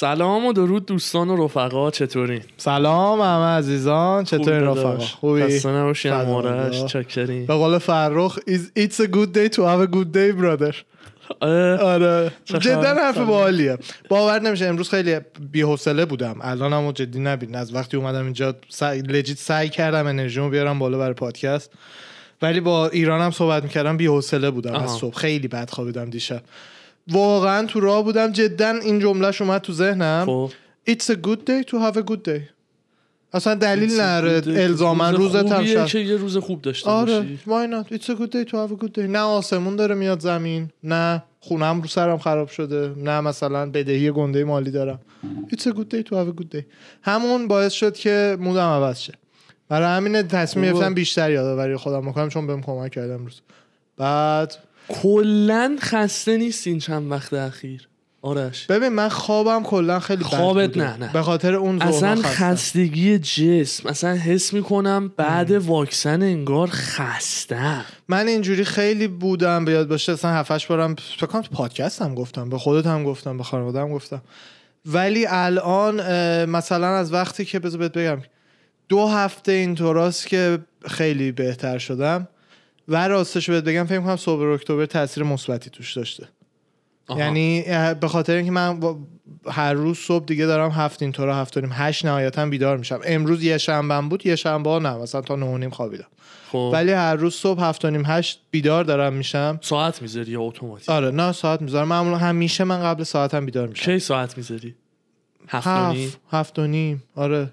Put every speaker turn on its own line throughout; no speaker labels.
سلام و درود دوستان و رفقا چطورین
سلام همه عزیزان چطور رفقا؟ خوبی؟
خسته نباشین
سلام
مارش
الله.
چاکرین
به قول فرخ "Is- it's a good day to have a good day brother.
آره.
جدا؟ حرف. باحالیه. باور نمیشه امروز خیلی بی‌حوصله بودم. الانم جدی نبین. از وقتی اومدم اینجا سعی لجیت سعی کردم انرژیمو بیارم بالا برای پادکست. ولی با ایرانم صحبت می‌کردم بی‌حوصله بودم. از. صبح خیلی بد خوابیدم دیشب. واقعا تو راه بودم. جدا این جملهش اومد تو ذهنم.
خب.
It's a good day to have a good day. اصلا دلیل نره. الزاما
روز
هم
که یه روز خوب داشته
آره.
باشی.
Why not? It's a good day to have a good day. نه آسمون داره میاد زمین. نه خونم رو سرم خراب شده. نه مثلا بدهی گنده مالی دارم. It's a good day to have a good day. همون باعث شد که مودم عوض شه. برای همین تصمیم
خوبه.
گرفتم بیشتر یادآوری خودم بکنم چون بهم کمک کردم امروز. بعد
کلا خسته نیستین چند وقت اخیر. آرش.
ببین من خوابم کلا خیلی بد
خوابت
بوده.
نه، نه.
به خاطر اون
اصلا. خستگی جسم. اصلا حس می‌کنم بعد واکسن انگار خسته
من اینجوری خیلی بودم به یاد باشه اصلا هفتش بارم فکر کنم تو پادکست هم گفتم به خودت هم گفتم به خانواده هم گفتم. ولی الان مثلا از وقتی که بذار بهت بگم دو هفته اینطوراست که خیلی بهتر شدم. و راستش بهت بگم فکر کنم صبح اکتبر تاثیر مثبتی توش داشته.
آها.
یعنی به خاطر اینکه من هر روز صبح دیگه دارم هفت اینطورا هفت و نیم هشت نهایتا بیدار میشم. امروز یه شنبه بود یه شنبه نه مثلا تا نه نیم خوابیدم.
خب.
ولی هر روز صبح هفت نیم هشت بیدار دارم میشم.
ساعت می‌ذاری یا اتوماتیک؟
آره نه ساعت می‌ذارم. معمولا همیشه من قبل ساعتم بیدار میشم.
کی ساعت می‌ذاری؟ هفت نیم؟
هفت هفت و نیم آره.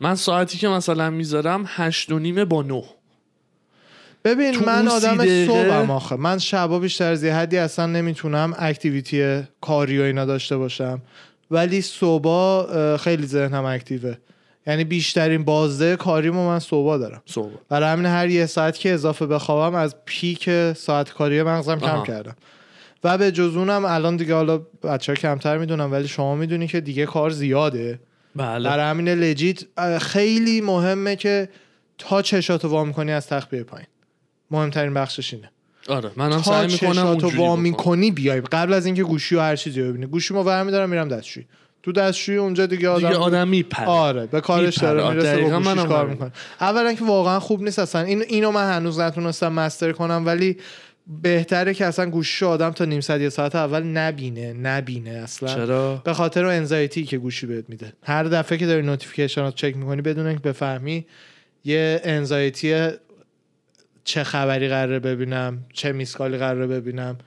من ساعتی که مثلا می‌ذارم هشت و نیم با نه.
ببین من آدم صبحم آخه. من شبا بیشتر از یه حدی اصلا نمی‌تونم اکتیویتی کاری و اینا داشته باشم. ولی صبح خیلی ذهنم اکتیوه یعنی بیشترین بازده کاریمو من صبح دارم.
صبح
برای همین هر یه ساعت که اضافه بخوابم از پیک ساعت کاری مغزم کم
آها.
کردم. و به جز اونم الان دیگه حالا بچه ها کمتر می‌دونم ولی شما می‌دونی که دیگه کار زیاده.
بله.
برای همین legit خیلی مهمه که تا چشاتو وا می‌کنی از تخت بیای پایین. مهمترین بخشش اینه.
آره منم
تا
سعی می‌کنم اونجوری
وا. می‌کنی بیای. قبل از اینکه گوشی و هر چیزی رو ببینی. گوشی ما برمیدارم میرم دستشویی. تو دستشویی اونجا دیگه آدم
دیگه آدم میپره.
آره به کارش. داره می‌رسه با گوشیش کار. می‌کنه. اولا که واقعا خوب نیست اصلا. این اینو من هنوز نتونستم master کنم ولی بهتره که اصلا گوشی آدم تا نیم ساعت یه ساعت اول نبینه نبینه اصلا.
چرا؟
به خاطر anxiety که گوشی بهت میده. هر دفعه که داری notification رو چک می‌کنی بدون اینکه بفهمی یه انزایتی چه خبری قراره ببینم چه میسکالی قراره ببینم.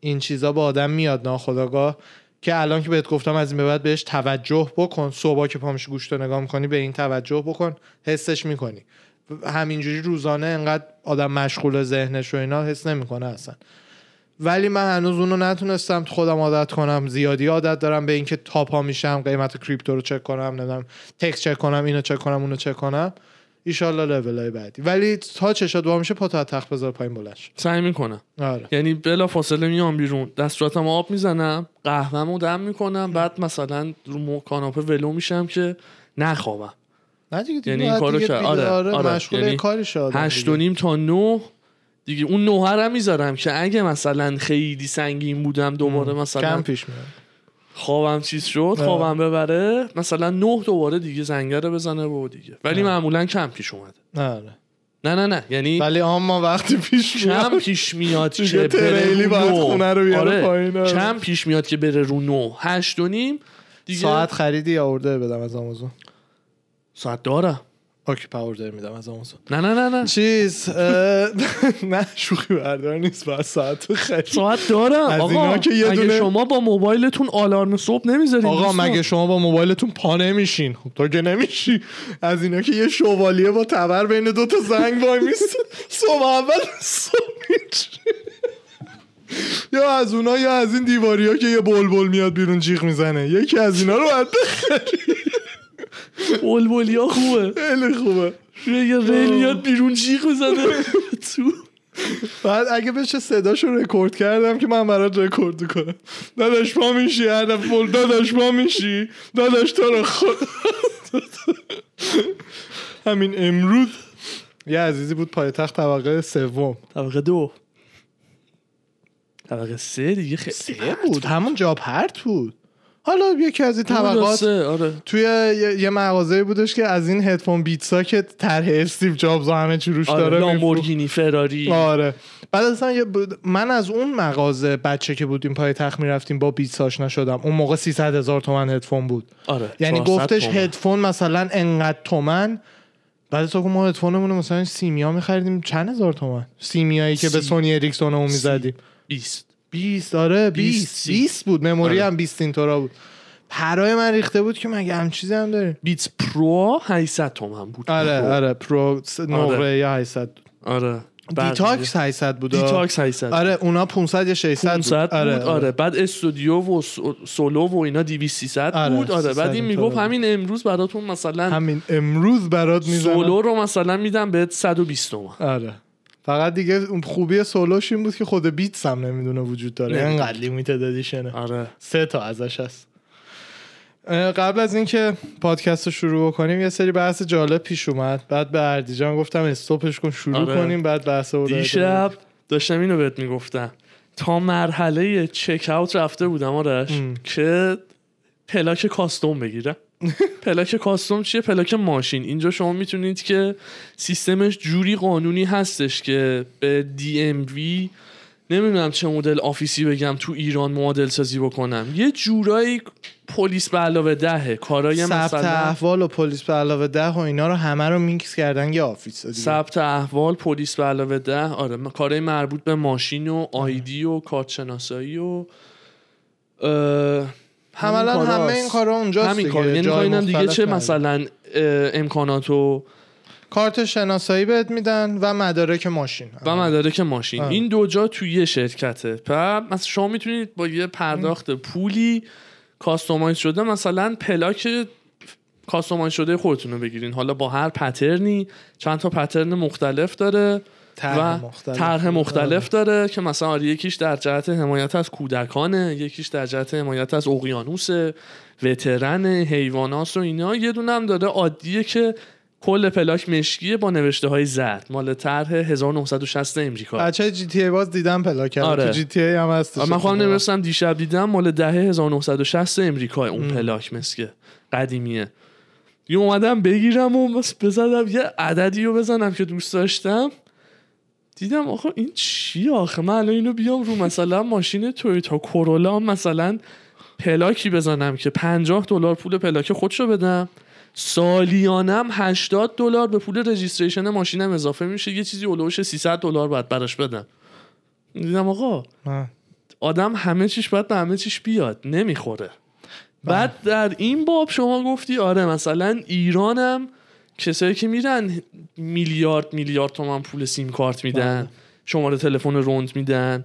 این چیزا با آدم میاد ناخداگاه. که الان که بهت گفتم از این به بعد بهش توجه بکن. صبح که پامش گوشت رو نگاه می‌کنی به این توجه بکن. حسش می‌کنی. همینجوری روزانه انقدر آدم مشغول ذهنش و اینا حس نمی‌کنه اصلا. ولی من هنوز اونو نتونستم خودم عادت کنم. زیادی عادت دارم به اینکه تا پا میشم قیمت کریپتو رو چک کنم نمی‌دونم تکس چک کنم اینو چک کنم اونو چک کنم. ایشالله لول های بعدی ولی تا چشات وا میشه پا تا تخت بذار پایین بلند شه.
سعی می‌کنم
آره
یعنی بلا فاصله میام بیرون دستوراتم آب می‌زنم قهوهمو دم می‌کنم بعد مثلا رو کاناپه ولو میشم که نخوابم
نه دیگه دیگه
یعنی این کارو کرد. آره، آره.
مشغول
یعنی
آدم
هشت
دیگه.
و نیم تا نه دیگه اون نه رو می‌ذارم که اگه مثلا خیلی سنگین بودم دوباره مثلا
کم پیش میاد
خوابم چیز شد خوابم ببره مثلا نه دوباره دیگه زنگه رو بزنه و دیگه. ولی معمولا کم پیش اومده.
آره.
نه نه نه یعنی
ولی اما وقتی پیش
کم
میاد
پیش میاد که بره رو نه.
خونه رو بیاره
آره.
پایین،.
کم پیش میاد که بره رو نو هشت و نیم دیگه
ساعت خریدی یا اوردر بدم از آمازون؟
ساعت دارم
اوکی پا اوردر میدم از آمازون.
نه نه نه نه.
چیز نه شوخی بردار نیست باید ساعت خرید.
ساعت دارم.
از
آقا
اینا که یه
مگه
دونه-
شما با موبایلتون آلارم صبح نمی‌ذارین
آقا؟ مگه شما با موبایلتون پا نمیشین؟ خب تو که نمیشی. از اینا که یه شوالیه با تبر بین دو تا زنگ وای میست صبح اول صبح. یا از اونا یا از این دیواری ها که یه بلبل میاد بیرون جیغ می‌زنه. یکی از اینا رو باید بخری.
بلبلیا خوبه.
خیلی خوبه.
یه ریل میاد بیرون جیغ بزنه تو.
بعد اگه بشه صداشو رکورد کردم که من برات رکورد کنم داداش پا میشی هر دفعه بول داداش پا میشی. داداش تو رو خود. همین امروز یه عزیزی بود پای تخت طبقه سوم.
طبقه دو. طبقه سه دیگه خیلی
سه بود. همون جا پرت بود. حالا یکی از این طبقات
آره.
توی یه, مغازه بودش که از این هدفون بیتسا که طرح استیو جابز و همه چی روش
آره
داره.
لامبورگینی فراری.
آره. بعد اصلا من از اون مغازه بچه که بودیم پای تخت می‌رفتیم با بیتس آشنا شدم اون موقع 300 هزار تومن هدفون بود.
آره
یعنی
400
گفتش
تومن.
هدفون مثلا انقدر تومن. بعد تو ما هدفونمون مثلا سیمیا میخریدیم چند هزار تومن؟ سیمیایی که به
سی.
سونی اریکسون اون می‌زدیم.
20
20 آره 20
20
20 بود. مموری
آره.
هم 20 اینطورا بود. پرای من ریخته بود که مگه هم چیزی هم داریم؟
بیتس پرو 800 تومن بود.
آره
پرو.
آره Pro س- نقره یا 800
آره.
Detox 800 بود.
Detox 800
آره اونا 500 یا 600
500
بود
بود آره, بعد Studio و So- Solo و اینا 200 300
آره،
بود. آره.
300
بعد این می‌گفت. همین امروز براتون مثلا
همین امروز برات می‌زنم.
سولو رو مثلا میدم بهت 120 تومن.
آره. فقط دیگه اون خوبی سولوش این بود که خود Beats هم نمی‌دونه وجود داره. انقدر limited edition ه
آره.
سه تا ازش هست. قبل از اینکه پادکست رو شروع کنیم یه سری بحث جالب پیش اومد. بعد به اردیجان گفتم stop ش کن شروع
آره.
کنیم بعد بحث رو
دیشب داشتم اینو بهت می‌گفتم. تا مرحله checkout رفته بودم آرش
ام.
که پلاک custom بگیرم. پلاک custom چیه؟ پلاک ماشین. اینجا شما می‌تونید که سیستمش جوری قانونی هستش که به DMV نمی‌دونم چه مدل office ی بگم تو ایران معادل سازی بکنم. یه جورایی پلیس به علاوه دَهه. کارای
ثبت احوال و پلیس به علاوه ده و اینا رو همه رو میکس کردن یه office.
ثبت احوال پلیس به علاوه ده. آره کارهای مربوط به ماشین و ID و کارت شناسایی و اه،
حملا همه. این کارا اونجاست
همین. کار یعنی اینم دیگه چه. مثلا امکانات و
کارت شناسایی بهت میدن و مدارک ماشین
و مدارک ماشین
آره.
این دو جا توی یه شرکته و مثلا شما می‌تونید با یه پرداخت پولی customize شده مثلا پلاک customize شده خودتون رو بگیرین حالا با هر pattern ی چند تا pattern مختلف داره
طرح
و
مختلف.
طرح مختلف داره که مثلا آره یکیش در جهت حمایت از کودکانه یکیش در جهت حمایت از اقیانوس veteran حیوانات و اینا. یه دونه هم داره عادیه که کل پلاک مشکیه با نوشته های زرد. مال طرح 1960 امریکا
بچه GTA باز دیدم پلاکارد
آره.
تو GTA هم هست
من خواهم نمی‌رسم دیشب دیدم مال دهه 1960 امریکا اون پلاک مسکه. قدیمیه. یه اومدم بگیرم و بس بزنم یه عددی رو بزنم که دوست داشتم. دیدم آخه این چی آخه؟ من الان اینو بیام رو مثلا ماشین تویوتا کورولا مثلا پلاکی بزنم که 50 دلار پول پلاک خودشو بدم. سالیانم 80 دلار به پول رجیستریشن ماشینم اضافه میشه. یه چیزی اولوش 300 دلار باید براش بدم. دیدم آقا. آدم همه چیش باید به همه چیش بیاد. نمی‌خوره. بعد در این باب شما گفتی آره مثلا ایرانم کسایی که میرن میلیارد میلیارد تومن پول سیم کارت میدن
بله.
شماره تلفن روند میدن.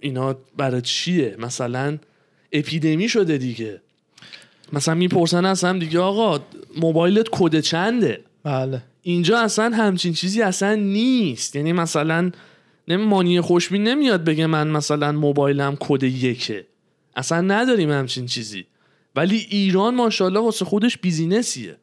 اینا برای چیه؟ مثلا اپیدمی شده دیگه. مثلا می‌پرسن از هم دیگه آقا موبایلت کد چنده؟
بله.
اینجا اصلا همچین چیزی اصلا نیست. یعنی مثلا نمی مانی خوشبین نمیاد بگه من مثلا موبایلم کد یکه. اصلا نداریم همچین چیزی. ولی ایران ماشاءالله واسه خودش بیزینسیه.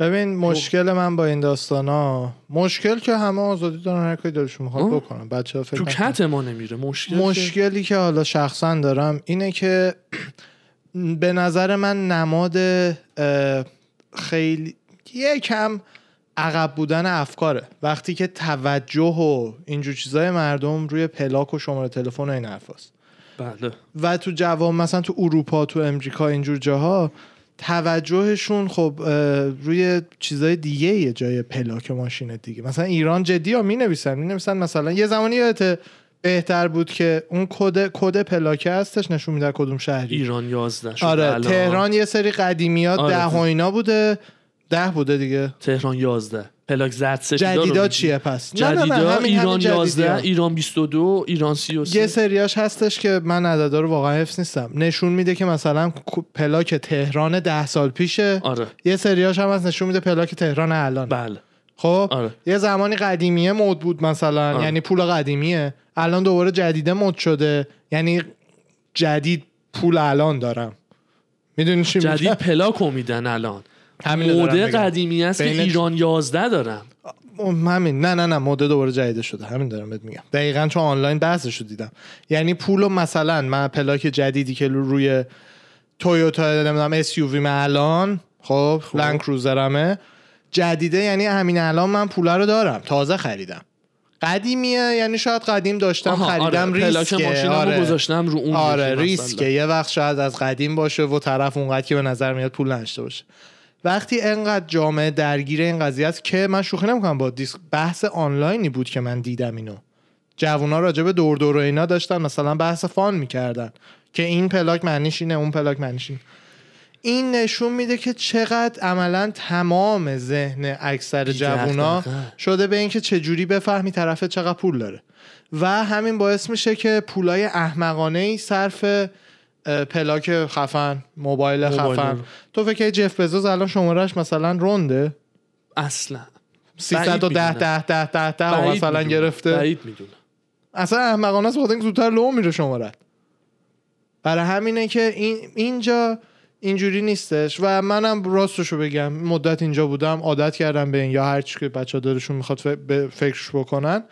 ببین مشکل من با این داستان ها مشکل که همه آزادی دارن هر کاری دلشون می‌خواد. بکنن. بچه ها فکر
تو. کت ما نمیره مشکل
مشکلی که حالا شخصا دارم اینه که به نظر من نماد خیلی یکم عقب بودن افکاره. وقتی که توجه و اینجور چیزای مردم روی پلاک و شماره تلفن و این حرفاست.
بله.
و تو جوام مثلا تو اروپا تو امریکا اینجور جاها توجهشون خب روی چیزای دیگه یه جای پلاک ماشین دیگه مثلا ایران جدی ها می نویسن می نویسن مثلا یه زمانی یادته بهتر بود که اون کد کد پلاکه هستش نشون میده کدوم شهری
ایران 11 شده
آره
الان.
تهران یه سری قدیمیات
آره.
ده و اینا بوده ده بوده دیگه
تهران 11 پلاک زرد سفیدا رو
جدیدا
میگی.
چیه پس؟ نه نه
جدیدا
نه همین
ایران
همین جدیدی
11
ها.
ایران 22 ایران
یه
33
سریاش هستش که من عددا رو واقعا حفظ نیستم. نشون میده که مثلا پلاک تهران ده سال پیشه.
آره.
یه سریاش هم هست نشون میده پلاک تهران الان.
بله.
خب؟
آره.
یه زمانی قدیمیه مد بود مثلا
آره.
یعنی پول قدیمیه. الان دوباره جدیده مد شده. یعنی جدید پول الان دارم. می‌دونی چی
جدید پلاکو میدن الان.
بگم.
قدیمی است که ایران 11 دارم.
همین. نه نه نه مده دوباره جدیده شده. همین دارم بهت میگم. دقیقا چون آنلاین بحثش رو دیدم. یعنی پول رو مثلا من پلاک جدیدی که روی تویوتا نمی‌دونم اس یو وی الان خب لند کروزرمه جدیده یعنی همین الان من پوله رو دارم. تازه خریدم. قدیمیه یعنی شاید قدیم داشتم
آها،
خریدم
آره. پلاک
ریسکه.
ماشینمو
آره.
گذاشتم رو اون
آره ریسکه. یه وقت شاید از قدیم باشه و طرف اونقدر که به نظر میاد پول نداشته باشه. وقتی انقدر جامعه درگیر این قضیه است که من شوخی نمی‌کنم با دیسک بحث آنلاینی بود که من دیدم اینو. جوونا راجع به دور دور و اینا داشتن مثلا بحث فان می‌کردن که این پلاک معنیش اینه اون پلاک معنیش اینه. این نشون میده که چقدر عملا تمام ذهن اکثر جوونا. شده به اینکه چجوری بفهمی طرف چقدر پول داره. و همین باعث میشه که پولای احمقانه ای صرف پلاک خفن موبایل خفن.
رو.
تو فکر جف بزوس الان شمارش مثلا رونده
اصلا.
310
می‌دونم.
10 10 10 10
بعید
مثلا. گرفته.
بعید می‌دونم
اصلا احمقانه است بخاطر زودتر لو میره شمارت برای همینه که این اینجا اینجوری نیستش و منم راستشو بگم. مدت اینجا بودم عادت کردم به این یا هر چی که بچه دلشون می‌خواد ف- به فکرش بکنن.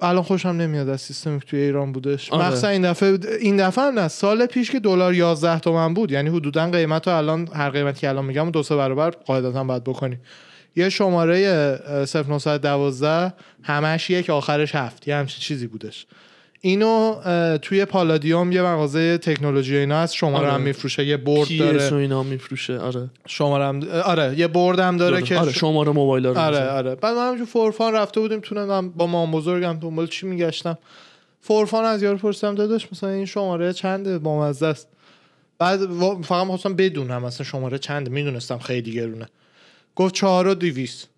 الان خوشم نمیاد از سیستمی که توی ایران بودش.
آره.
مخصوصا این دفعه این دفعه هم نه. سال پیش که دلار 11 تومن بود یعنی حدودا قیمت رو الان هر قیمتی که الان میگم دو سه برابر قاعدتا باید بکنی یه شماره اه، 0912 همش یک آخرش هفت. یه همچین چیزی بودش. اینو توی پالادیوم یه مغازه تکنولوژی اینا هست. شماره
آره.
هم میفروشه یه برد داره.
اینا میفروشه؟ آره.
شماره هم آره یه برد هم داره که
آره شماره موبایل رو
آره. آره. بعد من همینجور فورفان رفته بودیم تو من با مام بزرگم دنبال چی میگشتم. فورفان از یارو پرسیدم داداش مثلا این شماره چنده بامزه است؟ بعد فقط می‌خواستم بدونم مثلا شماره چنده می‌دونستم خیلی گرونه. گفت چهار و دیویست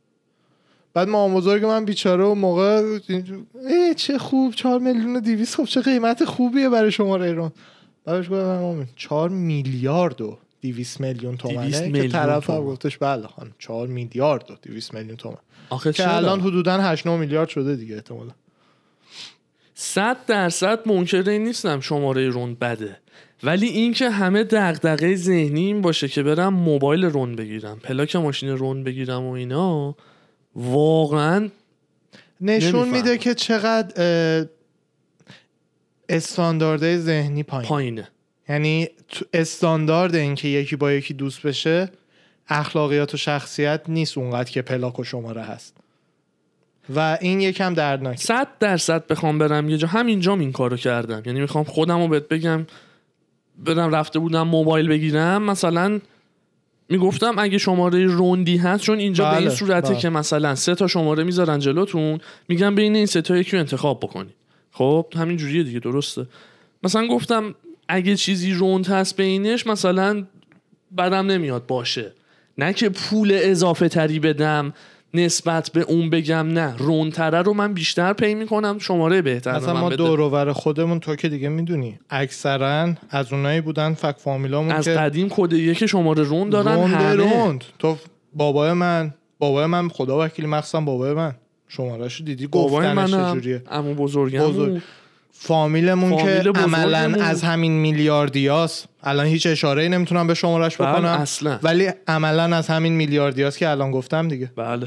بعد مام بزرگ من بیچاره و موقع ای چه خوب چهار میلیون و دیویست خب چه قیمت خوبیه برای شماره ایران. بعدش گفتم مامان، چهار میلیارد و دیویست میلیون تومنه
200
که طرف هم. گفتش بله خانم چهار میلیارد و دیویست میلیون تومن.
آخه
که؟ الان حدودا 8 9 میلیارد شده دیگه احتمالا.
صد درصد منکر این نیستم شماره رون بده. ولی اینکه همه دغدغه ذهنی این باشه که برم موبایل رون بگیرم پلاک ماشین رون بگیرم و اینا واقعا
نشون. میده که چقدر استاندارده ذهنی پایین
پایینه.
یعنی استاندارد اینکه یکی با یکی دوست بشه اخلاقیات و شخصیت نیست اونقدر که پلاک و شماره هست. و این یکم دردناک
صد درصد بخوام برم یه جا. همینجام این کارو کردم. یعنی می‌خوام خودم رو بهت بگم برم رفته بودم موبایل بگیرم. مثلا می‌گفتم اگه شماره روندی هست چون اینجا به این
بله،
صورته
بله.
که مثلا سه تا شماره می‌ذارن جلوتون میگن بین این سه تا یکی رو انتخاب بکنی. خب همین جوریه دیگه درسته. مثلا گفتم اگه چیزی روند هست بینش مثلا بدم نمیاد باشه. نه که پول اضافه تری بدم. نسبت به اون بگم نه. روندتره رو من بیشتر پی می‌کنم. شماره بهتر به
اصلا ما
بده.
دور خودمون تو که دیگه می‌دونی. اکثرا از اونایی بودن فک فامیلامون
از
که
قدیم کد یک شماره روند دارن
روند
همه.
روند. تو بابای من بابای من خدا وکیلی مخصوصا بابای من. شمارهشو دیدی؟ گفتنش چجوریه
عمو بزرگم
بزرگ. فامیلمون
فامیل
که. عملا از همین میلیاردیاست. الان هیچ اشاره نمی‌تونم به شمارش
بله،
بکنم.
اصلا.
ولی عملا از همین میلیاردیاست که الان گفتم دیگه.
بله.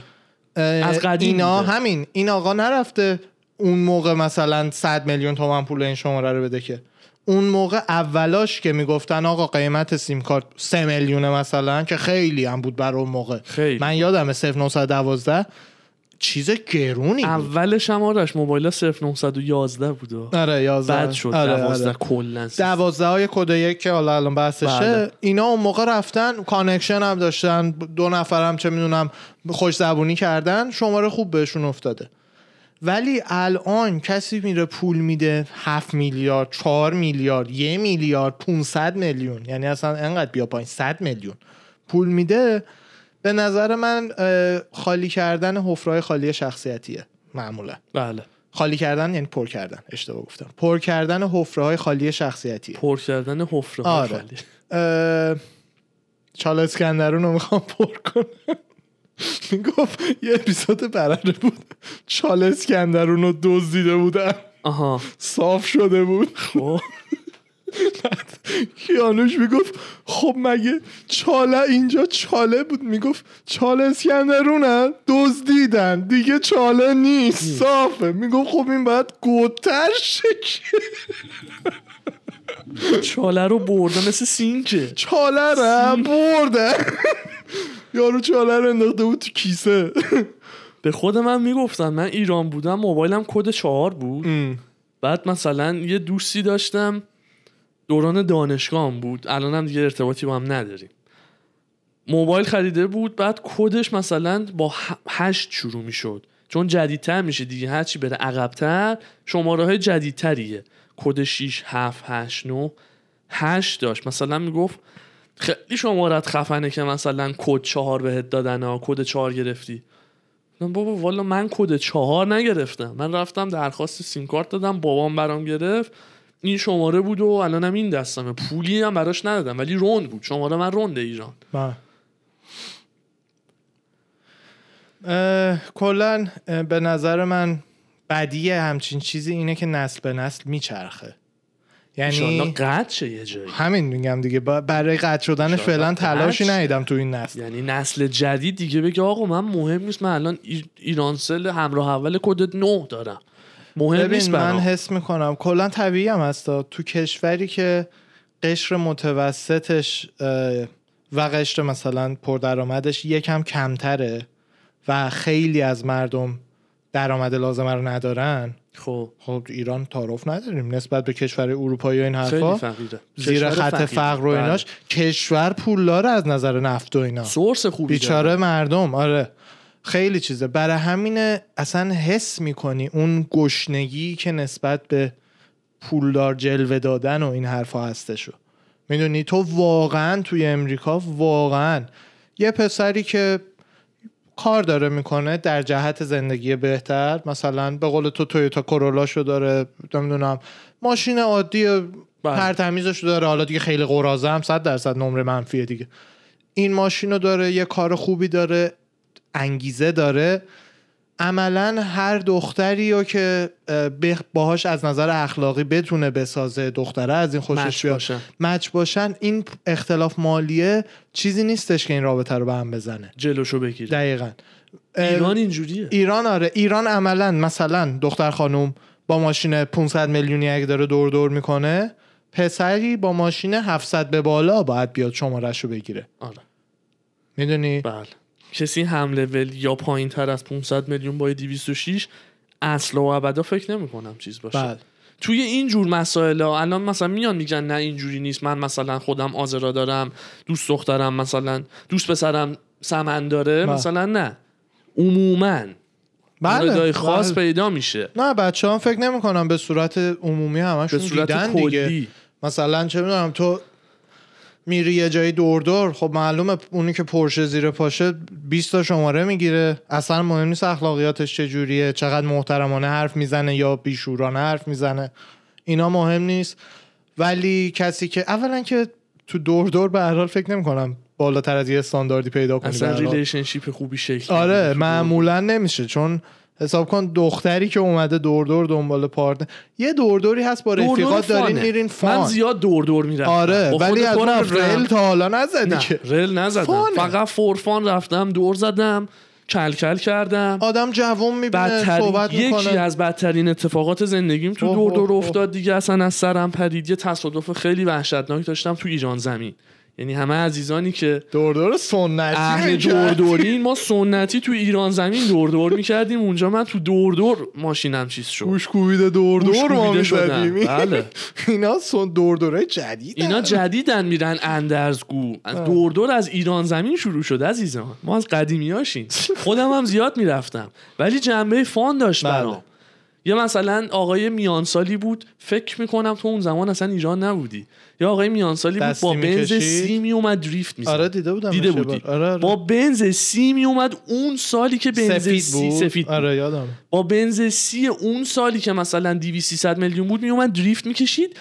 از قدیم
اینا
بوده.
همین این آقا نرفته اون موقع مثلا 100 میلیون تومن پول این شماره رو بده که اون موقع اولاش که می‌گفتن آقا قیمت سیم کارت 3 میلیونه مثلا که خیلی هم بود برای اون موقع
خیلی.
من یادم 0912 چیز گرونی بود.
اولش هم آرش موبایل 0911 بود و
آره 11
بعد شد.
آره،
12
آره.
کلا
دوازده های کد یک که حالا الان بحثشه
بله.
اینا اون موقع رفتن connection هم داشتن دو نفرم چه می‌دونم خوش زبونی کردن شماره خوب بهشون افتاده. ولی الان کسی میره پول میده 7 میلیارد 4 میلیارد یه میلیارد 500 میلیون یعنی اصلا انقدر بیا پایین 100 میلیون. پول میده به نظر من خالی کردن حفرهای خالی شخصیتیه معمولا.
بله.
خالی کردن یعنی پر کردن اشتباه گفتم. پر کردن حفره های خالی شخصیتیه.
پر کردن حفره
آره.
خالی.
اه، چال اسکندرون رو می‌خوام پر کنم. می‌گفت یه اپیزود برره بود. چال اسکندرون رو دزدیده بودن
آها.
صاف شده بود.
خب.
کیانوش می‌گفت خب مگه چاله اینجا چاله بود؟ می‌گفت چاله اسکندرونه دزدیدن دیگه چاله نیست صافه. می‌گفت خب این باید گوتر شه که.
چاله رو برده مثل سینکه
چالرم برده. یارو چالر انداخته بود تو کیسه.
به خود من می‌گفتن من ایران بودم موبایلم کد چهار بود. بعد مثلا یه دوستی داشتم دوران دانشگاه بود. الانم دیگه ارتباطی با هم نداریم. موبایل خریده بود بعد کدش مثلا با هشت شروع می‌شد. چون جدیدتر میشه دیگه هرچی بره عقبتر شماره های جدیدتریه. کد 6 7 8 9 8 داشت. مثلا می‌گفت خیلی شمارت خفنه که مثلا کد چهار بهت دادن ها کد چهار گرفتی. بابا والا من کد چهار نگرفتم. من رفتم درخواست سیم کارت دادم بابام برام گرفت. این شماره بود و الانم این دستمه. پولی هم براش ندادم ولی روند بود. شماره من رونده ایران.
کلا به نظر من بدی همچین چیزی اینه که نسل به نسل میچرخه. یعنی
قطع شه یه جایی.
همین میگم دیگه. برای قطع شدنش فعلا تلاشی. ندیدم تو این نسل.
یعنی نسل جدید دیگه بگه آقا من مهم نیست من الان ای- ایرانسل همراه اول کد 9 دارم. مهم نیست
من حس می‌کنم. کلا طبیعی هم هستا تو کشوری که قشر متوسطش و قشر مثلا پردرآمدش یکم کمتره و خیلی از مردم درآمد لازمه رو ندارن.
خب.
خب ایران تعارف نداریم نسبت به کشور اروپایی و این حرفا.
فقیره.
زیر خط
فقیره.
فقر و
بله.
ایناش. کشور پولدار از نظر نفت و اینا.
سورس خوبی
بیچاره
داره.
مردم. آره. خیلی چیزه. برای همینه اصلا حس می‌کنی اون گشنگی که نسبت به پولدار جلوه دادن و این حرفا هستشو. می‌دونی؟ تو واقعا توی امریکا واقعا یه پسری که کار داره می‌کنه در جهت زندگی بهتر مثلا به قول تو تویوتا کرولاشو داره نمی‌دونم ماشین عادی
بله.
پرتمیزشو داره. حالا دیگه خیلی قرازه هم صد درصد نمره منفیه دیگه. این ماشین رو داره یه کار خوبی داره. انگیزه داره. عملا هر دختری رو که باهاش از نظر اخلاقی بتونه بسازه دختره از این خوشش بیاد
باشن.
مچ باشن این اختلاف مالیه چیزی نیستش که این رابطه رو به هم بزنه.
جلوشو بگیره.
دقیقا.
ایران اینجوریه.
ایران آره. ایران عملا مثلا دختر خانوم با ماشین 500 میلیونی اگه داره دور دور می‌کنه پسری با ماشین 700 به بالا باید بیاد شمارش رو بگیره.
آره.
می‌دونی؟
بله. کسی هم لول یا پایین تر از 500 میلیون با 206 اصلا و ابدا فکر نمی کنم چیز باشه.
بله.
توی این جور مسائل ها الان مثلا میان میگن نه اینجوری نیست من مثلا خودم آزرا دارم دوست دخترم مثلا دوست پسرم سمن داره
بله.
مثلا نه. عموما. موردهای خاص
بله.
پیدا میشه.
نه بچه هم فکر نمی کنم به صورت عمومی همشون
به صورت
دیدن دیگه. مثلا چه می‌دونم تو میری یه جایی دور دور خب معلومه اونی که پرشه زیر پاشه 20 تا شماره می‌گیره اصلا مهم نیست اخلاقیاتش چجوریه چقدر محترمانه حرف می‌زنه یا بیشورانه حرف می‌زنه اینا مهم نیست ولی کسی که اولا که تو دور دور به هر حال فکر نمی کنم بالاتر از یه استانداردی پیدا کنی
اصلا. relationship خوبی شکل
آره. معمولا نمیشه چون حساب کن دختری که اومده دور دور دنبال پارتنر یه دور دوری هست با رفیقات دارین. میرین
من
فان
زیاد دور دور می‌رفتم
آره ولی از اون. رل تا حالا نزدی که
رل نزدم
فانه.
فقط فورفان رفتم دور زدم کلکل کردم
آدم جوون می‌بینه صحبت
یکی
می‌کنه
از بدترین اتفاقات زندگیم تو دور دور. افتاد دیگه اصلا از سرم پرید یه تصادف خیلی وحشتناک داشتم تو ایران زمین یعنی همه عزیزانی که
دور دور سنتی
اهل
می‌کرد.
دور دورین ما سنتی تو ایران زمین دور دور می‌کردیم. اونجا من تو دور دور ماشینم چیز شد.
گوش کوبیده دور ما. می‌زدیم.
بله.
اینا سن دور دوره جدید
اینا جدیدن میرن اندرزگو. از دور دور از ایران زمین شروع شد عزیزان. ما از قدیمی هاشیم خودم هم زیاد می‌رفتم. ولی جنبه فان داشت
بله.
برام. یه مثلا آقای میانسالی بود. فکر می‌کنم تو اون زمان اصلا ایران نبودی. یا آقای میانسالی بود با بنز؟ سی می اومد دریفت می‌زد
آره دیده بودم
دیده
یه
بودی.
آره آره.
با بنز سی می اومد اون سالی که بنز
سفید
سی
بود
سفید بود.
آره یادم
با بنز سی اون سالی که مثلا 200 300 میلیون بود میومد دریفت می‌کشید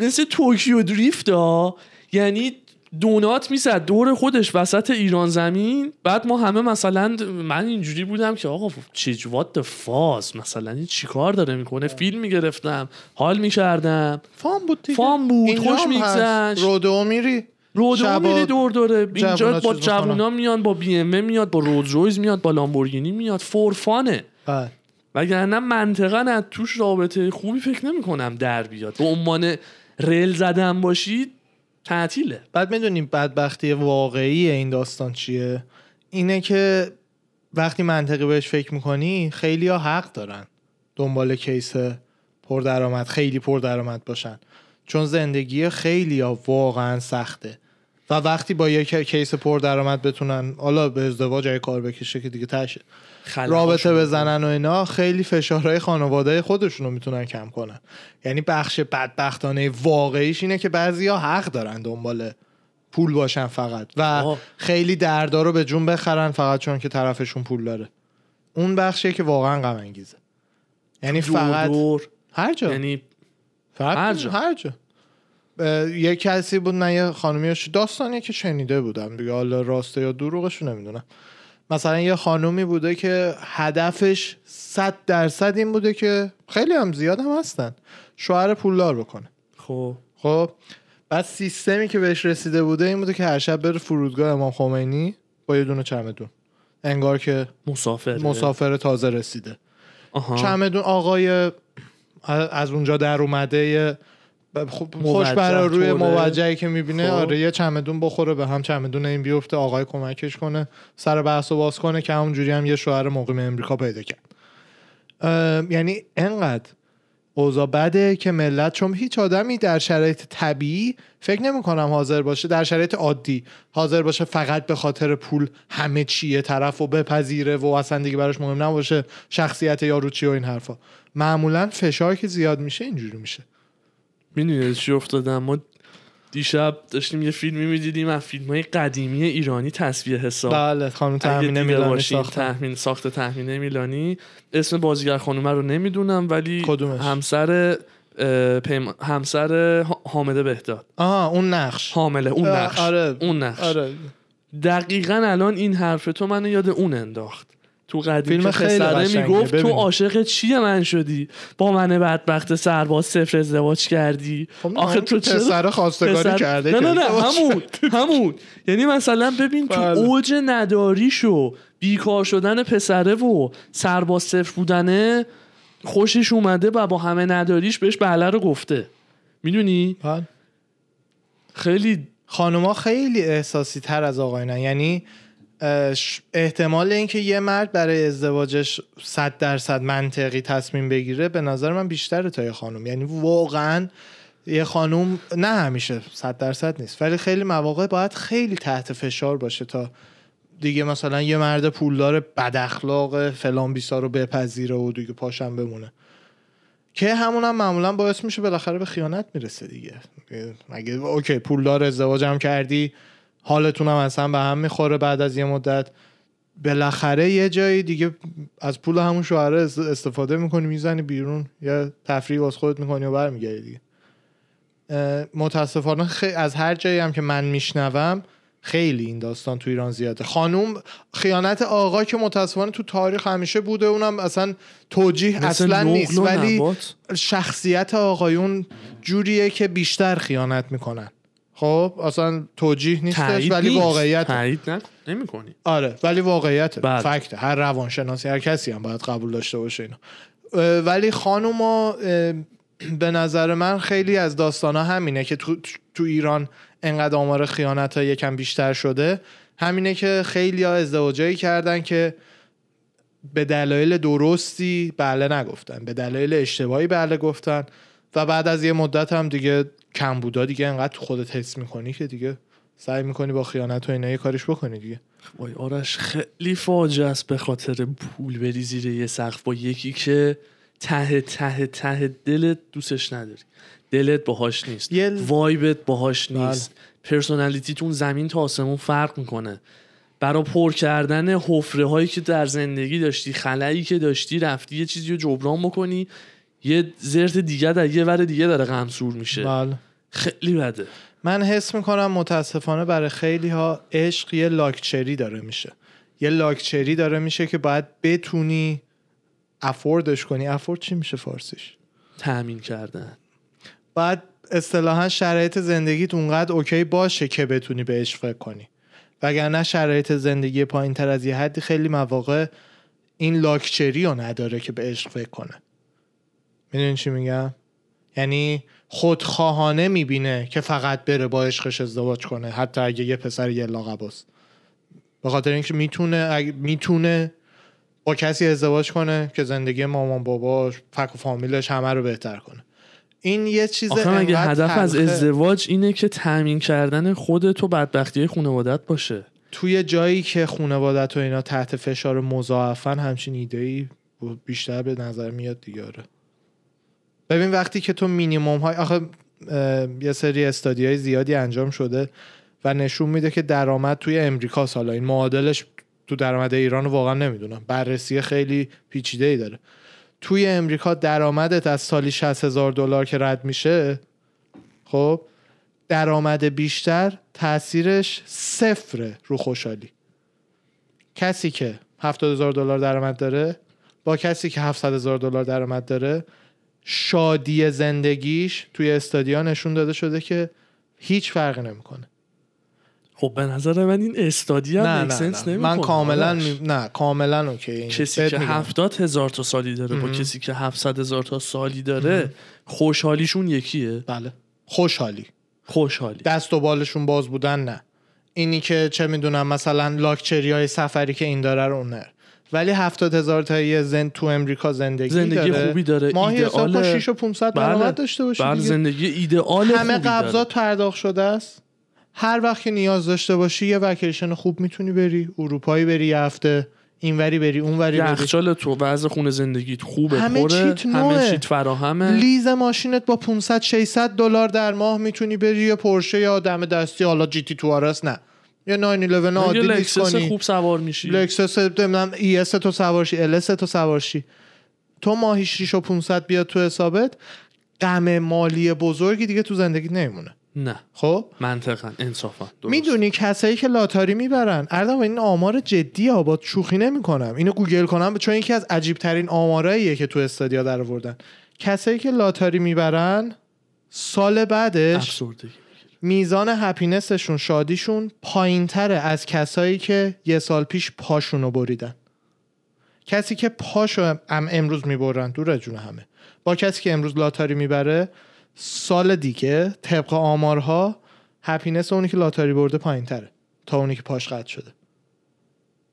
مثل توکیو دریفت ها یعنی دونات می‌زد. دور خودش وسط ایران زمین. بعد ما همه مثلا من اینجوری بودم که آقا چه وات فاز مثلا این چیکار داره می‌کنه؟ فیلم می‌گرفتم حال می‌کردم.
فام بود دیگه.
فام بود، خوش. می‌گذشت.
رودو میری؟
رودو میری دور دوره اینجا با جوونا میان با بی ام میاد با رولز رویز میاد با لامبورگینی میاد. فورفانه
بله.
وگرنه منطقا از توش رابطه خوبی فکر نمی کنم در بیاد. به عنوان ریل زدن باشید تعطیله.
بعد می‌دونیم بدبختی واقعی این داستان چیه؟ اینه که وقتی منطقی بهش فکر می‌کنی خیلی ها حق دارن دنبال کیس پردرآمد خیلی پردرآمد باشن. چون زندگی خیلی ها واقعا سخته. و وقتی با یک کیس پردرآمد بتونن حالا به ازدواج کار بکشه که دیگه تشه. رابطه بزنن و اینا خیلی فشارهای خانواده خودشون رو می‌تونن کم کنن یعنی بخش بدبختانه واقعیش اینه که بعضیا حق دارن دنبال پول باشن فقط و
آه.
خیلی دردار رو به جون بخرن فقط چون که طرفشون پول داره اون بخشیه که واقعا غم انگیزه یعنی
دور
فقط
دور.
هر جا
یعنی
فقط
هر جا.
هر جا. یه کسی بود نه یه خانومی داستانی که شنیده بودم دیگه حالا راسته یا دروغش رو نمی‌دونم مثلا یه خانومی بوده که هدفش صد درصد این بوده که خیلی هم زیاد هم هستن. شوهر پولدار بکنه.
خب.
خب بعد سیستمی که بهش رسیده بوده این بوده که هر شب بره فرودگاه امام خمینی با یه دونه چمدون. انگار که
مسافر
مسافر تازه رسیده.
آها.
چمدون آقای از اونجا در اومده یه ب- خوب- خوش
موجه
برا روی. موجهی که می‌بینه
خب.
آره یه چمدون بخوره به هم چمدون این بیفته آقای کمکش کنه سر بحث و باز کنه که همونجوری هم یه شوهر مقیم امریکا پیدا کرد یعنی انقدر اوضاع بده که ملت چون هیچ آدمی در شرایط طبیعی فکر نمی کنم حاضر باشه در شرایط عادی حاضر باشه فقط به خاطر پول همه چیه طرف و بپذیره و اصلا دیگه براش مهم نباشه شخصیت یارو چی و این حرفا معمولا فشار که زیاد میشه اینجوری میشه
می‌دونی چی افتادم ما دیشب داشتیم یه فیلمی می‌دیدیم از فیلم های قدیمی ایرانی تصویه حساب.
بله خانم
دیده
میلانی ساختن
تحمین ساخت تحمینه میلانی. اسم بازیگر خانومه رو نمی‌دونم ولی
کدومش؟
همسر پیم... همسر حامده بهداد.
آها اون نقش.
حامله اون نقش.
آره.
اون نقش.
آره.
دقیقا الان این حرف تو منو یاد اون انداخت. تو قدیم
فیلم
که
خیلی
می‌گفت تو. عاشق چیه من شدی؟ با من بدبخت سرباز صفر ازدواج کردی.
خب
آخه تو چرا
پسر خواستگاری
پسر-
کرده
نه نه نه همون همون. یعنی مثلا ببین تو
بله.
اوج نداریشو بیکار شدن پسره و سرباز صفر بودنه خوشش اومده و با همه نداریش بهش بله رو گفته. می‌دونی؟
بله.
خیلی
خانوما خیلی احساسی تر از آقایونن یعنی احتمال اینکه یه مرد برای ازدواجش صد درصد منطقی تصمیم بگیره به نظر من بیشتره تا یه خانم یعنی واقعا یه خانوم نه همیشه صد درصد نیست. ولی خیلی مواقع باید خیلی تحت فشار باشه تا دیگه مثلا یه مرد پولدار بد اخلاق فلان بیسا رو بپذیره و دیگه پاشم بمونه. که همون هم معمولا باعث میشه بالاخره به خیانت می‌رسه دیگه. مگه اوکی پولدار ازدواج هم کردی حالتون هم اصلا به هم می‌خوره بعد از یه مدت. بالاخره یه جایی دیگه از پول همون شوهره است- استفاده می‌کنی می‌زنی بیرون. یا تفریح واس خودت می‌کنی و برمیگردی دیگه. متاسفانه خی... از هر جایی هم که من میشنوم خیلی این داستان تو ایران زیاده. خانوم خیانت آقا که متاسفانه تو تاریخ همیشه بوده اونم اصلا توجیه اصلا نیست. ولی
نبات.
شخصیت آقایون جوریه که بیشتر خیانت می‌کنن. خب اصلا توجیه نیستش ولی
نیست.
واقعیت
تایید نمی‌کنی.
آره ولی واقعیت
بله.
فکت هر روانشناسی هر کسی هم باید قبول داشته باشه اینو اه، ولی خانوما به نظر من خیلی از داستان همینه که تو, تو ایران انقدر آمار خیانت ها یکم بیشتر شده همینه که خیلی ها ازدواجایی کردن که به دلایل درستی بله نگفتن به دلایل اشتباهی بله گفتن و بعد از یه مدت هم دیگه کم بودا دیگه انقدر تو خودت حس می‌کنی که دیگه سعی می‌کنی با خیانت و اینا یه کاریش بکنی دیگه.
وای آرش خیلی فاجعه است به خاطر پول بری زیر یه سقف با یکی که ته ته ته دلت دوستش نداری. دلت باهاش نیست.
یه-
vibe ت باهاش
بله.
نیست. personality تون زمین تا آسمون فرق می‌کنه. برا پر کردن حفره هایی که در زندگی داشتی خلایی که داشتی رفتی یه چیزی رو جبران بکنی یه زرت دیگه در یه ور دیگه داره غمسور میشه.
بله.
خیلی بده.
من حس می‌کنم متاسفانه برای خیلی ها عشق یه لاکچری داره میشه. یه لاکچری داره میشه که باید بتونی افوردش کنی. افورد چی میشه فارسیش؟
تأمین کردن.
باید اصطلاحا شرایط زندگیت اونقدر اوکی باشه که بتونی به عشق فکر کنی. وگرنه شرایط زندگی پایین تر از یه حدی خیلی مواقع این لاکچری رو نداره که به عشق فکر کنه. می‌دونی چی میگم یعنی خودخواهانه می‌بینه که فقط بره با عشقش ازدواج کنه حتی اگه یه پسر یه لاقباست به خاطر اینکه می‌تونه می‌تونه با کسی ازدواج کنه که زندگی مامان باباش فک و فامیلش همه رو بهتر کنه این یه چیز انقدر
هدف از
تلخه.
ازدواج اینه که تامین کردن خودت و بدبختی خانوادت باشه
توی جایی که خانوادت و اینا تحت فشار مضاعفن همچین ایده ای بیشتر به نظر میاد دیگه آره. ببین وقتی که تو مینیموم های آخه یه سری استادی های زیادی انجام شده و نشون میده که درآمد توی امریکا حالا این معادلش تو درآمد ایران واقعا نمی‌دونم. بررسی خیلی پیچیده ای داره. توی امریکا درآمدت از سالی 60 هزار دلار که رد میشه خب درآمد بیشتر تاثیرش صفره رو خوشحالی. کسی که 70 هزار دلار درآمد داره با کسی که 700 هزار دلار درآمد داره شادی زندگیش توی استادیا نشون داده شده که هیچ فرقی نمی‌کنه
خب به نظر من این استادی هم
نه نه, نه. من کاملا. می... نه کاملا اوکی این.
کسی که. هفتاد هزار تا سالی داره با. کسی که 700 هزار تا سالی داره خوشحالیشون یکیه
بله خوشحالی
خوشحالی
دست و بالشون باز بودن نه اینی که چه می‌دونم مثلا لاکچری های سفری که این داره رو اون نره ولی هفتاد هزار تا یه زن تو امریکا زندگی,
زندگی
داره
خوبی داره
ماهی حساب
ایدئاله
6 و 500
بله.
درآمد داشته باشی دیگه.
زندگی ایدئال
همه. قبضات پرداخت شده است هر وقت که نیاز داشته باشی یه وکیشن خوب می‌تونی بری اروپایی بری یه هفته اینوری بری اونوری بری
یخچال تو وضع خونه زندگیت خوبه
همه
پره
چیت
همه. چیت فراهمه
lease ماشینت با 500 600 دلار در ماه می‌تونی بری یه پورشه یا دم دستی حالا GT2 RS نه یه 911
مگه
عادی
لکسس
کنی.
خوب سوار میشی.
لکسس نمی‌دونم ES تو سوارشی LS تو سوارشی تو ماهی 6 و 500 بیاد تو حسابت غم مالی بزرگی دیگه تو زندگی نمیمونه.
نه.
خب؟
منطقا انصافا.
می‌دونی کسایی که لاتاری می‌برن؟ اردم این آمار جدی ها با شوخی نمی‌کنم. اینو گوگل کنم چون یکی از عجیب ترین آماراییه که تو study ا در آوردن. کسایی که لاتاری می‌برن سال بعدش
افسردگی.
میزان happiness شون شادیشون پایین تره از کسایی که یه سال پیش پاشونو بریدن. کسی که پاشو هم امروز می‌برن دور جون همه. با کسی که امروز لاتاری می‌بره سال دیگه طبق آمارها happiness اونی که لاتاری برده پایین تره تا اونی که پاش قطع شده.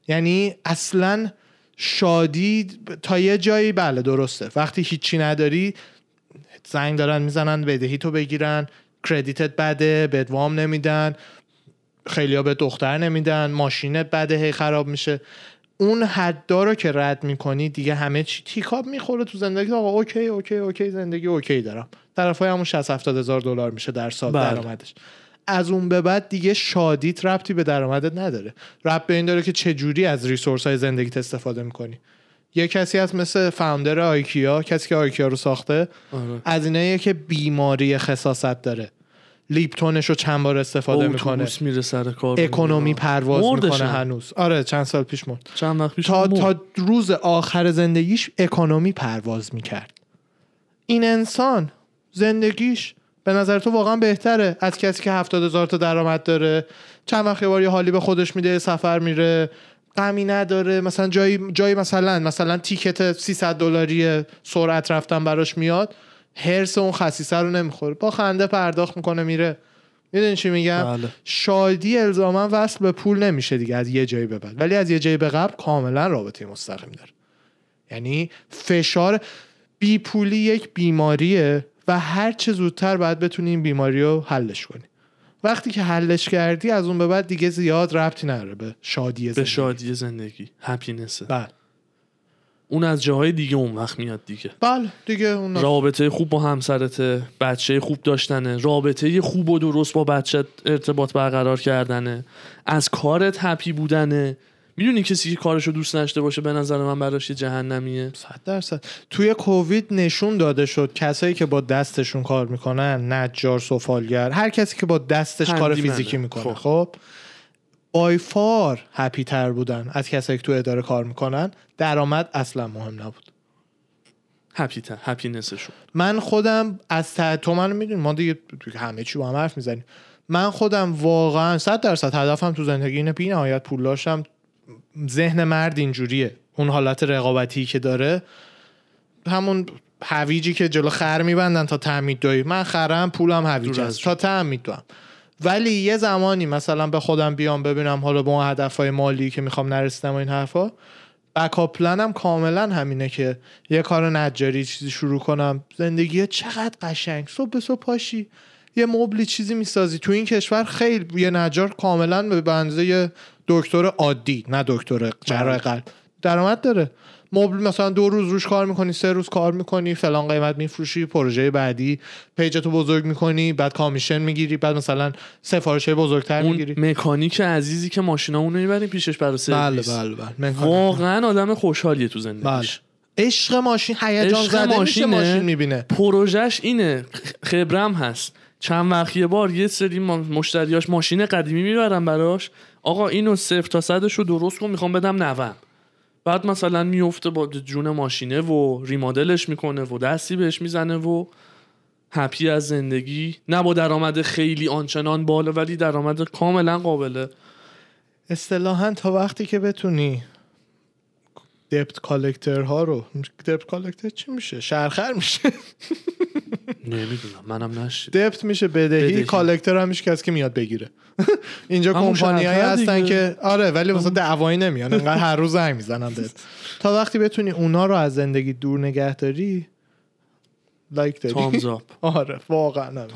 یعنی اصلا شادی تا یه جایی بله درسته. وقتی هیچی نداری زنگ دارن می‌زنن بدهی تو بگیرن. credit ت بده بهت وام نمیدن خیلیا به دختر نمیدن ماشینت بده هی خراب میشه. اون حدا رو که رد می‌کنی دیگه همه چی تیکاب می‌خوره تو زندگی. آقا اوکی اوکی اوکی زندگی اوکی دارم. طرفای همون 60 70 هزار دلار میشه در سال
بله.
درآمدش. از اون به بعد دیگه شادیت ربطی به درآمدت نداره. ربط به این داره که چه جوری از resource های زندگیت استفاده می‌کنی. یه کسی هست مثل founder آیکیا کسی که آیکیا رو ساخته
آره.
از ایناییه که بیماری خساست داره. لیپتونش رو چند بار استفاده می‌کنه.
میره سر کار.
economy پرواز می‌کنه. هنوز. آره چند سال پیش مرد.
چند وقت پیش
تا,
مرد.
تا روز آخر زندگیش economy پرواز می‌کرد. این انسان زندگیش به نظر تو واقعا بهتره از کسی که هفتاد هزار تا درآمد داره. چند وقت یه بار یه حالی به خودش میده سفر میره. غمی نداره. مثلا جایی جایی مثلا مثلا تیکت 300 دلاری سرعت رفتن براش میاد هرس اون خسیسه رو نمی‌خوره. با خنده پرداخت می‌کنه میره. می‌دونی چی میگم؟
بله.
شادی الزاما وصل به پول نمیشه دیگه از یه جایی به بعد. ولی از یه جایی به قبل کاملا رابطه مستقیم داره. یعنی فشار بی پولی یک بیماریه و هر چه زودتر باید بتونی این بیماری رو حلش کنی. وقتی که حلش کردی از اون به بعد دیگه زیاد ربطی نداره به شادی
به
زندگی.
شادی زندگی. هپینسه
بله.
اون از جاهای دیگه اون وقت میاد دیگه.
بله دیگه اون
رابطه خوب با همسرته بچه خوب داشتنه. رابطه خوب و درست با بچه ارتباط برقرار کردنه. از کارت هپی بودنه. می‌دونی کسی که کارشو دوست نشته باشه به نظر من براش یه جهنمیه؟
صد درصد. توی کووید نشون داده شد کسایی که با دستشون کار می‌کنن نجار سفالگر هر کسی که با دستش کار. فیزیکی می‌کنه.
خب.
بای فار هپی تر بودن از کسایی که تو اداره کار می‌کنن. درآمد اصلا مهم نبود.
هپی تا هپینسشون
من خودم از ته تو منو می‌دونی ما دیگه همه چی با هم حرف می‌زنیم. من خودم واقعا صد درصد هدفم تو زندگی اینه بی نهایت پول داشتم ذهن مرد اینجوریه. اون حالت رقابتی که داره همون هویجی که جلو خر میبندن تا تعمید دوی من خرم پولم هویج است. تا تعمید دوم ولی یه زمانی مثلا به خودم بیام ببینم حالا با اون هدفهای مالی که می‌خوام نرسیدم و این حرفا بکاپ پلنم کاملا همینه که یه کار نجاری چیزی شروع کنم. زندگی چقدر قشنگ. صبح به صبح پاشی. یه مبلی چیزی می‌سازی. تو این کشور خیلی یه نجار کاملا به اندازه یه دکتر عادی نه دکتر جراح قلب. درآمد داره. مبل مثلا دو روز روش کار می‌کنی سه روز کار می‌کنی فلان قیمت میفروشی پروژه بعدی پیجتو بزرگ می‌کنی بعد کامیشن می‌گیری بعد مثلا سفارش بزرگتر
اون
می‌گیری.
مکانیک عزیزی که ماشینا اونو می‌بریم پیشش برای
بله
سرویس.
بله بله مکانیک.
واقعا آدم خوشحالیه تو
بله.
زندگیش
عشق ماشین هیجان زده میشه
ماشینه.
ماشین می‌بینه.
پروژش اینه. خبرم هست. چند وقت یه بار یه سری مشتریاش ماشین قدیمی می‌برن براش. آقا اینو صفر تا صدش رو درست کن می‌خوام بدم نوم. بعد مثلا میفته با جون ماشینه و ریمادلش می‌کنه و دستی بهش می‌زنه و هپی از زندگی. نه با درآمد خیلی آنچنان بالا ولی درآمد کاملا قابله.
اصطلاحا تا وقتی که بتونی دپت کالکتر ها رو. دپت کالکتر چی میشه؟ شرخر میشه.
نمی‌دونم. منم نشید
دپت میشه بدهی,
بدهی.
کالکتر هم میشه کسی که میاد بگیره. اینجا کمپانی هستن. که آره ولی مثلا دعوایی نمیان. انقدر هر روز زنگ می‌زنن بهت. تا وقتی بتونی اونا رو از زندگی دور نگه داری لایک داری.
تامزاپ
آره واقعا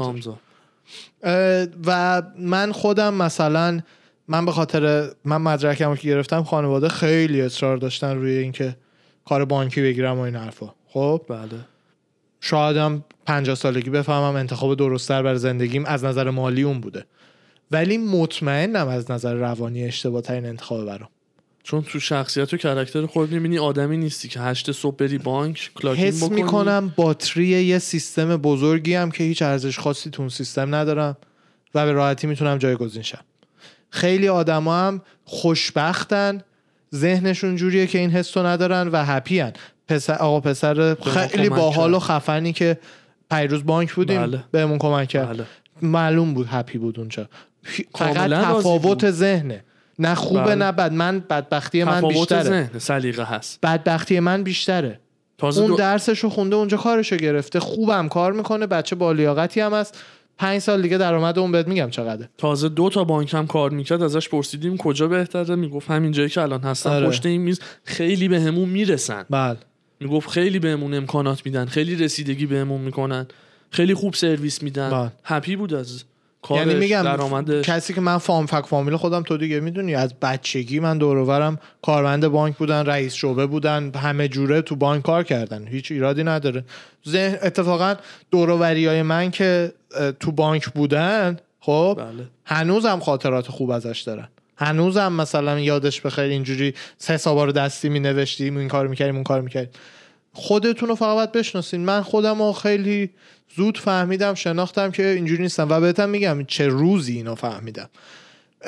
اه، و من خودم مثلا من به خاطر من مدرکم که گرفتم خانواده خیلی اصرار داشتن روی اینکه کار بانکی بگیرم و این حرفا. خب؟
بله.
شایدم 50 سالگی بفهمم انتخاب درستتر برای زندگیم از نظر مالی اون بوده. ولی مطمئنم از نظر روانی اشتباه ترین انتخاب برام.
چون تو شخصیت و کرکتر خود می‌بینی آدمی نیستی که هشت صبح بری بانک کلاکین
حس
بکنی.
می‌کنم باتری یه سیستم بزرگی هم که هیچ ارزش خاصی تو اون سیستم ندارم و به راحتی می‌تونم جایگزین شم. خیلی آدما هم خوشبختن ذهنشون جوریه که این حس رو ندارن و هپی هن. پسر آقا پسر خیلی باحال و. خفنی که پیروز بانک بودیم
بله.
بهمون کمک کرد.
بله.
معلوم بود هپی بود اونجا. فقط تفاوت. ذهنه. نه خوبه
بله.
نه بد. من بدبختی من بیشتره.
ذهن سلیقه هست.
بدبختی من بیشتره.
تازه
اون
دو...
درسش رو خونده اونجا کارشو گرفته. خوبم کار می‌کنه. بچه با لیاقتی هم هست. پنج سال دیگه درآمد اون بهت میگم چقدره.
تازه دو تا بانک هم کار می‌کرد ازش پرسیدیم کجا بهتره؟ می‌گفت همین جایی که الان هستم
آره.
پشت این میز خیلی بهمون می‌رسن.
بله.
می‌گفت خیلی بهمون امکانات میدن خیلی رسیدگی بهمون می‌کنن خیلی خوب سرویس میدن.
بله.
هپی بود از کارش
یعنی میگم
درآمدش.
کسی که من فام فک فامیل خودم تو دیگه می‌دونی از بچگی من دورورم کارمند بانک بودن رئیس شعبه بودن همه جوره تو بانک کار کردن. هیچ ایرادی نداره. اتفاقا دوروری های من که تو بانک بودن خب
بله.
هنوزم خاطرات خوب ازش دارن. هنوزم مثلا یادش بخیر اینجوری سه حسابا رو دستی می نوشتیم این کار می‌کردیم اون کار می‌کردیم. خودتون رو فقط بشناسین. من خودم رو خیلی زود فهمیدم شناختم که اینجوری نیستم. و بهتم میگم چه روزی اینو فهمیدم.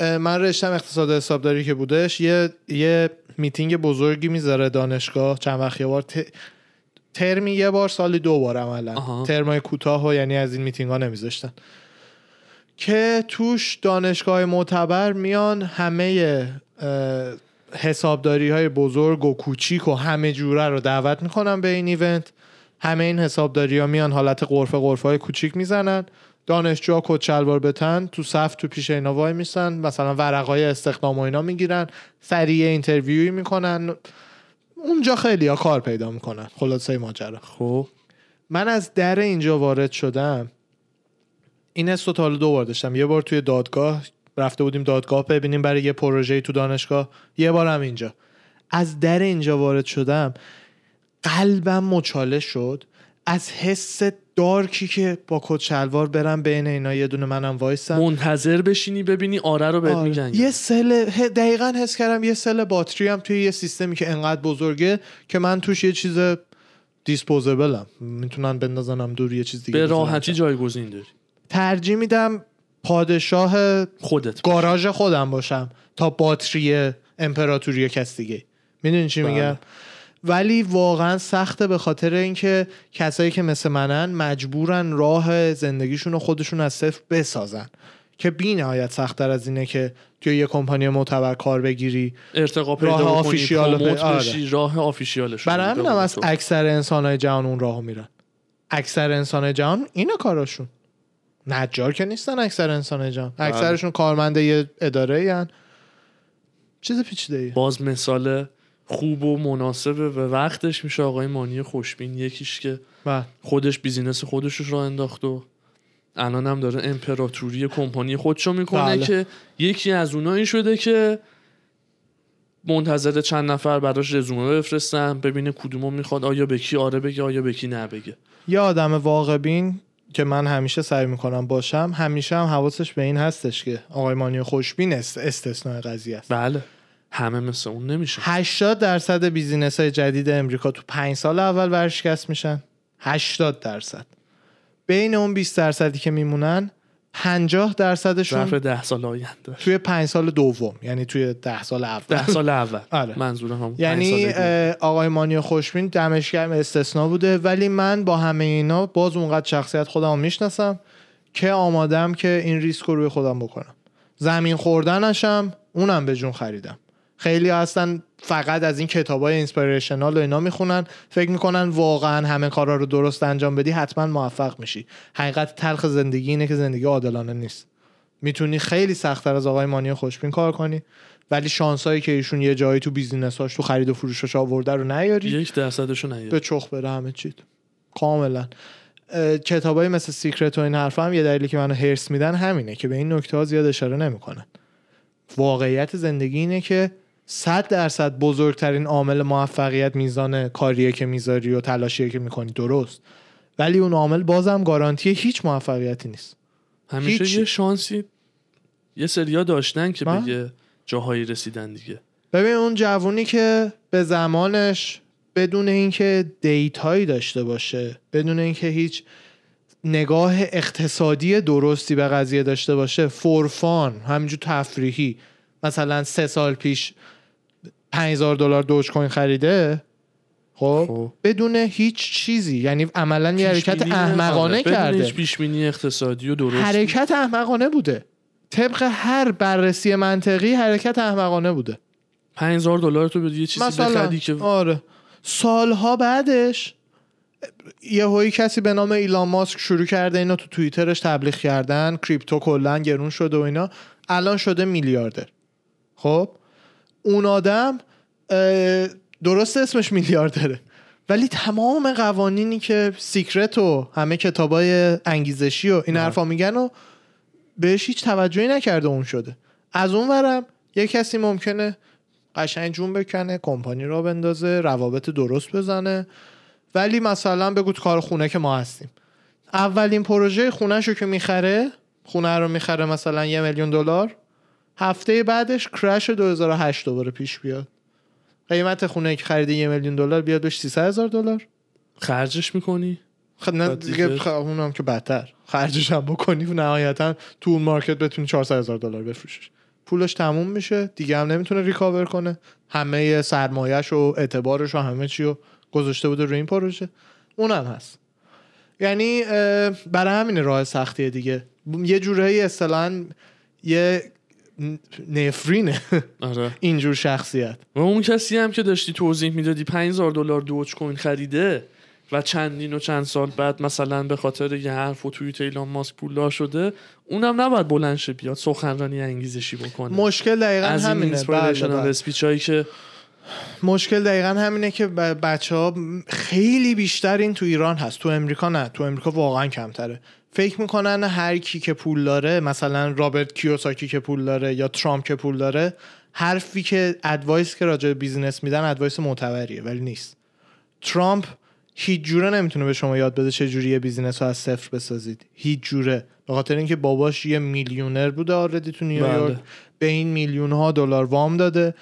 من رشتم اقتصاد حسابداری که بودش یه یه میتینگ بزرگی می‌ذاره دانشگاه چند وقت یه بار ت- ترمی یه بار سالی دو بار عملا. ترمای کوتاه و یعنی از این میتینگ ها نمیذاشتن. که توش دانشگاه معتبر میان همه حسابداری های بزرگ و کوچیک و همه جوره رو دعوت می‌کنن به این ایونت. همه این حسابداری ها میان حالت قرفه قرفه های کوچیک می‌زنن. دانشجوها کت شلوار بتن تو صف تو پیش اینا وای میسن. مثلا ورقای استخدام و اینا می‌گیرن. سریع اینترویوی می‌کنن. اونجا خیلی ها کار پیدا می‌کنن. خلاصه ماجرا.
خب.
من از در اینجا وارد شدم. این حس رو تا دو بار داشتم. یه بار توی دادگاه رفته بودیم دادگاه ببینیم برای یه پروژه تو دانشگاه. یه بار هم اینجا. از در اینجا وارد شدم قلبم مچاله شد. از حس دارکی که با کت شلوار برم بین اینا یه دونه منم وایسم.
منتظر بشینی ببینی آره رو بهت
آره.
میگن
یه سل دقیقا حس کردم یه سل باتری هم توی یه سیستمی که انقدر بزرگه که من توش یه چیز دیسپوزبلم می‌تونن بندازنم دور یه چیز دیگه
به راحتی
جا.
جایگزین داری.
ترجیح میدم پادشاه
خودت
گاراژ خودم باشم تا باتری امپراتوری کس دیگه. می‌دونی چی
بله.
میگم؟ ولی واقعا سخته به خاطر اینکه کسایی که مثل منن مجبورن راه زندگیشون رو خودشون از صفر بسازن که بی نهایت سختتر از اینه که توی یه کمپانی معتبر کار بگیری
ارتقا پیدا
راه
کنی
آفیشیال آره.
راه آفیشیالش
برای همین هم از اکثر انسانهای جهان اون راهو میرن اکثر انسانهای جهان اینه کاراشون نجار که نیستن اکثر انسانهای جهان
بله.
اکثرشون کارمنده یه اداره هن. چیز پیچیده
باز مثال خوب و مناسب به وقتش میشه آقای مانی خوشبین. یکیش که
بله.
خودش بیزینس خودش رو انداخت و الان هم داره امپراتوری کمپانی خودشو می‌کنه
بله.
که یکی از اونایی شده که منتظر چند نفر براش رزومه بفرستن ببینه کدومو می‌خواد آیا به کی آره بگه آیا به کی نه بگه.
یه آدم واقع بین که من همیشه سعی می‌کنم باشم همیشه هم حواسش به این هستش که آقای مانی خوشبین است استثناء قضیه است.
بله. همه مثل اون نمیشه
80 درصد بیزینس های جدید امریکا تو 5 سال اول ورشکست میشن. 80 درصد. بین اون 20 درصدی که میمونن 50 درصدشون
ظرف ده سال آینده.
توی 5 سال دوم یعنی توی 10 سال اول.
ده سال اول.
آره.
منظورم هم
یعنی آقای مانی خوشبین دمش گرم استثنا بوده ولی من با همه اینا باز اونقدر شخصیت خودم رو می‌شناسم که آمادم که این ریسک رو روی خودم بکنم. زمین خوردنشم اونم به جون خریدم. خیلی هستن فقط از این کتاب های اینسپیریشنال و اینا می‌خونن. فکر می‌کنن واقعا همه کارا رو درست انجام بدی حتما موفق میشی. حقیقت تلخ زندگی اینه که زندگی عادلانه نیست. می‌تونی خیلی سختتر از آقای مانی خوشبین کار کنی ولی شانسایی که ایشون یه جایی تو business اش تو خرید و فروشش آورده رو نیاری.
یک درصدشو نیاد
به چخ بره همه چیت. کاملا. کتابایی مثل Secret و این حرفا هم یه دلیلی که منو حرص میدن همینه که به این نکته ها زیاد اشاره نمی‌کنن. واقعیت زندگی اینه که صد درصد بزرگترین عامل موفقیت میزان کاریه که می‌ذاری و تلاشیه که می‌کنی درست ولی اون عامل بازم گارانتی هیچ موفقیتی نیست
همیشه
هیچ.
یه شانسی یه سریا داشتن که
من؟
به یه جاهایی رسیدن دیگه
ببین اون جوونی که به زمانش بدون اینکه دیتایی داشته باشه بدون اینکه هیچ نگاه اقتصادی درستی به قضیه داشته باشه فورفان همینجور تفریحی مثلا سه سال پیش 5000 دلار دوج کوین خریده؟ خب
خب.
بدون هیچ چیزی. یعنی عملا یه حرکت احمقانه
بدون
کرده.
هیچ پیشبینی اقتصادی و درست
حرکت احمقانه بوده. طبق هر بررسی منطقی حرکت احمقانه بوده.
5000 دلار تو بدی یه چیزی
مثلا
که
آره. سالها بعدش یه هایی کسی به نام ایلان ماسک شروع کرده اینا تو توییترش تبلیغ کردن. کریپتو کلا گرون شده و اینا. الان شده میلیاردر. خب؟ اون آدم درست اسمش میلیاردره. ولی تمام قوانینی که سیکرت و همه کتابای انگیزشی و این. حرفا میگن و بهش هیچ توجهی نکرده اون شده. از اون ورم یه کسی ممکنه قشنگ جون بکنه کمپانی را بندازه روابط درست بزنه. ولی مثلا بگو کار خونه که ما هستیم. اولین پروژه خونهشو که می‌خره خونه رو می‌خره مثلا یه میلیون دلار. هفته بعدش کرش 2008 دوباره پیش بیاد. قیمت خونه که خریده یه میلیون دلار بیاد بهش 300 هزار دلار.
خرجش می‌کنی؟
خب نه دیگه خ- اونم که بدتر. خرجش هم بکنی و نهایتا تو اون مارکت بتونی 400 هزار دلار بفروشش پولش تموم میشه دیگه هم نمی‌تونه ریکاور کنه. همه سرمایهش و اعتبارش و همه چی رو گذاشته بوده روی این پروژه. اونم هست. یعنی برای همین راه سختیه دیگه. یه جورایی اصطلاحا یه نفرینه.
آره.
اینجور شخصیت.
و اون کسی هم که داشتی توضیح می‌دادی 5000 دلار دوج کوین خریده و چندین و چند سال بعد مثلا به خاطر یه حرف و توییت ایلان ماسک پولدار شده اونم نباید بلند شه بیاد سخنرانی انگیزشی بکنه.
مشکل دقیقا
از این
همینه. بله، بله.
که
مشکل دقیقا همینه که بچه ها خیلی بیشتر این تو ایران هست. تو امریکا نه. تو امریکا واقعا کمتره. فکر می‌کنن هر کی که پول داره مثلا رابرت کیوساکی که پول داره یا ترامپ که پول داره حرفی که advice که راجع business میدن advice معتبریه ولی نیست. ترامپ هیچ جوره نمی‌تونه به شما یاد بده چه جوری یه business رو از صفر بسازید. هیچ جوره. به خاطر اینکه باباش یه میلیونر بوده already تو نیویورک.
بله.
به این میلیون ها دلار وام داده.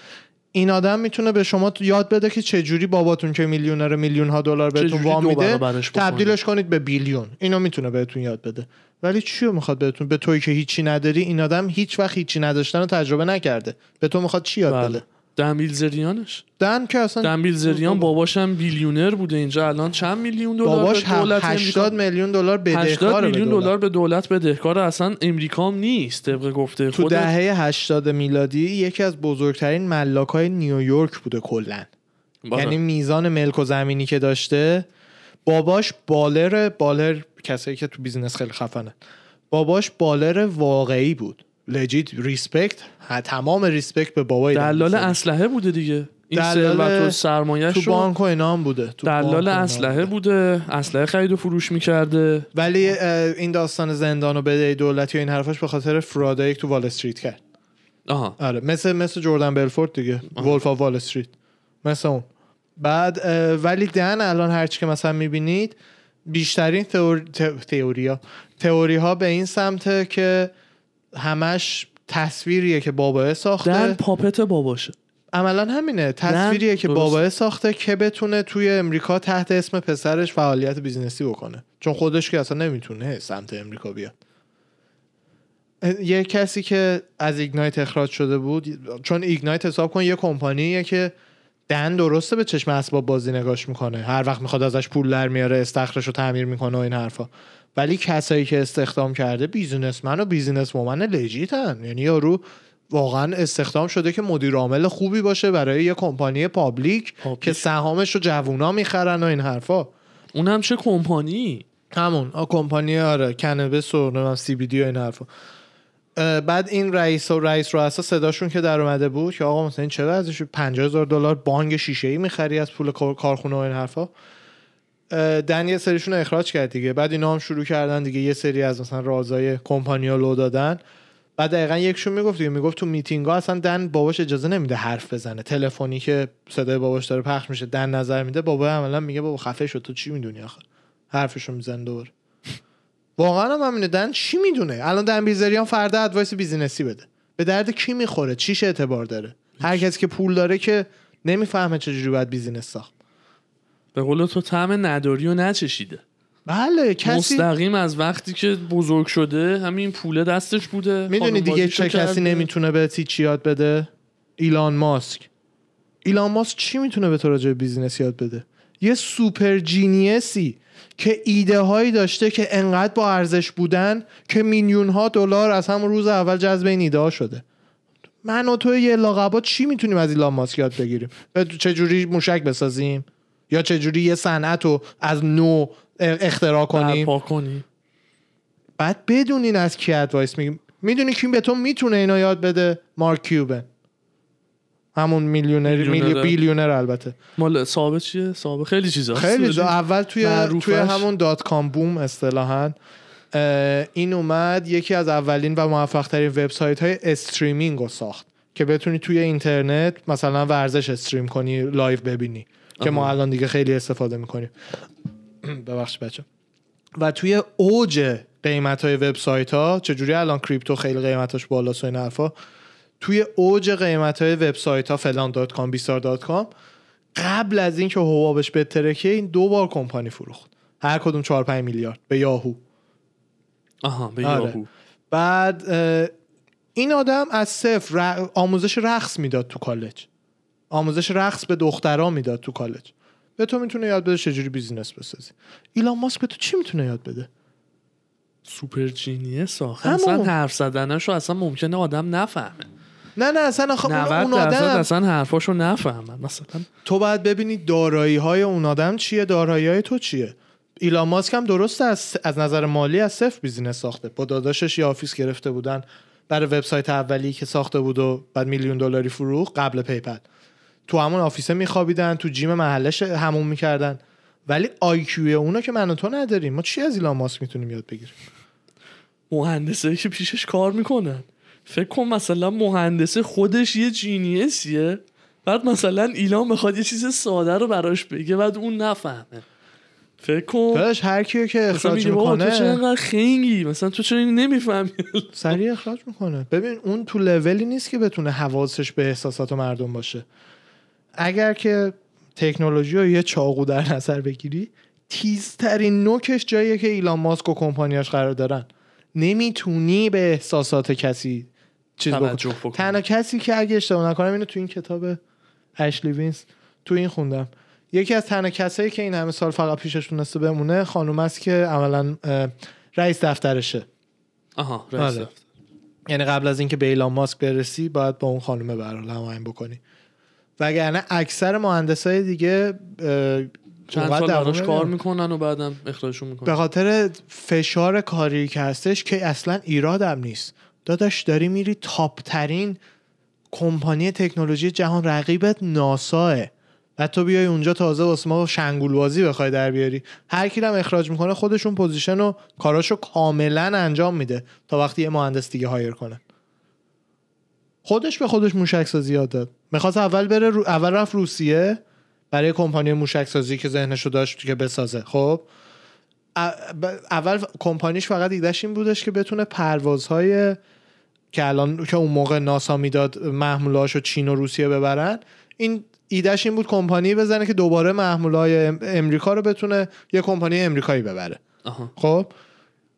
این آدم می‌تونه به شما یاد بده که چه جوری باباتون که میلیونر میلیون ها دلار بهتون وام میده. تبدیلش کنید به بیلیون. اینو می‌تونه بهتون یاد بده. ولی چیو می‌خواد بهتون؟ به توی که هیچی نداری این آدم هیچ وقت هیچی نداشتن رو تجربه نکرده. به تو می‌خواد چی یاد
بله.
بده؟
دن بیلزریانش
دن که اصلا
دن بیلزریان باباش هم بیلیونر بوده اینجا. الان چند میلیون دلار
باباش
به دولت
80
امریکا
میلیون دلار
80
بدهکاره
میلیون
به دلار
به دولت بدهکار اصلا امریکام نیست طبق گفته
تو دهه 80 میلادی یکی از بزرگترین ملاک های نیویورک بوده کلا.
بله.
یعنی میزان ملک و زمینی که داشته. باباش baller baller کسایی که تو business خیلی خفنه. باباش baller واقعی بود. legit respect تمام respect به بابای
دلال. اسلحه بوده دیگه. این ثروت و سرمایه‌اش
تو بانک و اینا هم بوده. تو
دلال اسلحه
بوده.
اسلحه خرید و فروش می‌کرده.
ولی این داستان زندان و بدهی دولتی و این حرفاش به خاطر fraud ایی تو وال استریت کرد.
آها.
آره مثل مثل جردن بلفورد دیگه. Wolf of Wall Street. مثل اون. بعد ولی دن الان هرچی که مثلا می‌بینید بیشترین تئور... ت- تئوریا تئوری ها به این سمته که همش تصویریه که بابا ساخته.
دن puppet باباشه.
عملا همینه. تصویریه که. بابا ساخته که بتونه توی امریکا تحت اسم پسرش فعالیت business ی بکنه. چون خودش که اصلا نمی‌تونه سمت امریکا بیاد. یه کسی که از ایگنایت اخراج شده بود چون ایگنایت حساب کن یه کمپانیه که دن درسته به چشم اسباب بازی نگاش می‌کنه. هر وقت می‌خواد ازش پول در میاره استخرش رو تعمیر می‌کنه و این حرفا. ولی کسایی که استخدام کرده businessman و businesswoman legit ن. یعنی یارو واقعا استخدام شده که مدیر عامل خوبی باشه برای یه کمپانی public
public.
که سهامش رو جوونا می‌خرن و این حرفا.
اونم چه کمپانی؟
همون آ کمپانی آره کنبس و نمی‌دونم CBD و این حرفا. بعد این رئیس و رئیس رؤسا صداشون که در اومده بود که آقا مثلا این چه وضعش 50000 دلار bong شیشه ای می‌خری از پول کار- کارخونه و این حرفا. دن یه سریشون رو اخراج کرد دیگه. بعد اینا هم شروع کردن دیگه. یه سری از مثلا رازای کمپانی ها لو دادن. بعد دقیقا یکشون می‌گفت دیگه می‌گفت تو میتینگ ها اصلا دن باباش اجازه نمیده حرف بزنه. تلفنی که صدای باباش داره پخش میشه دن نظر میده بابا عملا میگه بابا خفه شو تو چی می‌دونی آخه؟ حرفشو می‌زنه دوباره. واقعا هم همینه. دن چی می‌دونه؟ الان دن بیلزریان فردا advice business ی بده. به درد کی می‌خوره؟ چیش اعتبار داره؟ هر کسی که پول داره که نمی‌فهمه چجوری باید business ساخت.
به قول تو طعم نداری رو نچشیده.
بله کسی
مستقیم از وقتی که بزرگ شده همین پوله دستش بوده.
می‌دونی دیگه چه کسی. نمی‌تونه به چی یاد بده؟ ایلان ماسک. ایلان ماسک چی می‌تونه به تو راجع business یاد بده؟ یه super genius ی که ایده هایی داشته که انقدر با ارزش بودن که میلیون ها دلار از همون روز اول جذب این ایده ها شده. من و تو یه لاقبا چی می‌تونیم از ایلان ماسک یاد بگیریم؟ چه جوری موشک بسازیم؟ یا چه جوری یه صنعت رو از نو اختراع کنیم
کنی.
بعد بدونین از کی advice میگیم می‌دونی کی به تو می‌تونه اینو یاد بده؟ مارک کیوبن. همون میلیونر. میلی... بیلیونر البته.
مال صاحب چیه؟ صاحب خیلی چیزا
خیلی جا اول توی
معروفش.
توی همون dot-com boom اصطلاحا این اومد یکی از اولین و موفق ترین وبسایت های streaming رو ساخت که بتونی توی اینترنت مثلا ورزش stream کنی live ببینی. که ما. الان دیگه خیلی استفاده می‌کنیم. ببخش بچه و توی اوج قیمت های وبسایت ها چجوری الان crypto خیلی قیمتش بالاست و این حرفا؟ توی اوج قیمت های وبسایت ها فلان dot com بیسار dot com قبل از اینکه حبابش بترکه این دو بار کمپانی فروخت. هر کدوم 4 5 میلیارد. به یاهو.
آها به
آره.
یاهو.
بعد این آدم از صفر آموزش رقص می‌داد تو کالج. آموزش رقص به دخترها می‌داد تو کالج. به تو می‌تونه یاد بده چجوری business بسازی. ایلان ماسک به تو چی می‌تونه یاد بده؟
super genius آخه. اصلا حرف زدنشو اصلا ممکنه آدم نفهمه.
نه نه اصلا آخه اون,
90
اون
درصد
آدم
اصلا حرفاشو نفهمن. مثلا
تو باید ببینی دارایی های اون آدم چیه دارایی های تو چیه. ایلان ماسک هم درسته از, از نظر مالی از صفر business ساخته. با داداشش یه office گرفته بودن. برای وبسایت اولی که ساخته بود و بعد میلیون دلاری فروخت قبل پیپل. تو همون office ه میخوابیدن تو gym محلش حموم می‌کردن. ولی آیکیو اونو که من و تو نداریم. ما چی از ایلان ماسک می‌تونیم یاد بگیریم؟
مهندسه که پیشش کار می‌کنن. فکر کن مثلا مهندسه خودش یه جینیسیه. بعد مثلا ایلان بخواد یه چیز ساده رو براش بگه بعد اون نفهمه. فکر کن.
هر کیو که اخراج
بابا تو چرا
می‌کنه
خنگی؟ مثلا تو چرا نمی‌فهمی؟
سریع اخراج می‌کنه. ببین اون تو لولی نیست که بتونه حواسش به احساسات مردم باشه. اگر که تکنولوژی رو یه چاقو در نظر بگیری تیزترین نوکش جاییه که ایلان ماسک و کمپانیاش قرار دارن. نمی‌تونی به احساسات کسی چیز تنها کسی که اگه اشتباه نکنم اینو تو این کتاب اشلی وینز تو این خوندم. یکی از تنها کسایی که این همه سال فقط پیشش تونسته بمونه خانوم است که عملا رئیس دفترشه.
آها رئیس
آره.
دفتر.
یعنی قبل از اینکه به ایلان ماسک برسی باید با اون خانومه به هر حال هماهنگ بکنی. وگرنه اکثر مهندسای دیگه
چند سال براش کار. می‌کنن و بعدم اخراجشون
به
می‌کنن
خاطر فشار کاری که هستش که اصلا ایرادم نیست. داداش داری میری top ترین کمپانی تکنولوژی جهان رقیبت ناساه. و تو بیای اونجا تازه واسه ما شنگول بازی بخوای در بیاری. هر کی هم اخراج می‌کنه خودشون position و کاراشو کاملا انجام میده تا وقتی یه مهندس دیگه hire کنه. خودش به خودش موشک سازی یاد داد. می‌خواست اول بره رو... اول رفت روسیه برای کمپانی موشک سازی که ذهنشو داشت که بسازه. خب اول کمپانیش فقط ایدهش این بودش که بتونه پروازهای که الان که اون موقع ناسا می‌داد محمولهاشو چین و روسیه ببرن این ایدهش این بود کمپانی بزنه که دوباره محمولهای امریکا رو بتونه یه کمپانی امریکایی ببره.
آها.
خب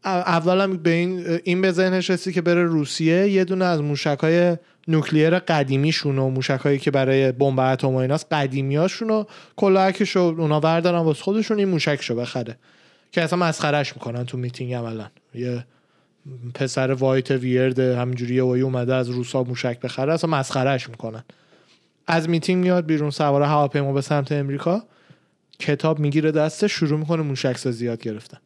اولا به این این به ذهنش رسید که بره روسیه یه دونه از موشک های nuclear قدیمیشون و موشک هایی که برای بمب اتم و ایناست قدیمیاشون و کلاهکش رو اونا بردارن واسه خودشون این موشکشو بخره. که اصلا مسخرش می‌کنن تو میتینگ عملا. یه پسر white weird همینجوری یه وایی اومده از روسا موشک بخره اصلا مسخرش می‌کنن. از میتینگ میاد بیرون سوار هواپیما به سمت امریکا. کتاب می‌گیره دسته شروع می‌کنه موشک سازی یاد گرفتن.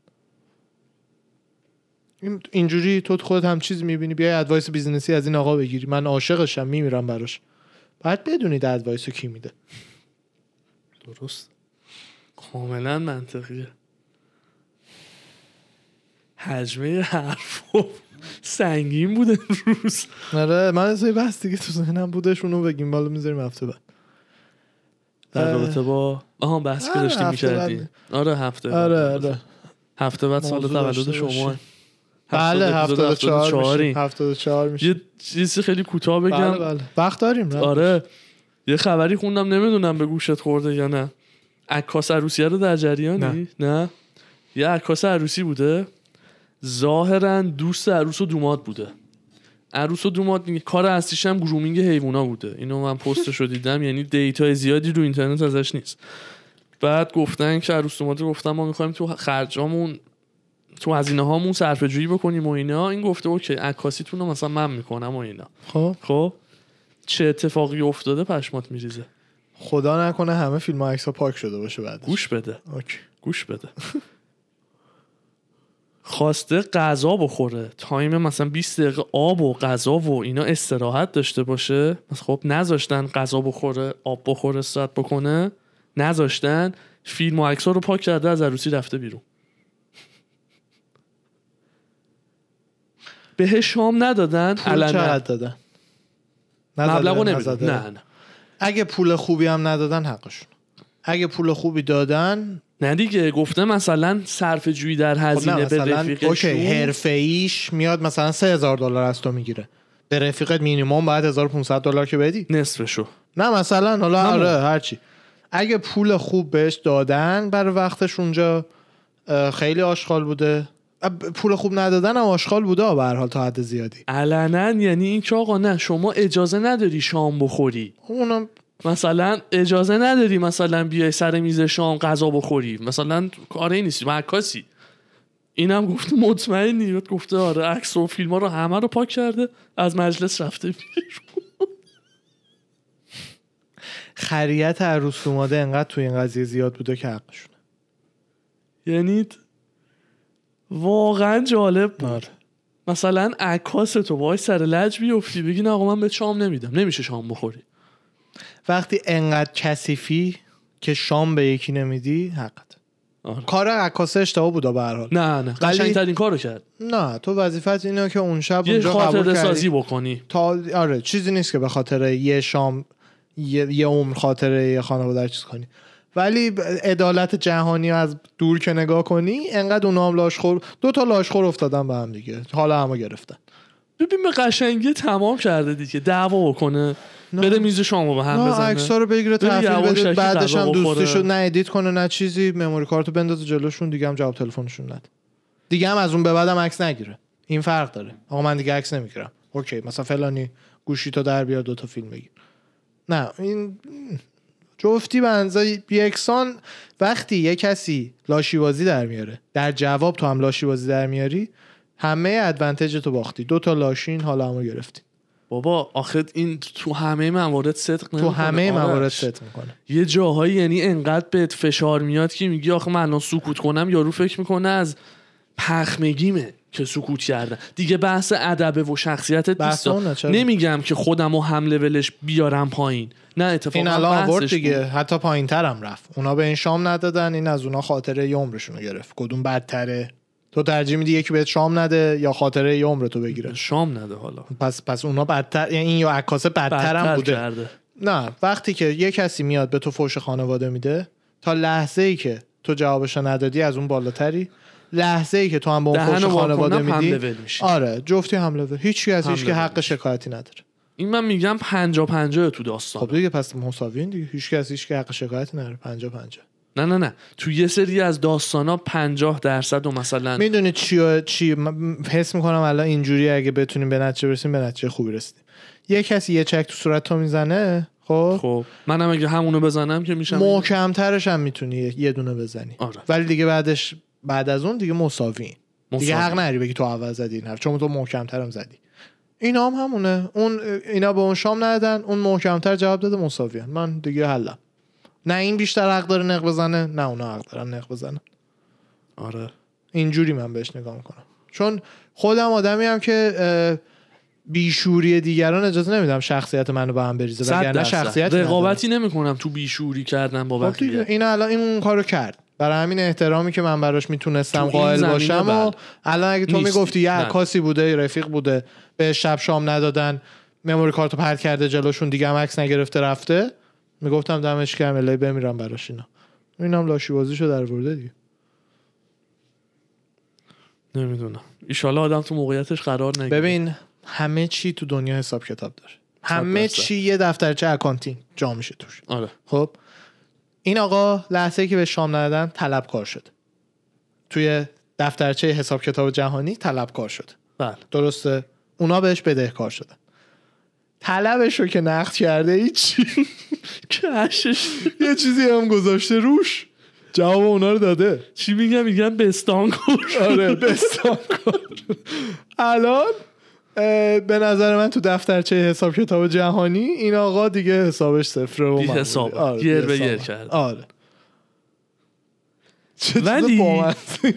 اینجوری تو خودت هم چیز می‌بینی بیای advice business ی از این آقا بگیری. من عاشقشم میمیرم براش. باید بدونید advice کی میده.
درست. کاملا منطقیه. حجمه حرف سنگین بود امروز.
آره من از بس دیگه تو ذهنم بودش اونو بگیم. بالا می‌ذاریم هفته بعد.
در. رابطه با آها بحث که
آره،
داشتیم
هفته
می‌کردیم آره هفته بعد.
آره آره.
هفته بعد سال تولد شما.
بله 74 میشه. 74 میشه.
یه چیزی خیلی کوتاه بگم.
بله. بله وقت داریم نه؟
آره. یه خبری خوندم نمی‌دونم به گوشت خورده یا نه. عکاس عروسیه رو در جریانی؟ نه, یه عکاس عروسی بوده. ظاهرا دوست عروس و دوماد بوده. عروس و دوماد میگه کار اصلیش هم grooming حیوونا بوده. اینو من پستش رو دیدم یعنی data زیادی رو اینترنت ازش نیست. بعد گفتن که عروس دوماد گفتن ما می‌خوایم تو خرجامون تو هزینه هامون صرفه جویی بکنیم و اینا. این گفته okay عکاسیتون رو مثلا من می‌کنم و اینا.
خب.
خب؟ چه اتفاقی افتاده پشمات میریزه؟
خدا نکنه همه فیلم ها عکس ها پاک شده باشه بعد
گوش بده.
okay.
گوش بده. خواسته غذا بخوره. time مثلا 20 دقیقه آب و غذا و اینا استراحت داشته باشه. خب نذاشتن غذا بخوره آب بخوره استراحت بکنه. نذاشتن فیلم و عکس رو پاک کرده از عروسی رفته بیرون. بهش شام ندادن
پول چقدر دادن؟
مبلغو
نزدن.
نمیدون نه نه.
اگه پول خوبی هم ندادن حقشون. اگه پول خوبی دادن
نه دیگه گفته مثلا صرفه جویی در
خب
هزینه
نه
به
مثلا
رفیقشون.
okay حرفه ایش میاد مثلا 3000 دلار از تو می‌گیره. به رفیقت مینیمم باید 1500 دلار که بدی.
نصفشو.
نه مثلا حالا. آره هرچی اگه پول خوب بهش دادن برای وقتش اونجا خیلی آشغال بوده. پول خوب ندادن هم آشغال بوده به هر حال تا حد زیادی.
علنا یعنی این که آقا نه شما اجازه نداری شام بخوری.
اونم
مثلا اجازه نداری مثلا بیای سر میز شام غذا بخوری. مثلا کاری نیستی معکاسی. اینم گفته مطمئنی. بعد گفته آره عکس و فیلم ها رو همه رو پاک کرده از مجلس رفته بیرون.
خریت عروس اومده انقدر توی این قضیه زیاد بوده که حقشونه.
یعنی واقعا جالب بود.
آره.
مثلا عکاس تو وای سر لج بیفتی بگی نه آقا من به شام نمیدم. نمیشه شام بخوری.
وقتی انقدر کثیفی که شام به یکی نمیدی حقت.
آره.
کار عکاسه اشتباه بوده به هر حال.
نه نه.
ولی-
قشنگترین کارو کرد.
نه تو وظیفت اینه که اون شب
یه
اونجا کردی.
سازی بکنی.
تا آره چیزی نیست که به خاطر یه شام یه, یه عمر خاطره یه خانواده چیز کنی. ولی عدالت جهانی از دور که نگاه کنی انقدر اونا هم لاشخور دو تا لاشخور افتادن به هم دیگه. حالا همه گرفتن.
ببین به قشنگی تمام کرده دیگه. دعوا بکنه بره میز شامو به هم
نه
بزنه.
عکس‌ها رو بگیره تحویل بده بعدش هم. دوستیشو نه edit کنه نه چیزی memory card و بندازه جلوشون دیگه هم جواب تلفنشون نده. دیگه هم از اون به بعدم عکس نگیره. این فرق داره. آقا من دیگه عکس نمی‌گیرم. okay مثلا فلانی گوشی تو در بیار دوتا فیلم بگیر. نه این جفتی به یکسان وقتی یه کسی لاشیبازی در میاره در جواب تو هم لاشیبازی در میاری همه advantage تو باختی. دو تا لاشین حالا همو گرفتی.
بابا آخه این تو همه موارد صدق
تو همه موارد صدق می‌کنه.
یه جاهایی یعنی انقدر بهت فشار میاد که میگی آخه من الان سکوت کنم یارو فکر می‌کنه از پخمگیمه که سکوت کردن. دیگه بحث ادب و شخصیت نیست. نمیگم که خودم و هم لولش بیارم پایین. نه اتفاقا
این الان آورد دیگه. حتی پایین ترم رفت. اونا به این شام ندادن این از اونا خاطره یه عمرشون رو گرفت. کدوم بدتره؟ تو ترجیح میدی یکی بهت شام نده یا خاطره یه عمر تو بگیره؟
شام نده حالا.
پس پس اونا بدتر یعنی این یا عکاسه بدتر هم بوده. کرده. نه وقتی که یه کسی میاد به تو فوش خانواده میده تا لحظه ای که تو جوابش ندادی از اون بالاتری لحظه ای که تو هم به اون فوش خانواده میدی؟ آره جفتی هم لول هیچ از هیچ که حق شکایتی نداره.
این من میگم 50 50 تو داستان.
خب دیگه پس مساویین دیگه. هیچ کس هیچ که حق شکایتی نداره. 50 50
نه نه نه. تو یه سری از ها 50 درصد و مثلا
می‌دونی چی چی؟ حس می‌کنم الان اینجوری اگه بتونیم به نتیجه برسیم به نتیجه خوبی رسیدیم. یه کسی یه چک تو صورت تو می‌زنه خب؟
خب. منم اگه همونو بزنم که میشم
محکمترش هم می‌تونی یه دونه بزنی.
آره.
ولی دیگه بعدش بعد از اون دیگه مساوی. دیگه حق نری بگی تو اول زدی این چون تو محکمترم زدی. اینا هم همونه. اون اینا به اون شام ندادن اون محکمتر جواب داده مساویان من دیگه حلم. نه این بیشتر حق داره نق بزنه نه اونا حق دارن نق بزنه
آره.
اینجوری من بهش نگاه می‌کنم. چون خودم آدمی هم که بیشوری دیگران اجازه نمیدم شخصیت منو به هم بریزه وگرنه شخصیت
رقابتی نمی‌کنم تو بیشوری کردن با خب
این الان این اون کارو کرد. برای همین احترامی که من براش می‌تونستم قائل باشم و الان اگه تو می‌گفتی یه عکاسی بوده رفیق بوده به شب شام ندادن memory card و پرت کرده جلوشون دیگه هم عکس نگرفته رفته می‌گفتم دمش گرم الهی بمیرم براش اینا. اینم لاشی بازیشو در ورده دیگه.
نمی‌دونم. ایشالا آدم تو موقعیتش قرار نگیره.
ببین همه چی تو دنیا حساب کتاب داره. همه چی یه دفترچه accounting جا میشه توش.
آره.
خب؟ این آقا لحظه که بهش شام ندادن طلبکار شد. توی دفترچه حساب کتاب جهانی طلبکار شد.
بله.
درسته؟ اونا بهش بدهکار شدن. طلبش رو که نقد کرده هیچی
کشش.
یه چیزی هم گذاشته روش. جواب اونا رو داده.
چی میگم میگم بستان کن
آره بستان کن الان به نظر من تو دفترچه حساب کتاب جهانی این آقا دیگه حسابش صفره و
حساب. آره گر به گر کرد
آره.
ولی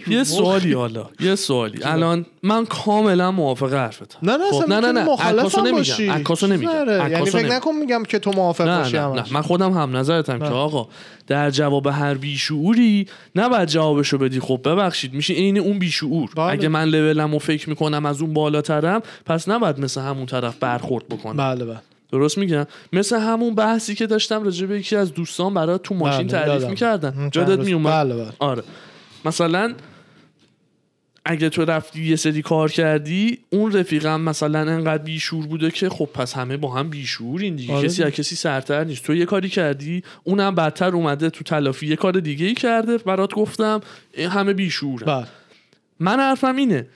یه سوالی حالا یه سوالی. الان من کاملا موافق حرفتم.
نه نه
خب،
نه
نه
نه. عکاسو
نمیگم عکاسو نمیگم
یعنی فکر نکن میگم که تو موافق
نه
باشی
نه, نه. من خودم هم نظرتم که آقا در جواب هر بیشعوری نباید جوابشو بدی. خب ببخشید میشه عین اون بیشعور. بله. اگه من لولم و فکر می‌کنم از اون بالاترم پس نباید مثل همون طرف برخورد بکنم.
بله بله.
درست میگم؟ مثل همون بحثی که داشتم راجع به یکی از دوستان برای تو ماشین بله، تعریف می‌کردن. جادت میومد؟
بله بله.
آره. مثلا اگه تو رفتی یه سری کار کردی اون رفیقم مثلا انقدر بیشور بوده که خب پس همه با هم بیشورین دیگه. آره. کسی از کسی سرتر نیست. تو یه کاری کردی اونم بدتر اومده تو تلافی. یه کار دیگه ای کرده برات گفتم همه بیشور
بله.
من حرفم اینه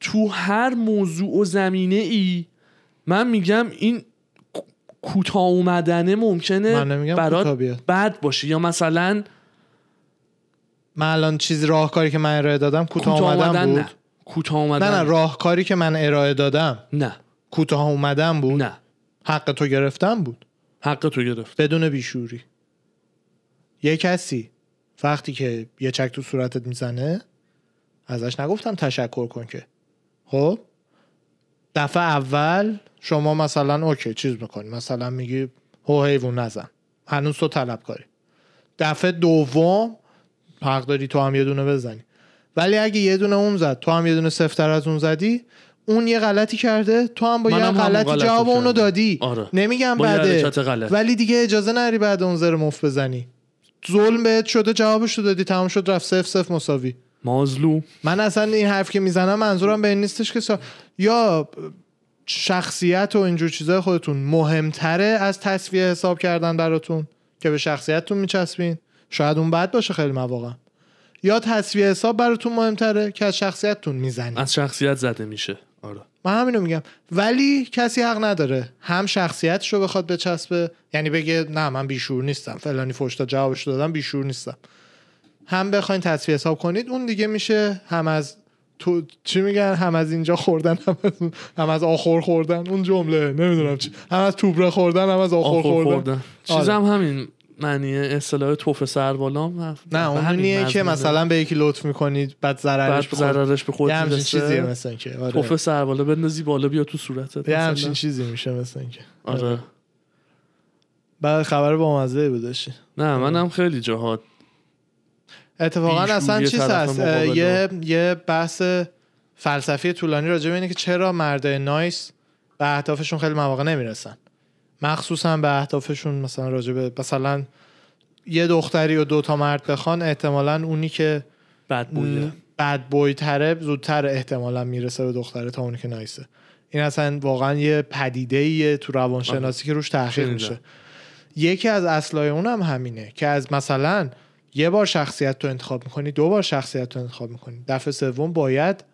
تو هر موضوع و زمینه ای من میگم این کوتاه اومدنه ممکنه برات بد باشه. یا مثلا
من الان چیزی راهکاری که من ارائه دادم کوتاه اومدن بود.
کوتاه اومدن
نه نه راهکاری که من ارائه دادم
نه.
کوتاه اومدن بود؟
نه.
حق تو گرفتم بود؟
حق تو گرفت.
بدون بیشوری. یه کسی وقتی که یه چک تو صورتت می‌زنه ازش نگفتم تشکر کن که. خب؟ دفعه اول شما مثلا اوکی چیز می‌کنی. مثلا میگی هو حیوان نزن. هنوز تو طلب کاری دفعه دوم حق داری تو هم یه دونه بزنی. ولی اگه یه دونه اون زد تو هم یه دونه سفتر از اون زدی اون یه غلطی کرده تو هم با یه غلطی جواب اونو دادی.
آره.
نمیگم بعده. ولی دیگه اجازه نری بعد اون زر مفت بزنی. ظلم بهت شده جوابشو دادی تمام شد رفت صف صف مساوی.
مازلو.
من اصلا این حرف که می‌زنم منظورم به این نیستش که سا... یا شخصیت و اینجور چیزای خودتون مهمتره از تصفیه حساب کردن براتون که به شخصیتتون میچسبین. شاید اون بد باشه خیلی مواقع یا تصفیه حساب براتون مهمتره که از شخصیتتون می‌زنی
از شخصیت زده میشه. آره.
من همینو میگم. ولی کسی حق نداره هم شخصیتش رو بخواد بچسبه. یعنی بگه نه من بیشور نیستم. فلانی فوشتا جوابش دادم بیشور نیستم. هم بخواین تصفیه حساب کنید اون دیگه میشه هم از تو چی میگن؟ هم از اینجا خوردن هم از, هم از آخر خوردن. اون جمله نمی‌دونم چی. هم از توبره خوردن هم از آخر,
آخر
خوردن,
خوردن. چیزم همین معنی اصطلاح توف سربالام
نه اون اونیه که مثلا به یکی لطف می‌کنید بعد ضررش
بعد ضررش به خود
یه همچین. چیزیه مثلا که آره.
توف سربالا بندازی بالا بیا تو صورتت
یه. همچین چیزی میشه مثلا که.
آره.
بعد خبر با مزه بودشی
نه منم خیلی جاها
اتفاقا اصلا چیز هست یه یه بحث فلسفی طولانی راجع به اینه که چرا مردای نایس به اهدافشون خیلی مواقع نمی‌رسن. مخصوصا به اهدافشون مثلا راجع به مثلا یه دختری و دو تا مرد بخوان احتمالا اونی که
بد بوده
بد بوی تره زودتر احتمالا می‌رسه به دختره تا اونی که نایسه این اصلا واقعا یه پدیده ایه تو روانشناسی که روش تحقیق. میشه. یکی از اصلای اون هم همینه که از مثلا یه بار شخصیت تو انتخاب می‌کنی دو بار شخصیت تو انتخاب می‌کنی. دفعه سوم باید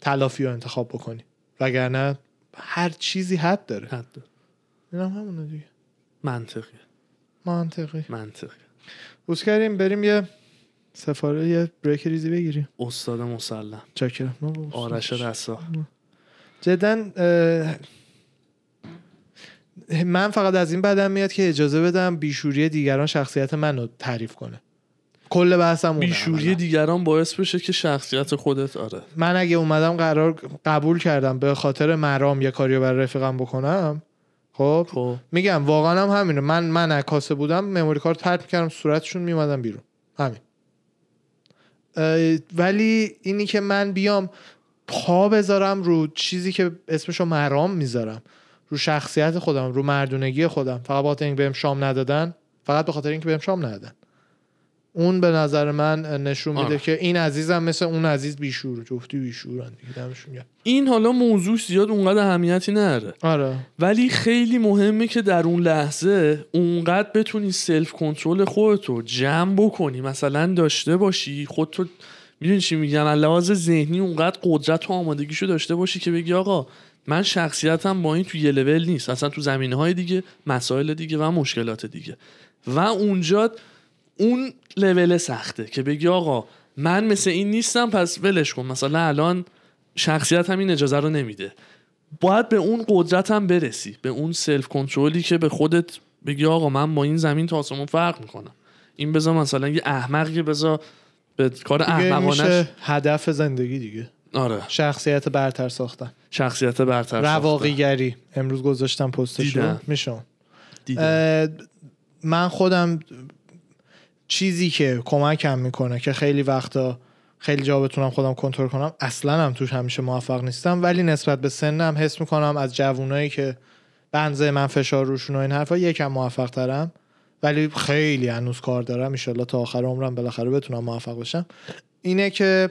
تلافی رو انتخاب بکنی. وگرنه هر چیزی حد داره.
حد
این هم همونه دیگه.
منطقی
منطقی.
منطقی
بوس کردیم بریم یه سفاره یه بریک ریزی بگیریم.
استاد مسلم.
چاکرم
آرش رسا.
جدا من فقط از این بدم میاد که اجازه بدم بیشوری دیگران شخصیت من رو تعریف کنه. کل بحثم
بیشوری. دیگران باعث بشه که شخصیت خودت آره.
من اگه اومدم قرار قبول کردم به خاطر مرام یه کاریو برای رفیقم بکنم خب؟
خب.
میگم واقعا هم همینه. من من عکاسه بودم مموری کارت پرت می‌کردم صورتشون میومدم بیرون. همین. ولی اینی که من بیام پا بذارم رو چیزی که اسمشو مرام می‌ذارم. رو شخصیت خودم رو مردونگی خودم. فقط بخاطر اینکه بهم شام ندادن فقط به خاطر اینکه بهم شام ندادن. اون به نظر من نشون میده. که این عزیزم مثل اون عزیز بیشور جفتی بیشورن دیگه.
این حالا موضوع زیاد اونقدر اهمیتی نره
آره
ولی خیلی مهمه که در اون لحظه اونقدر بتونی سلف کنترل خودتو جمع بکنی مثلا داشته باشی خودتو می‌دونی چی میگم از لحاظ ذهنی اونقدر قدرت و آمادگیشو داشته باشی که بگی آقا من شخصیتم با این تو یه لول نیست اصلا تو زمینه های دیگه مسائل دیگه و مشکلات دیگه و اونجا اون لول سخته که بگی آقا من مثل این نیستم پس ولش کن. مثلا الان شخصیت هم این اجازه رو نمیده. باید به اون قدرت هم برسی به اون سلف کنترلی که به خودت بگی آقا من با این زمین تا آسمون فرق می‌کنم. این بذار مثلا یه احمقی بذار به کار احمقانش
هدف زندگی دیگه.
آره.
شخصیت برتر ساختن.
شخصیت برتر
رواقیگری. امروز گذاشتم پستش رو. میشم. من خودم چیزی که کمکم می‌کنه که خیلی وقتا خیلی جا بتونم خودم کنترل کنم اصلا هم توش همیشه موفق نیستم. ولی نسبت به سنم حس می‌کنم از جوونایی که بنزه من فشار روشون و این حرفا یکم موفق ترم ولی خیلی هنوز کار دارم. ایشالله تا آخر عمرم بالاخره بتونم موفق بشم. اینه که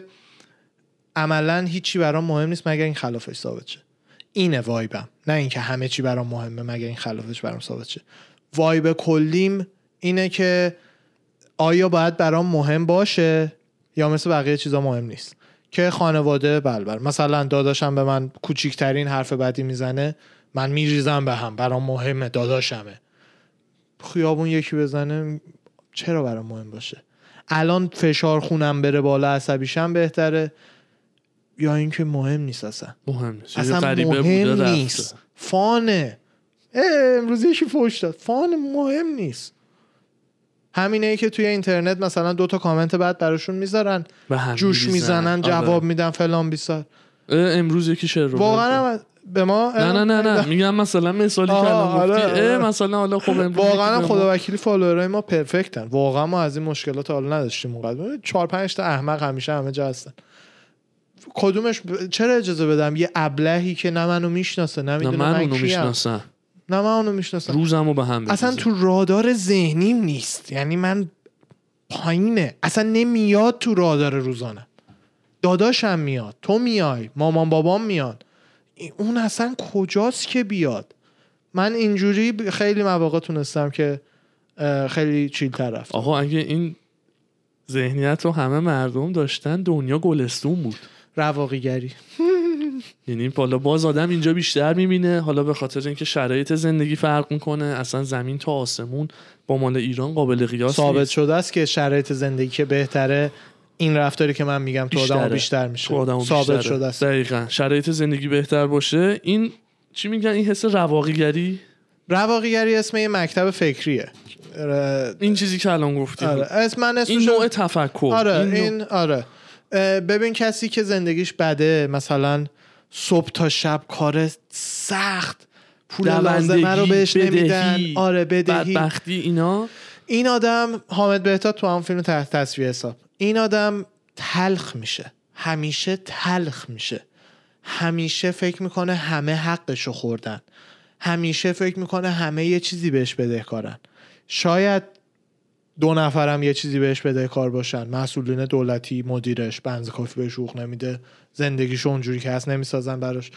عملا هیچی برام مهم نیست مگر این خلافش ثابت شه. اینه وایبم. نه اینکه همه چی برام مهمه مگر این خلافش برام ثابت شه. وایب کلیم اینه که آیا باید برام مهم باشه یا مثل بقیه چیزا مهم نیست؟ که خانواده بلبر مثلا داداشم به من کوچیکترین حرف بدی می‌زنه من میریزم به هم. برام مهمه داداشمه. خیابون یکی بزنه چرا برام مهم باشه؟ الان فشار خونم بره بالا عصبیشم بهتره. یا اینکه مهم نیست اصلا.
مهم نیست.
اصلا مهم. نیست. فانه. امروز یکی فوش داد. فان مهم نیست. همینه ای که توی اینترنت مثلا دو تا کامنت بعد براشون می‌ذارن جوش. می‌زنن
آره.
جواب میدن فلان بیسار.
امروز یکی شعر رو
واقعا به ما
نه نه نه نه. میگم مثلا مثالی که الان گفتی.
آره،.
مثلا حالا خب
واقعا خدا وکیلی فالوورای ما پرفکتن. واقعا ما از این مشکلات حالا نداشتیم اونقدر. چهار پنج تا احمق همیشه همه جا هستن. کدومش ب- چرا اجازه بدم یه ابلهی که نه منو می‌شناسه نه
نه
می‌دونه
من
من, کیم؟ نه من اونو می‌شناسم.
روزمو به هم
اصلا
بریزه.
تو رادار ذهنیم نیست. یعنی من پایینه. اصلا نمیاد تو رادار روزانه. داداشم میاد. تو میای. مامان بابام میاد اون اصلا کجاست که بیاد؟ من اینجوری خیلی مواقع تونستم که خیلی چیل رفتم.
آقا اگه این ذهنیت رو همه مردم داشتن دنیا گلستون بود.
رواقیگری.
یعنی بالا باز آدم اینجا بیشتر می‌بینه. حالا به خاطر اینکه شرایط زندگی فرق می‌کنه اصلا زمین تا آسمون با مال ایران قابل قیاس
ثابت
نیست.
شده است که شرایط زندگی که بهتره این رفتاری که من میگم تو آدم. بیشتر میشه.
تو آدمو
ثابت
بیشتره.
شده است.
دقیقا. شرایط زندگی بهتر باشه. این چی میگن؟ این حس رواقیگری؟
رواقیگری اسم یه مکتب فکریه.
این چیزی که الان گفتی.
آره. اسم من
این نوع تفکر.
آره
این
این, آره. ببین کسی که زندگیش بده مثلا صبح تا شب کار سخت. پول لازمه رو بهش نمیدن. آره بدهی.
بدبختی اینا؟
این آدم حامد بهتاد تو هم فیلم تحت تصویر حساب. این آدم تلخ میشه. همیشه تلخ میشه. همیشه فکر می‌کنه همه حقشو خوردن. همیشه فکر می‌کنه همه یه چیزی بهش بدهکارن. شاید دو نفرم یه چیزی بهش بدهکار باشن. مسئولین دولتی مدیرش بنز کافی بهش حقوق نمیده. زندگیشو اونجوری که هست نمی‌سازن براش.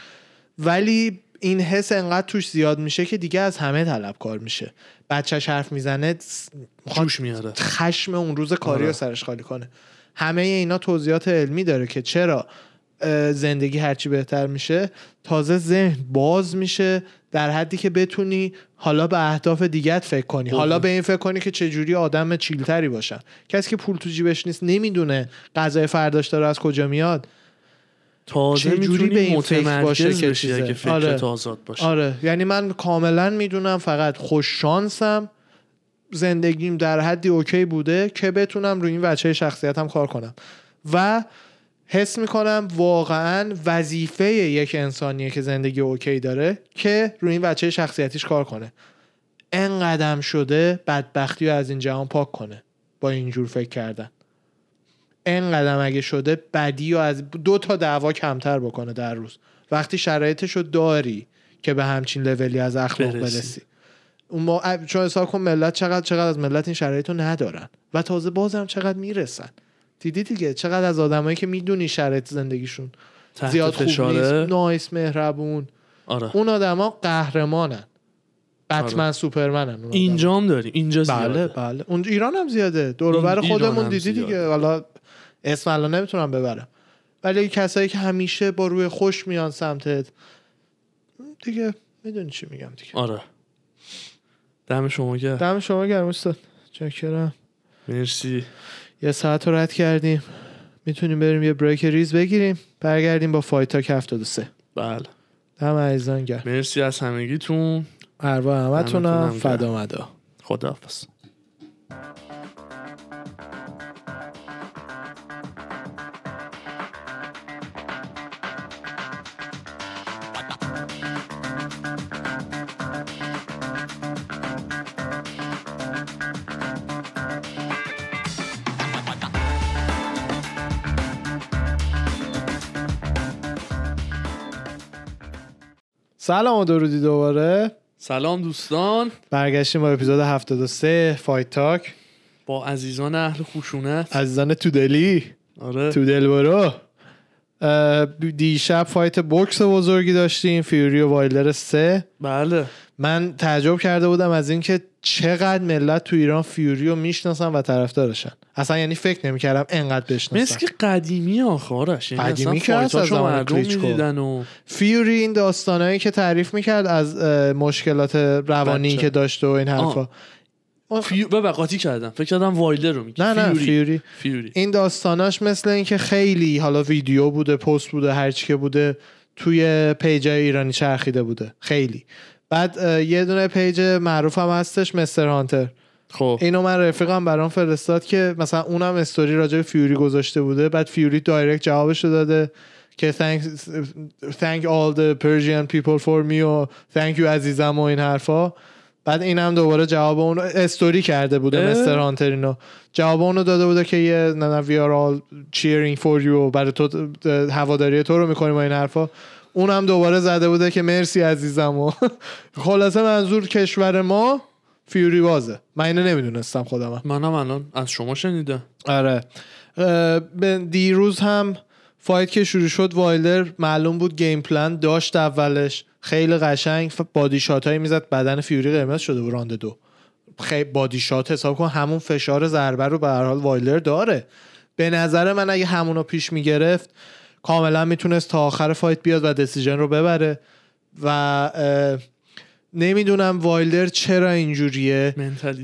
ولی این حس انقدر توش زیاد میشه که دیگه از همه طلبکار میشه. بچهش حرف می‌زنه
جوش میاره.
خشم اون روز کاری رو
آره.
سرش خالی کنه. همه اینا توضیحات علمی داره که چرا زندگی هرچی بهتر میشه. تازه ذهن باز میشه در حدی که بتونی حالا به اهداف دیگت فکر کنی. حالا به این فکر کنی که چجوری آدم چیلتری باشن. کسی که پول تو جیبش نیست نمی‌دونه غذای فرداش داره از کجا میاد.
تازه می‌تونی
به این فکر باشه که چیزه؟
اگه فکرت
آره.
آزاد باشه.
آره. یعنی من کاملا می‌دونم فقط خوش شانسم زندگیم در حدی اوکی بوده که بتونم روی این وجه شخصیتم کار کنم. و حس می‌کنم واقعا وظیفه یک انسانیه که زندگی اوکی داره که روی این وجه شخصیتیش کار کنه. انقدم شده بدبختی رو از این جهان پاک کنه با اینجور فکر کردن. انقدم اگه شده بدی رو از دو تا دعوا کمتر بکنه در روز. وقتی شرایطش رو داری که به همچین لولی از اخلاق
برسی.
برسی. اون ما چون حساب کن ملت چقدر چقدر از ملت این شرایط رو ندارن. و تازه بازم چقدر می‌رسن. دیدی دیگه؟ چقدر از آدمایی که می‌دونی شرایط زندگیشون زیاد خوب نیست. نایس مهربون.
آره.
اون آدما قهرمانن. بتمن سوپرمنن اون آدما.
اینجام داریم اینجا
بله
زیاده.
بله. اون ایران هم زیاده. دور و خودمون
هم
دیدی. دیگه. حالا اسم الان نمی‌تونم ببرم. ولی کسایی که همیشه با روی خوش میان سمتت دیگه می‌دونی چی میگم دیگه.
آره. دم شما گرم.
دم شما گرم استاد. چکرم.
مرسی.
یه ساعت رو رد کردیم. می‌تونیم بریم یه بریک ریز بگیریم. برگردیم با فایت تاک 73
بله.
دم عزیزان گرم.
مرسی از همگیتون.
اروا همتونم. فدا مدا.
خداحافظ.
سلام و درودی دوباره.
سلام دوستان.
برگشتیم با اپیزود 73 Fight Talk
با عزیزان اهل خشونت.
عزیزان تو دلی
آره.
تو دل برو دیشب fight بوکس بزرگی داشتیم فیوری و وایلدر سه.
بله.
من تعجب کرده بودم از اینکه چقدر ملت تو ایران فیوری رو می‌شناسن و طرفدارشن. اصلا یعنی فکر نمی‌کردم انقدر بشناسن.
مثل که قدیمی آخرش یعنی
قدیمی که از زمان کلیچکو.
و
فیوری این داستانایی که تعریف می‌کرد از مشکلات روانی
بچه.
که داشته و این حرفا.
فیو... ببین قاطی کردم. فکر کردم وایلدر رو میگی.
نه نه
فیوری.
فیوری.
فیوری.
این داستاناش مثل اینکه خیلی حالا ویدیو بوده پست بوده هرچی که بوده توی page ایرانی چرخیده بوده. خیلی. بعد یه دونه page معروف هم هستش Mr. Hunter.
خب.
اینو من رفیقم برام فرستاد که مثلا اونم استوری راجع به فیوری گذاشته بوده. بعد فیوری direct جوابش رو داده که thank, thank all the Persian people for me و thank you عزیزم و این حرفا. بعد اینم دوباره جواب اون استوری کرده بوده
اه؟
مستر هانتر اینو. جواب اونو داده بوده که یه نه نه we are all cheering for you برای تو هواداری تو رو می‌کنیم و این حرفا. اونم دوباره زده بوده که مرسی عزیزم و خلاصه منظور کشور ما فیوری بازه. من اینو نمی‌دونستم خودم
منم الان از شما شنیدم
آره. دیروز هم fight که شروع شد وایلدر معلوم بود game plan داشت اولش. خیلی قشنگ body shot هایی می‌زد. بدن فیوری قرمز شده بود راند دو. خیلی body shot حساب کن همون فشار ضربه رو به هر حال وایلدر داره. به نظر من اگه همونو پیش می‌گرفت کاملا می‌تونست تا آخر fight بیاد و decision رو ببره. و نمی‌دونم وایلدر چرا اینجوریه.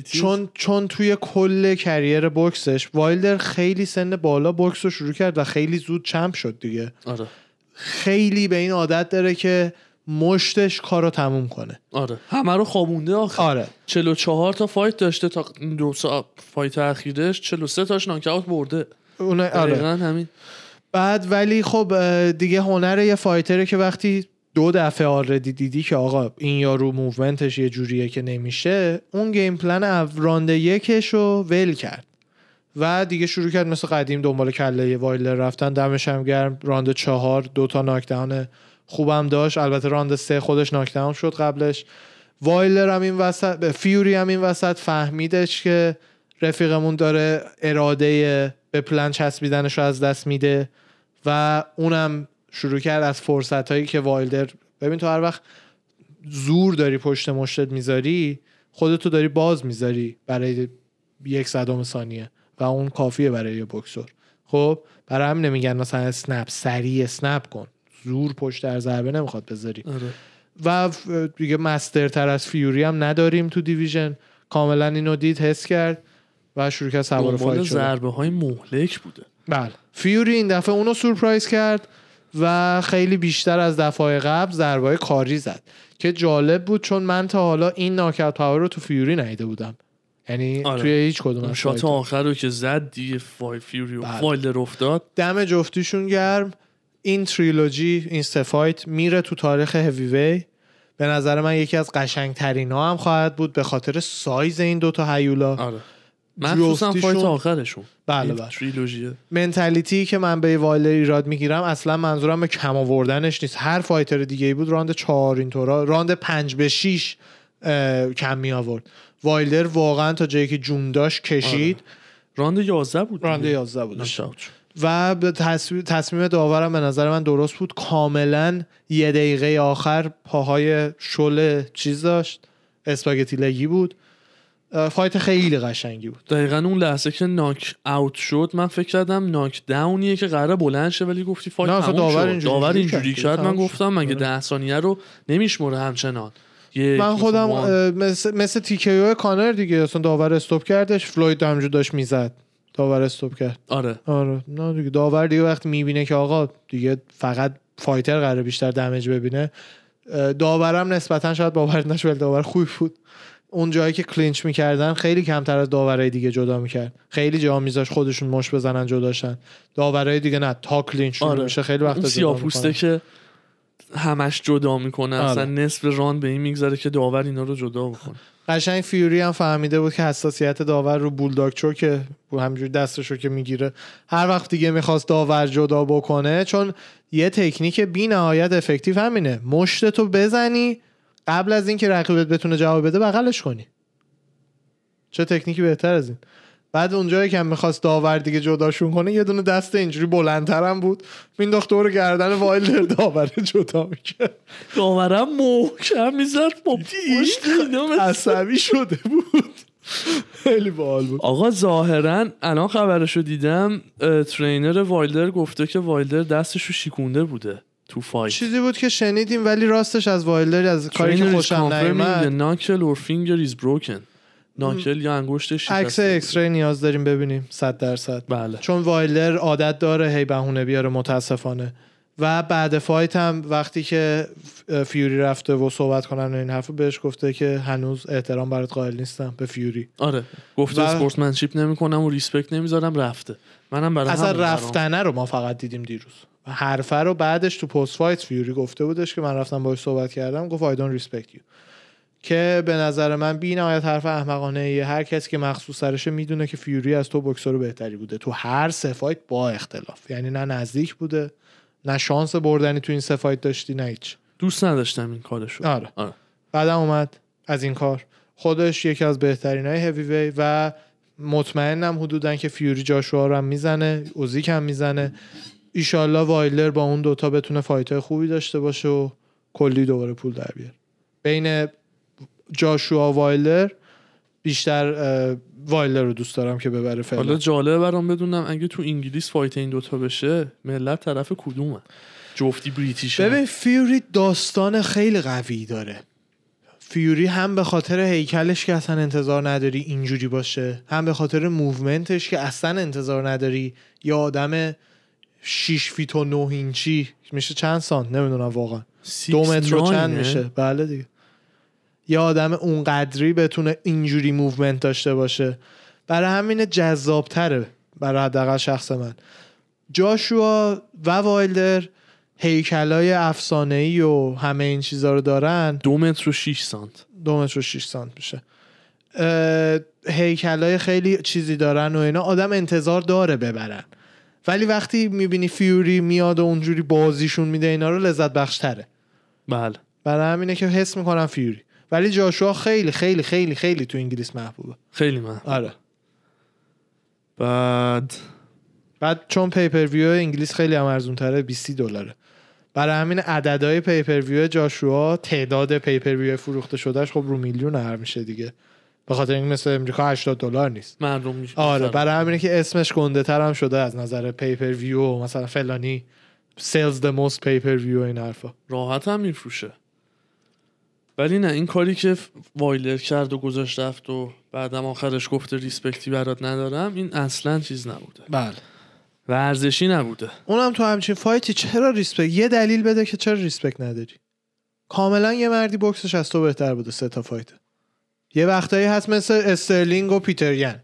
چون چون توی کل career بوکسش وایلدر خیلی سن بالا بوکس رو شروع کرد و خیلی زود champ شد دیگه.
آره.
خیلی به این عادت داره که مشتش کارو تموم کنه.
آره. همه رو خوابونده آخه.
آره.
44 تا fight داشته تا دو سه تا fight اخیرش 43 تاش ناکاوت برده.
اون آره.
همین.
بعد ولی خب دیگه هنر یه fighter ه که وقتی دو دفعه already دیدی که آقا این یارو movement ش یه جوریه که نمیشه اون game plan او- راند یکش رو ول کرد. و دیگه شروع کرد مثل قدیم دنبال کله وایلدر رفتن دمش هم گرم. راند چهار دوتا knockdown خوبم داشت. البته راند سه خودش knockdown شد قبلش. وایلدر هم این وسط فیوری هم این وسط فهمیدش که رفیقمون داره اراده به پلن چسبیدنش رو از دست میده. و اونم شروع کرد از فرصت هایی که وایلدر ببین تو هر وقت زور داری پشت مشتت می‌ذاری خودتو داری باز می‌ذاری برای یک صدم ثانیه و اون کافیه برای یه بکسور. خب برای همین نمیگن مثلا snap سریع snap کن. زور پشت در ضربه نمی‌خواد بذاری.
آره.
و دیگه master تر از فیوری هم نداریم تو division. کاملا اینو دید حس کرد و شروع کرد سوار fight شدن.
ضربه های مهلک بوده.
بله. فیوری این دفعه اونو surprise کرد و خیلی بیشتر از دفعه قبل ضربه کاری زد که جالب بود چون من تا حالا این knockout power رو تو فیوری ندیده بودم یعنی
آره.
توی هیچ کدوم از shot.
آخر رو که زد دیگه فای فیوری و
بله.
افتاد
دم جفتیشون گرم این تریلوجی این سه fight میره تو تاریخ هیوی به نظر من یکی از قشنگترین ها هم خواهد بود به خاطر سایز این دوتا هیولا
آره مخصوصا fight آخرشون.
بله بله.
تریلوژیه
mentality که من به وایلدر ایراد می‌گیرم اصلا منظورم به کم آوردنش نیست. هر fighter دیگه ای بود راند چهار اینطورا راند پنج به شیش اه، کم می آورد وایلدر واقعا تا جایی که جون داشت کشید.
راند 11 بود
راند
دیگه.
11 بودش
ناکاوت شد.
و تصمیم, تصمیم داورم به نظر من درست بود. کاملا یه دقیقه آخر پاهای شل چیز داشت. spaghetti leg ی بود. فایت خیلی قشنگی بود.
دقیقا اون لحظه که ناک اوت شد من فکر کردم knockdown یه که قراره بلند شه ولی گفتی fight
نه،
تموم
داور
شد.
اینجوری
داور اینجوری کرد من گفتم مگه
شد.
ده ثانیه رو نمیشمره همچنان.
من خودم
مثل
مثل, تیکیو کانر دیگه اصلا داور استوب کردش فلوید همجور داشت می‌زد. داور استوب کرد.
آره.
آره. نه دیگه داور دیگه وقتی می‌بینه که آقا دیگه فقط فایتر قراره بیشتر دمج ببینه داورم نسبتا شاید باور نشه ولی داور خوبی بود. اون جایی که کلینچ می‌کردن خیلی کمتر از داورای دیگه جدا می‌کرد. خیلی جا میذاش خودشون مش بزنن جداشن داورای دیگه نه تا کلینچ
آره.
میشه خیلی وقت
سیاپوسته که همش جدا می‌کنه
آره.
اصلا نصف ران به این میگذره که داور اینا رو جدا بکنه.
قشنگ فیوری هم فهمیده بود که حساسیت داور رو بولداگ چوکه بود همینجوری دستش رو که می‌گیره. هر وقت دیگه می‌خواست داور جدا بکنه چون یه تکنیک بی نهایت افکتیو همینه مشتتو بزنی قبل از اینکه رقیبت بتونه جواب بده بغلش کنی. چه تکنیکی بهتر از این. بعد اونجایی که هم می‌خواست داور دیگه جداشون کنه یه دونه دست اینجوری بلندترم بود. مینداخت دور گردن وایلدر داور جدا می‌کرد.
داورم محکم می‌زد با پشت
عصبی شده بود. خیلی باحال بود.
آقا ظاهرا الان خبرشو دیدم trainer وایلدر گفته که وایلدر دستش رو شیکونده بوده. تو fight.
چیزی بود که شنیدیم ولی راستش از وایلدر از کاری که خوشم نیومد.
knuckle or finger is broken. knuckle یا انگشتش
عکس
شکسته.
x-ray نیاز داریم ببینیم 100 درصد.
بله.
چون وایلدر عادت داره هی بهونه بیاره متاسفانه. و بعد fight هم وقتی که فیوری رفته و صحبت کنن و این حرفو بهش گفته که هنوز احترام برات قائل نیستم به فیوری.
آره. گفته
و-
sportsmanship نمی‌کنم و respect نمی‌ذارم رفته. منم برای
اصلا. رفتنه رو ما فقط دیدیم دیروز. حرفه رو بعدش تو post fight فیوری گفته بودش که من رفتم باش صحبت کردم گفت don't respect you. که به نظر من بی نهایت حرف احمقانه یه هر کسی که مخ تو سرشه می‌دونه که فیوری از تو بکسور بهتری بوده. تو هر سه fight با اختلاف. یعنی نه نزدیک بوده نه شانس بردنی تو این سه fight داشتی نه هیچ.
دوست نداشتم این کارشو.
آره.
آره.
بعدم اومد از این کار. خودش یکی از بهترین های هیوی وی و مطمئنم حدودا که فیوری جاشوا رو هم می‌زنه اوزیک هم می‌زنه. ایشالله وایلدر با اون دوتا بتونه fight های خوبی داشته باشه و کلی دوباره پول در بیاره. بین جاشوا وایلدر بیشتر وایلدر رو دوست دارم که ببره فعلا.
حالا جالبه برام بدونم اگه تو انگلیس fight این دوتا بشه ملت طرف کدومه؟ جفتی British
ببین فیوری داستان خیلی قوی داره. فیوری هم به خاطر هیکلش که اصلا انتظار نداری اینجوری باشه هم به خاطر movement ش که اصلا انتظار نداری یا آدم 6 feet و 9 اینچی میشه چند سانت؟ نمی‌دونم واقعا. دو متر و چند میشه؟ بله دیگه. یا آدم اونقدری بتونه اینجوری movement داشته باشه. برای همین جذابتره برای حداقل شخص من. جاشوا و وایلدر هیکلای افسانه ای و همه این چیزا رو دارن.
دو متر و 6 سانت.
دو متر و 6 سانت میشه. هیکلای خیلی چیزی دارن و اینا. آدم انتظار داره ببرن. ولی وقتی می‌بینی فیوری میاد و اونجوری بازیشون میده اینا رو لذت بخش تره
بله.
برای همینه که حس می‌کنم فیوری. ولی جاشوا خیلی خیلی خیلی خیلی تو انگلیس محبوبه.
خیلی من
آره.
بعد؟
بعد چون pay-per-view انگلیس خیلی هم ارزون تره 20 دلاره. برای همین عددهای pay-per-view جاشوا تعداد pay-per-view فروخته شدهش خب رو میلیون هر میشه دیگه. به خاطر اینکه مثل امریکا 80 دلار نیست.
مردم میشه.
آره برای همینه که اسمش گنده تر هم شده از نظر pay-per-view مثلا فلانی sells the most pay-per-view این حرفا.
راحت هم میفروشه. ولی نه این کاری که وایلدر کرد و گذاشت رفت و بعدم آخرش گفته respect ی برات ندارم این اصلا چیز نبوده.
بله.
ورزشی نبوده.
اونم تو همچین fight ی چرا respect یه دلیل بده که چرا respect نداری. کاملا یه مردی بوکسش از تو بهتر بوده سه تا fight یه وقتایی هست مثل استرلینگ و پیتریان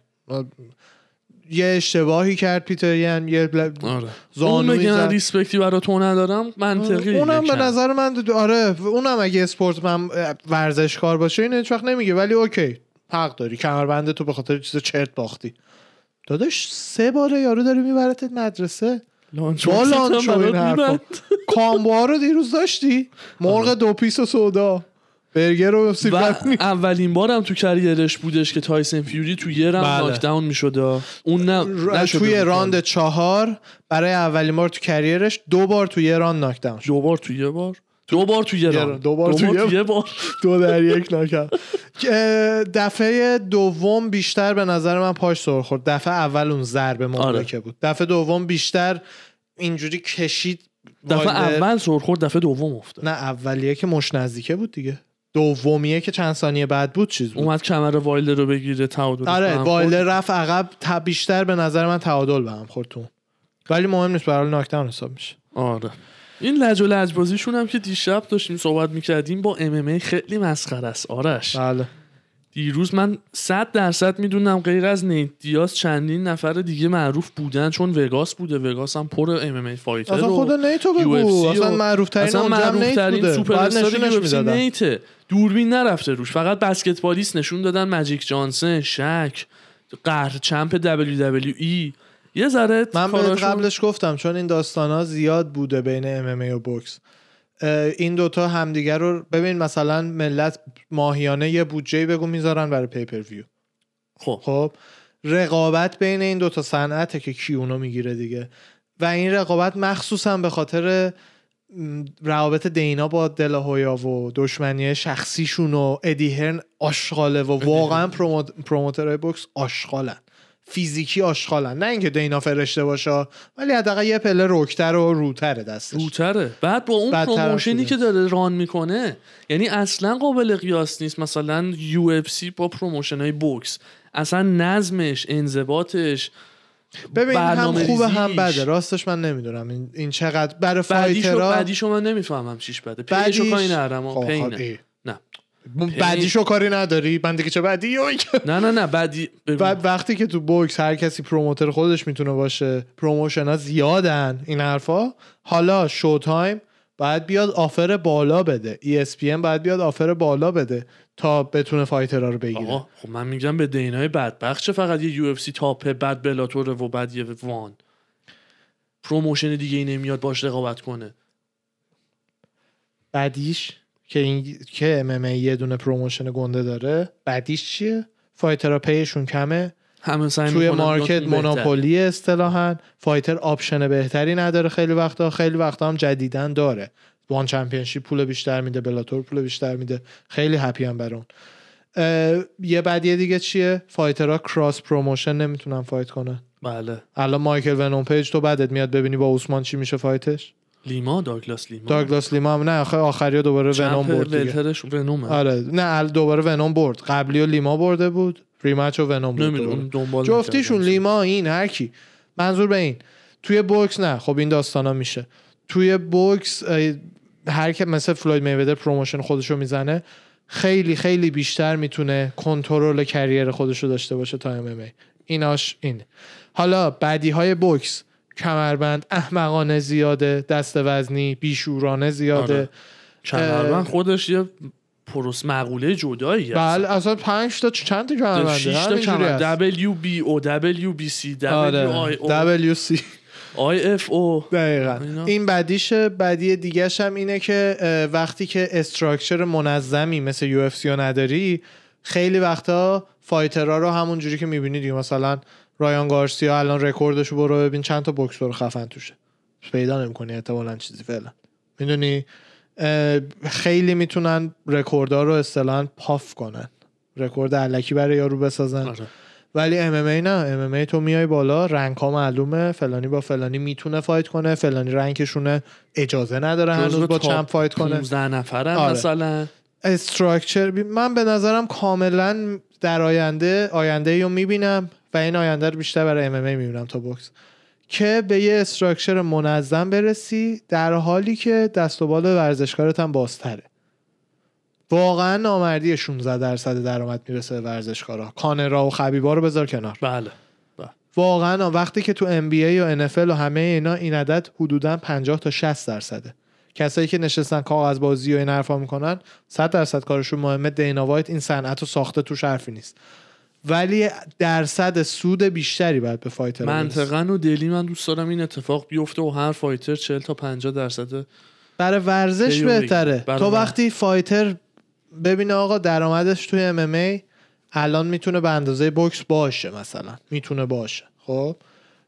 یه اشتباهی کرد پیتریان یه بل...
آره. اون
زد.
ریسپکتی برای تو ندارم منطقی.
اونم به. نظر من آره اونم اگه اسپورت من ورزشکار باشه این هیچ وقت نمیگه ولی اوکی. حق داری. کمربند تو به خاطر چیز چرت باختی. داداش سه باره یارو داری میبرتت مدرسه؟
لانچ
با
باکست هم
لانچ و این. کامبوها رو دیروز داشتی؟ مرغ دو piece و soda. برگر و سیب
و. اولین بارم تو career ش بودش که تایسن فیوری تو یه راند
بله.
knockdown می‌شد اون نه
ر-
نشده
توی. راند چهار برای اولین بار تو career ش دو بار تو یه راند knockdown
دو بار تو یه بار دو بار تو یه راند.
دو بار تو یه-
بار
دو در یک اه، دفعه دوم بیشتر به نظر من پاش سر خورد دفعه اول اون ضربه مهلکه
آره.
بود دفعه دوم بیشتر اینجوری کشید
دفعه. اول سرخورد دفعه دوم افتاد
نه اولیه که مش نزدیکه بود دیگه دومیه که چند ثانیه بعد بود چیز بود؟
اومد کمر وایلدر رو بگیره تعادل
آره وایلر رفت عقب تا بیشتر به نظر من تعادل به هم خورد تو ولی مهم نیست برای knockdown حساب میشه.
آره. این لج و لجبازیشون هم که دیشب داشتیم صحبت می‌کردیم با ام خیلی مسخره است. آرش.
بله.
دیروز من صد درصد می‌دونم غیر از نیت دیاز چندین نفر دیگه معروف بودن چون وگاس بوده. وگاس هم پر MMA fighter
اصلا خود نیتو بگو. اصلا معروف ترین
اصلا معروف ترین سوپر استار نیته دوربین نرفته روش. فقط بسکتبالیست نشون دادن. مجیک جانسن شک قهر چمپ WWE یه ذره
من قبلش گفتم چون این داستان ها زیاد بوده بین ام و بوکس. این دوتا همدیگر رو ببین مثلا ملت ماهیانه یه بودجه بگو می‌ذارن برای پیپر ویو
خب.
خب رقابت بین این دوتا صنعته که کی اونو می‌گیره دیگه. و این رقابت مخصوصا به خاطر روابط دینا با دلاهویا و دشمنی شخصیشون و ادی هرن آشغاله و واقعا promote... promoter های بوکس آشغالن. فیزیکی آشغالن. نه اینکه دینا فرشته باشه ولی حداقل یه پله رک‌تر و روتره دستش.
روتره. بعد با اون promotion
ی.
که داره run می‌کنه یعنی اصلا قابل قیاس نیست. مثلا UFC با promotion های بوکس. اصلا نظمش انضباطش
ببین هم خوبه هم. بده. راستش من نمی‌دونم. این, این چقدر برای
بدیشو
fighter
ها بدیشو من نمی‌فهمم چیش بده. pay شو کاری ندارم
بدیشو کاری نداری؟ من دیگه چه بدی.
نه نه نه بدی.
بعد وقتی که تو بوکس هر کسی promoter خودش می‌تونه باشه promotion ها زیادن این حرفا حالا Showtime باید بیاد offer بالا بده. ESPN باید بیاد offer بالا بده تا بتونه fighter ها رو بگیره.
خب من میگم به دینای بدبخت چه فقط یه UFC top ه بعد بلاتوره و بعد یه وان. promotion دیگه ای نمیاد باش رقابت کنه.
بدیش که این که MMA یه دونه promotion گنده داره بدیش چیه؟ fighter ها pay شون کمه.
همه سعی
توی
market.
monopoly اصطلاحا fighter option بهتری نداره خیلی وقتا خیلی وقتا هم جدیدا داره. ONE Championship پول بیشتر میده بلاتور پول بیشتر میده. خیلی happy هم بر اون اه، یه بدیه دیگه چیه؟ fighter ها cross promotion نمی‌تونن fight کنن.
بله.
الان مایکل ونوم پیج تو بدت میاد ببینی با عثمان چی میشه fight ش
لیما داگلاس لیما.
داگلاس لیما هم نه آخر آخری دوباره ونوم برد دیگه.
ونومه.
آره نه دوباره ونوم برد. قبلی و لیما برده بود rematch و ونوم بود. جفتیشون. لیما این هر کی. منظور به این توی بوکس نه. خب این داستانا میشه. توی بوکس هر که مثل فلوید میودر promotion خودشو می‌زنه خیلی خیلی بیشتر می‌تونه کنترل career خودشو داشته باشه تا MMA ایناش اینه. حالا بدی های بوکس. کمربند احمقانه زیاده دست وزنی بیشورانه زیاده.
آره. کمربند خودش یه پروس مقوله جدایی
بله اصلا پنج تا چند تا کمربنده؟
6 تا
همینجوری هست.
کمر WBO WBC
آره.
WIO
WC
IFO
دقیقا.
اینا.
این بدیشه بدی دیگهش هم اینه که وقتی که استراکچر منظمی مثل یو اف نداری خیلی وقتا fighter ها رو همون جوری که می‌بینی دیگه مثلا رایان گارسیا الان رکوردشو برو ببین چند تا بکسور خفن توشه. پیدا نمی‌کنی احتمالا چیزی فعلا. می‌دونی؟ خیلی می‌تونن رکوردها رو اصطلاحا puff کنن. رکورد الکی برای یارو بسازن.
آره.
ولی ام ام ای نه. ام ام ای تو میای بالا rank ها معلومه. فلانی با فلانی می‌تونه fight کنه. فلانی rank شونه اجازه نداره هنوز با champ fight کنه.
15 نفرن
آره.
مثلا.
استراکچر من به نظرم کاملا در آینده آینده رو می‌بینم. و این آینده رو بیشتر برای ام ام ای می‌بینم تا بوکس که به یه استراکچر منظم برسی در حالی که دست و بال ورزشکارت هم بازتره. واقعا نامردی 16 درصد درآمد می‌رسه به ورزشکارا. کانرا و خبیبا رو بذار کنار.
بله
واقعا وقتی که تو ام بی ای و NFL و همه اینا این عدد حدودا 50 تا 60 درصده. کسایی که نشستن کاغذ بازی و این حرفا می‌کنن 100 درصد کارشون مهمه. دینا وایت این صنعت رو ساخته توش حرفی نیست. ولی درصد سود بیشتری باید به fighter
منطقا و دلی من دوست دارم این اتفاق بیفته و هر fighter 40 تا 50 درصد
برای ورزش بهتره.
برای
تو وقتی fighter ببینه آقا درآمدش توی MMA الان می‌تونه به اندازه بوکس باشه مثلا. می‌تونه باشه خب؟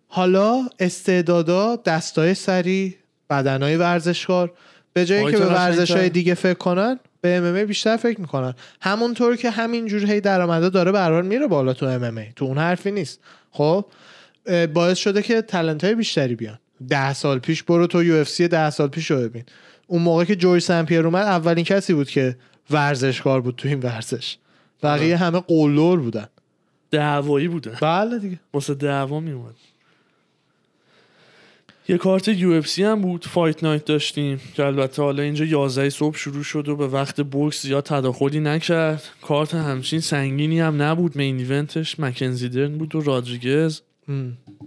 حالا استعدادا دستای سری بدنای ورزشکار به جایی که به ورزش های. دیگه فکر کنن به ام بیشتر فکر می‌کنن. همونطور که همینجور هی درآمدا داره برار میره بالا تو ام ام تو اون حرفی نیست. خب؟ باعث شده که تلنت های بیشتری بیان. ده سال پیش برو تو یو اف سی ده سال پیش رو ببین. اون موقع که جوری سمپیر اومد اولین کسی بود که ورزشکار بود تو این ورزش. بقیه همه قلدر بودن.
دعوایی بودن.
بله دیگه.
واسه دعوا میومد یه کارت UFC هم بود Fight Night داشتیم که البته حالا اینجا 11 صبح شروع شد و به وقت بوکس زیاد تداخلی نکرد. کارت همچین سنگینی هم نبود main event ش مکنزی درن بود و رادریگز.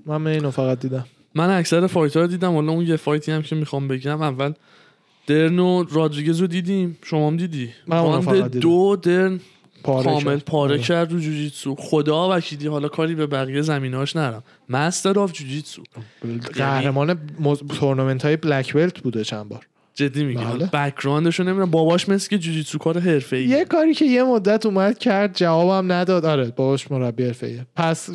من اینو فقط دیدم.
من اکثر fight ها دیدم حالا اون یه fight ی هم که می‌خوام بگم اول درن و رادریگز رو دیدیم. شما هم دیدی؟
من فقط دیدم.
دو درن
پاره
کامل. پاره
آره.
کرد رو جوجیتسو خدا وکیلی حالا کاری به بقیه زمیناش نرم master of jiu-jitsu
قهرمان مز... تورنمنت های black belt بوده چند بار
جدی میگم
بله.
background شو نمی‌دونم. باباش مثل که جوجیتسو کار حرفه‌ای
یه کاری که یه مدت اومد کرد جوابم نداد. آره باباش مربی حرفه‌ایه. پس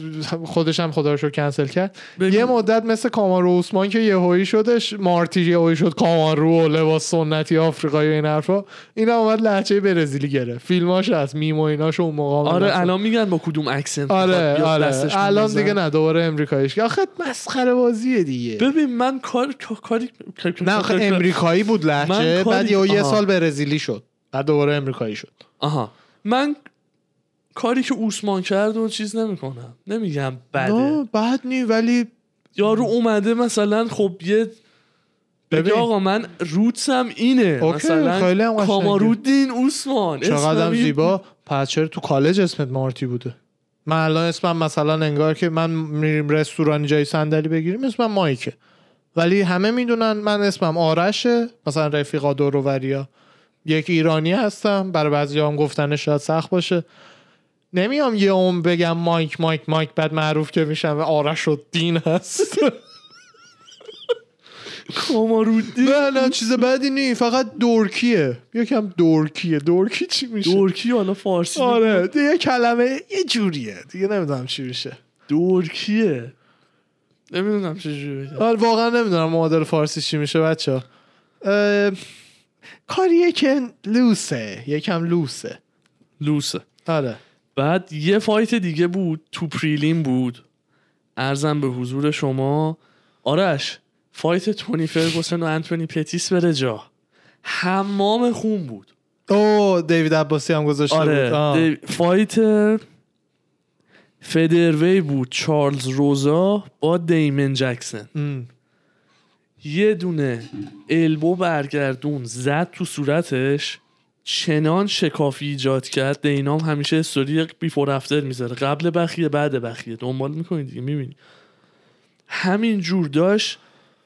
خودش هم خدا رو کنسل کرد.
بگو.
یه مدت مثل کامارو عثمان که یهویی شدش مارتی یهویی شد کامارو و لباس سنتی آفریقایی و این حرفا اینا اومد لهجه برزیلی گرفت. فیلماش هست میم و ایناشو اون موقع
آره. الان میگن با کدوم اکسنت
آره آره. الان. دیگه نه دوباره امریکاییش. آخه مسخره بازیه دیگه.
ببین من کار کاری
نه آخه امریکایی بود
کاری-
بعد یه یه
آها.
سال برزیلی شد. بعد دوباره امریکایی شد.
آها. من کاری که اوسمان کرد و چیز نمی‌کنم. نمیگم بده.
نه بد نی ولی
یارو اومده مثلا خب یه
ببین.
آقا من روتسم اینه. مثلا
خیلی هم.
کامارودین اوسمان
چقدر زیبا. پس چرا تو کالج اسمت مارتی بوده. من الان اسمم مثلا انگار که من میریم رستوران جای صندلی بگیریم اسمم مایکه. ولی همه می‌دونن من اسمم آرشه مثلا رفیقا دورووریا. یک ایرانی هستم برای بعضی هم گفتنش شاید سخت باشه. نمیام یه اون بگم مایک مایک مایک بعد معروف که میشم و آرش و دین هست.
کامارودین.
نه نه چیز بدی نی فقط دورکیه. یکم دورکیه. دورکی چی میشه؟
دورکی حالا فارسی
آره دیگه کلمه یه جوریه. دیگه نمی‌دونم چی میشه.
دورکیه. نمی‌دونم چجوری بگم.
آره واقعا نمی‌دونم معادل فارسی چی میشه بچه کاریه که لوسه یکم لوسه.
لوسه.
آره.
بعد یه فایت دیگه بود تو پریلیم بود. عرضم به حضور شما. آرش fight تونی فرگوسن و انتونی پتیس بره جا. حمام خون بود.
او دیوید عباسی هم گذاشته
آره
بود. آه.
دی- fight featherweight بود چارلز روزا با دیمن جکسن.
ام.
یه دونه elbow برگردون زد تو صورتش چنان شکافی ایجاد کرد دینا هم همیشه story before after می‌ذاره. قبل بخیه بعد بخیه. دنبال می‌کنید دیگه می‌بینی. همین جور داشت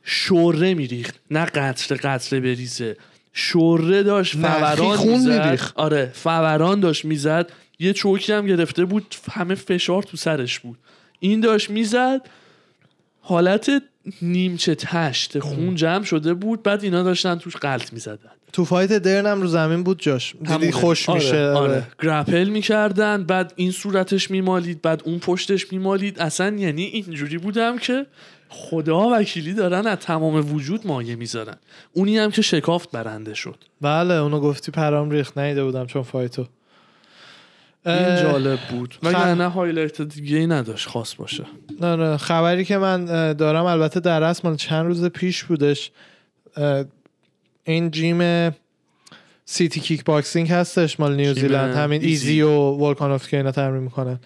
شوره میریخت. نه قطره قطره بریزه. شوره داشت فوران می‌زد. آره فوران داشت می‌زد. یه چوکی هم گرفته بود همه فشار تو سرش بود. این داشت می‌زد حالت نیمچه تشت خون جمع شده بود بعد اینا داشتن توش قلط می‌زدن.
تو فایت درن هم رو زمین بود جاش. دیدی خوش
آره،
میشه.
آره. گرپل می‌کردن بعد این صورتش میمالید بعد اون پشتش میمالید. اصلا یعنی اینجوری بودم که خدا وکیلی دارن از تمام وجود مایه می‌ذارن. اونی هم که شکافت برنده شد.
بله اونو گفتی پشمام ریخت. ندیده بودم چون fight
و.
این
جالب بود.
خ-
مگر نه highlight دیگه ای نداشت خاص باشه.
نه نه. خبری که من دارم البته در اصل مال چند روز پیش بودش. این gym City Kickboxing هستش مال نیوزیلند همین
ایزی.
ایزی و ولکانوف که اینا تمرین می‌کنن.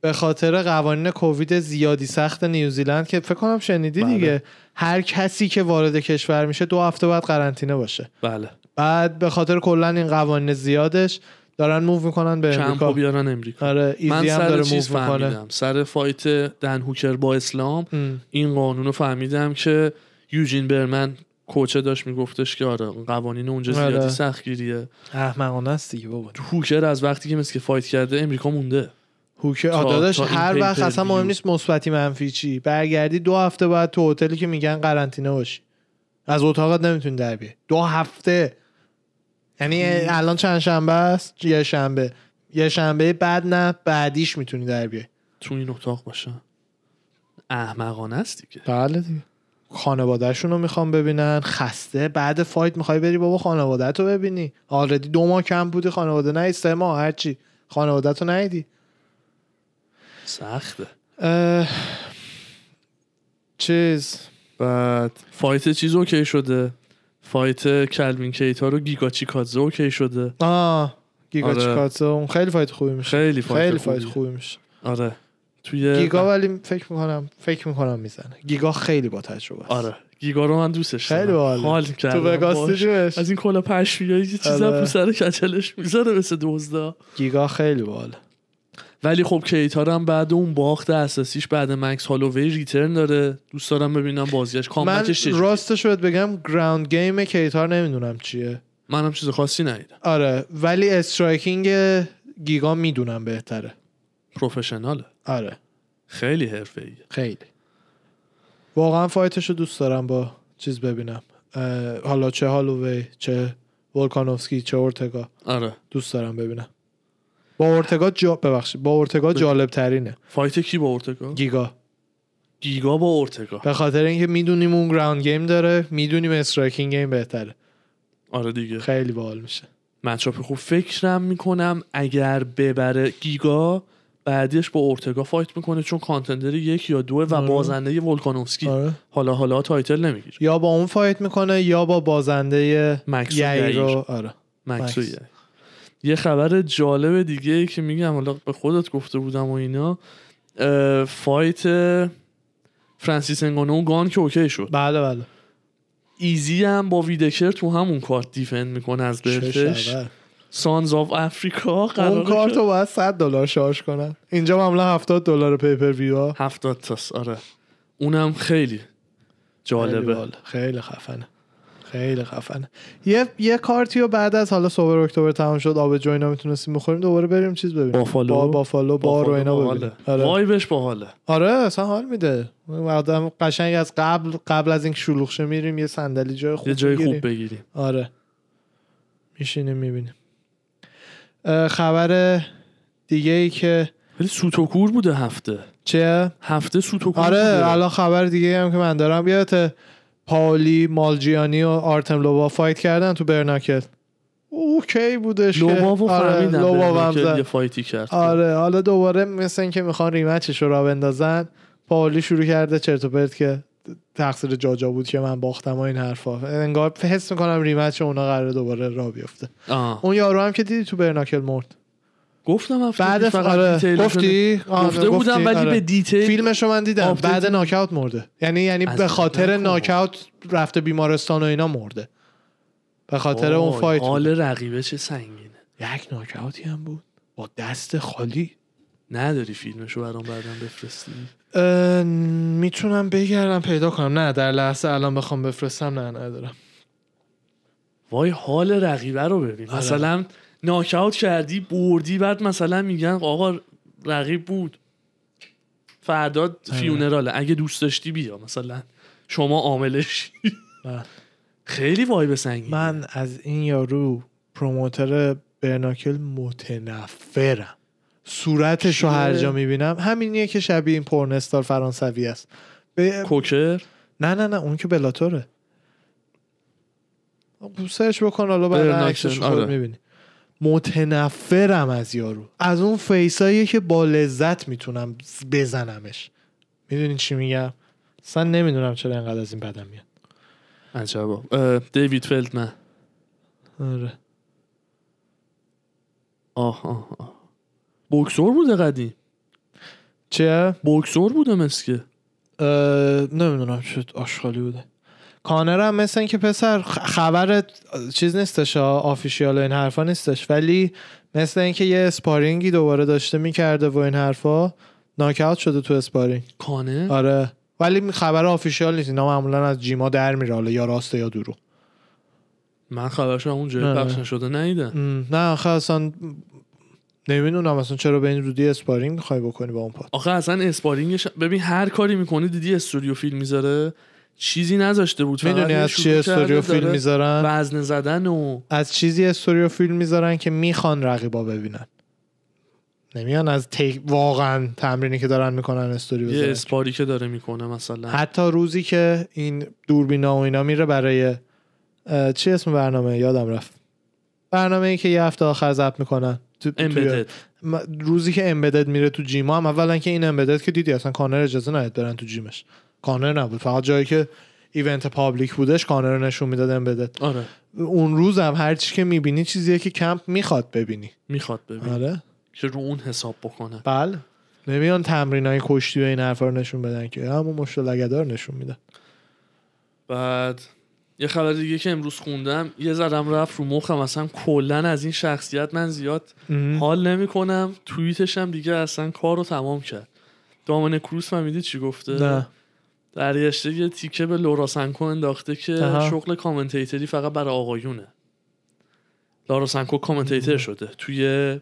به خاطر قوانین کووید زیادی سخت نیوزیلند که فکر کنم شنیدی
بله.
دیگه. هر کسی که وارد کشور میشه دو هفته باید قرنطینه باشه.
بله.
بعد به خاطر کلا این قوانین زیادش دارن move می‌کنن به
کمپو
امریکا.
بیارن امریکا.
آره ایزی
من
هم
سر
داره
چیز
move می‌کنه.
فهمیدم. سر fight دن هوکر با اسلام
ام.
این قانون رو فهمیدم که یوجین برمن coach ه داشت میگفتش که آره قوانین اونجا
آره.
زیادی سختگیریه.
احمقانه است دیگه بابا.
هوکر از وقتی که مثل که fight کرده امریکا مونده.
هوکر
این
هر وقت اصلا مهم. نیست مثبتی منفی چی. برگردی دو هفته باید تو هتلی که میگن قرنطینه باشی. از اتاقت نمی‌تونی در بیای. دو هفته. یعنی الان چند شنبه است؟ یه شنبه. یه شنبه بعد نه بعدیش می‌تونی در بیای.
تو این اتاق باشه. احمقانه است دیگه
بله دیگه. خانوادهشون رو می‌خوام ببینن. خسته. بعد فایت می‌خوای بری بابا خانواده رو ببینی. آلردی دو ماه کم بودی خانواده. نه سه ماه هرچی خانواده تو ندیدی
سخته.
اه، چیز.
بعد fight چیز OK شده. fight کلوین کیتا رو گیگا چیکادزه OK شده.
آه گیگا
آره.
چیکاتسو اون خیلی fight خوبی میشه.
خیلی fight
خیلی. fight خوبی میشه.
آره. توی
گیگا ولی فکر می‌کنم فکر می‌کنم می‌زنه. گیگا خیلی با تجربه است.
آره. گیگا رو من دوستش
خیلی
دارم.
باحاله.
حال
تو وگاس
از این کلا پشمیایی چیزا
آره.
تو سر کچلش می‌ذاره مثل دزدا
گیگا خیلی باحاله.
ولی خب کیتا رو هم بعد اون باخت اساسیش بعد مکس هالووی return داره. دوست دارم ببینم بازیش
من
comeback ش چجوریه.
راستش بهت بگم ground game کیتار نمی‌دونم چیه.
منم چیز خاصی ندیدم.
آره ولی striking گیگا می‌دونم بهتره.
professional ه.
آره.
خیلی حرفه‌ایه.
خیلی. واقعا fight ش رو دوست دارم با چیز ببینم. حالا چه هالووی چه ولکانوفسکی چه اورتگا.
آره.
دوست دارم ببینم. با اورتگا جا... ببخشید با اورتگا جالب ترینه
fight کی با اورتگا؟
گیگا.
گیگا با اورتگا.
به خاطر اینکه می‌دونیم اون ground game داره می‌دونیم striking game بهتره.
آره دیگه.
خیلی باحال میشه.
matchup خوب فکرم می‌کنم اگر ببره گیگا بعدیش با اورتگا fight می‌کنه چون contender یک یا دو و
آره.
بازنده ولکانوفسکی.
آره.
حالا حالا title نمی‌گیره.
یا با اون fight می‌کنه یا با بازنده
مکس و
یائیر. رو
یائیر.
آره.
مکس و
مکس.
یائیر. یه خبر جالب دیگه ای که میگم حالا به خودت گفته بودم و اینا fight فرانسیس انگانو و گان که OK شد.
بله بله.
ایزی هم با ویدکر تو همون کارت defend می‌کنه از
شبه.
Sons of Africa
اون کارت رو باید 100 دلار شارژ کنن. اینجا معمولا 70 دلار pay-per-view ها
هفتاد تاست آره. اونم خیلی
خیلی
جالبه.
باحال. خیلی خفنه. خیلی خفنه. یه یه کارتی رو بعد از حالا Sober October تمام شد آبجو اینا می‌تونستیم بخوریم دوباره بریم چیز ببینیم.
بافالو؟
با بافالو بار و اینا. ببینیم. آره.
vibe ش باحاله.
آره اصلا حال میده. آدم قشنگ از قبل قبل از اینکه شلوغ شه میریم یه صندلی جای خوب
یه جای. خوب بگیریم.
آره. میشینیم می‌بینیم. خبر دیگه ای که
ولی سوت و کور بوده هفته.
چه
هفته سوت
و
کور آره.
الان خبر دیگه هم که من دارم. یادت پاولی مالجیانی و آرتم لوبا fight کردن تو bare knuckle. OK بودش که-
لوباو
آره، زد.
یه fight ی کرد.
آره حالا دوباره مثل اینکه می‌خوان rematch ش رو را بندازن پاولی شروع کرده چرت و پرت که تقصیر جاجا بود که من باختم و این حرفا. انگار حس می‌کنم rematch اونا قراره دوباره را بیفته.
آه.
اون یارو هم که دیدی تو bare knuckle مرد.
گفتم هفته
بعد
فقط
آره. گفتی؟ آه،
گفته بودم
گفتی،
ولی
آره.
به دیتیل
فیلمشو من دیدم. بعد. ناکاوت مرده. یعنی یعنی به خاطر. ناکاوت رفته بیمارستان و اینا مرده. به خاطر اون فایت
حال. رقیبه چه سنگینه.
یک ناکاوتی هم بود. با دست خالی.
نداری فیلمشو برام بعدم بفرستی؟
می‌تونم بگردم پیدا کنم. نه در لحظه الان بخوام بفرستم. نه ندارم.
وای حال رقیبه رو ببین.
آره.
مثلا ناکاوت کردی بردی. بعد مثلا میگن آقا رقیب بود. فردا. فیونراله اگه دوست داشتی بیا مثلا. شما عاملش.
بله.
خیلی وایب سنگین
من از این یارو پروموتر برناکل متنفرم. صورتش رو هر جا می‌بینم. همینیه که شبیه این پرنستار فرانسوی است. به...
کوکر؟
نه نه نه اون که بلاتوره. سرچ بکن حالا بعد عکسش خود
آره.
می‌بینی. متنفرم از یارو. از اون فیسایی که با لذت می‌تونم بزنمش. می‌دونی چی میگم؟ اصلا نمی‌دونم چرا انقدر از این بدم میاد.
عجبا دیوید فلدمن.
آره.
آه آه آه. بوکسور بوده قدیم.
چیه؟
بوکسور بوده مسکه
نمی‌دونم شد آشغالی بوده. کانر هم مثل این که پسر خبر چیز نیستش آفیشیال و این حرفا نیستش ولی مثل اینکه یه اسپارینگی دوباره داشته می‌کرده و این حرفا ناکاوت شده تو اسپارینگ.
کانه
آره. ولی خبر آفیشیال نیست اینا معمولا از جیما در میره حالا یا راسته یا دورو
من خبرش اون جای
نه،
پخش. نشده نیدم.
م، نه آخه اصلا نمی‌دونم اصلا چرا به این رودی sparring می‌خوای بکنی با اون پاد
آخه اصلا sparring ش ببین هر کاری می‌کنه دیدی استوری فیلم می‌ذاره؟ چیزی نذاشته بود.
می‌دونی
یه
از چی استوریو فیلم می‌ذارن؟
وزن زدن و
از چیزی استوریو فیلم می‌ذارن که می‌خوان رقیبا ببینن. نمیان از تیک واقعا تمرینی که دارن می‌کنن استوری
یه
بذارن.
spar ی که داره می‌کنه مثلا.
حتی روزی که این دوربینا و اینا میره برای چی اسم برنامه؟ یادم رفت. برنامه ای که یه هفته آخر ضبط می‌کنن. تو- Embedded روزی که Embedded میره تو gym ا هم اولا که این Embedded که دیدی اصلا کانر اجازه نداد برن تو gym ش. کانر نبود. فقط جایی که event public بودش کانر نشون می‌داد Embedded.
آره.
اون روز هم هر چی که می‌بینی چیزیه که کمپ می‌خواد ببینی.
می‌خواد ببین
آره.
که رو اون حساب بکنه.
بله. نمیان تمرین های کشتی و این حرفا رو نشون بدن که همون مشت لگدار نشون میدن.
بعد یه خبر دیگه که امروز خوندم. یه زدم رفت رو مخم. اصلا کلا از این شخصیت من زیاد حال نمی‌کنم. توییتش هم دیگه اصلا کار رو تمام کرد. دامنیک کروز فهمیدی چی گفته؟
نه.
برگشته یه تیکه به لورا سنکو انداخته که
آها.
شغل commentator ی فقط برای آقایونه. لورا سنکو commentator شده توی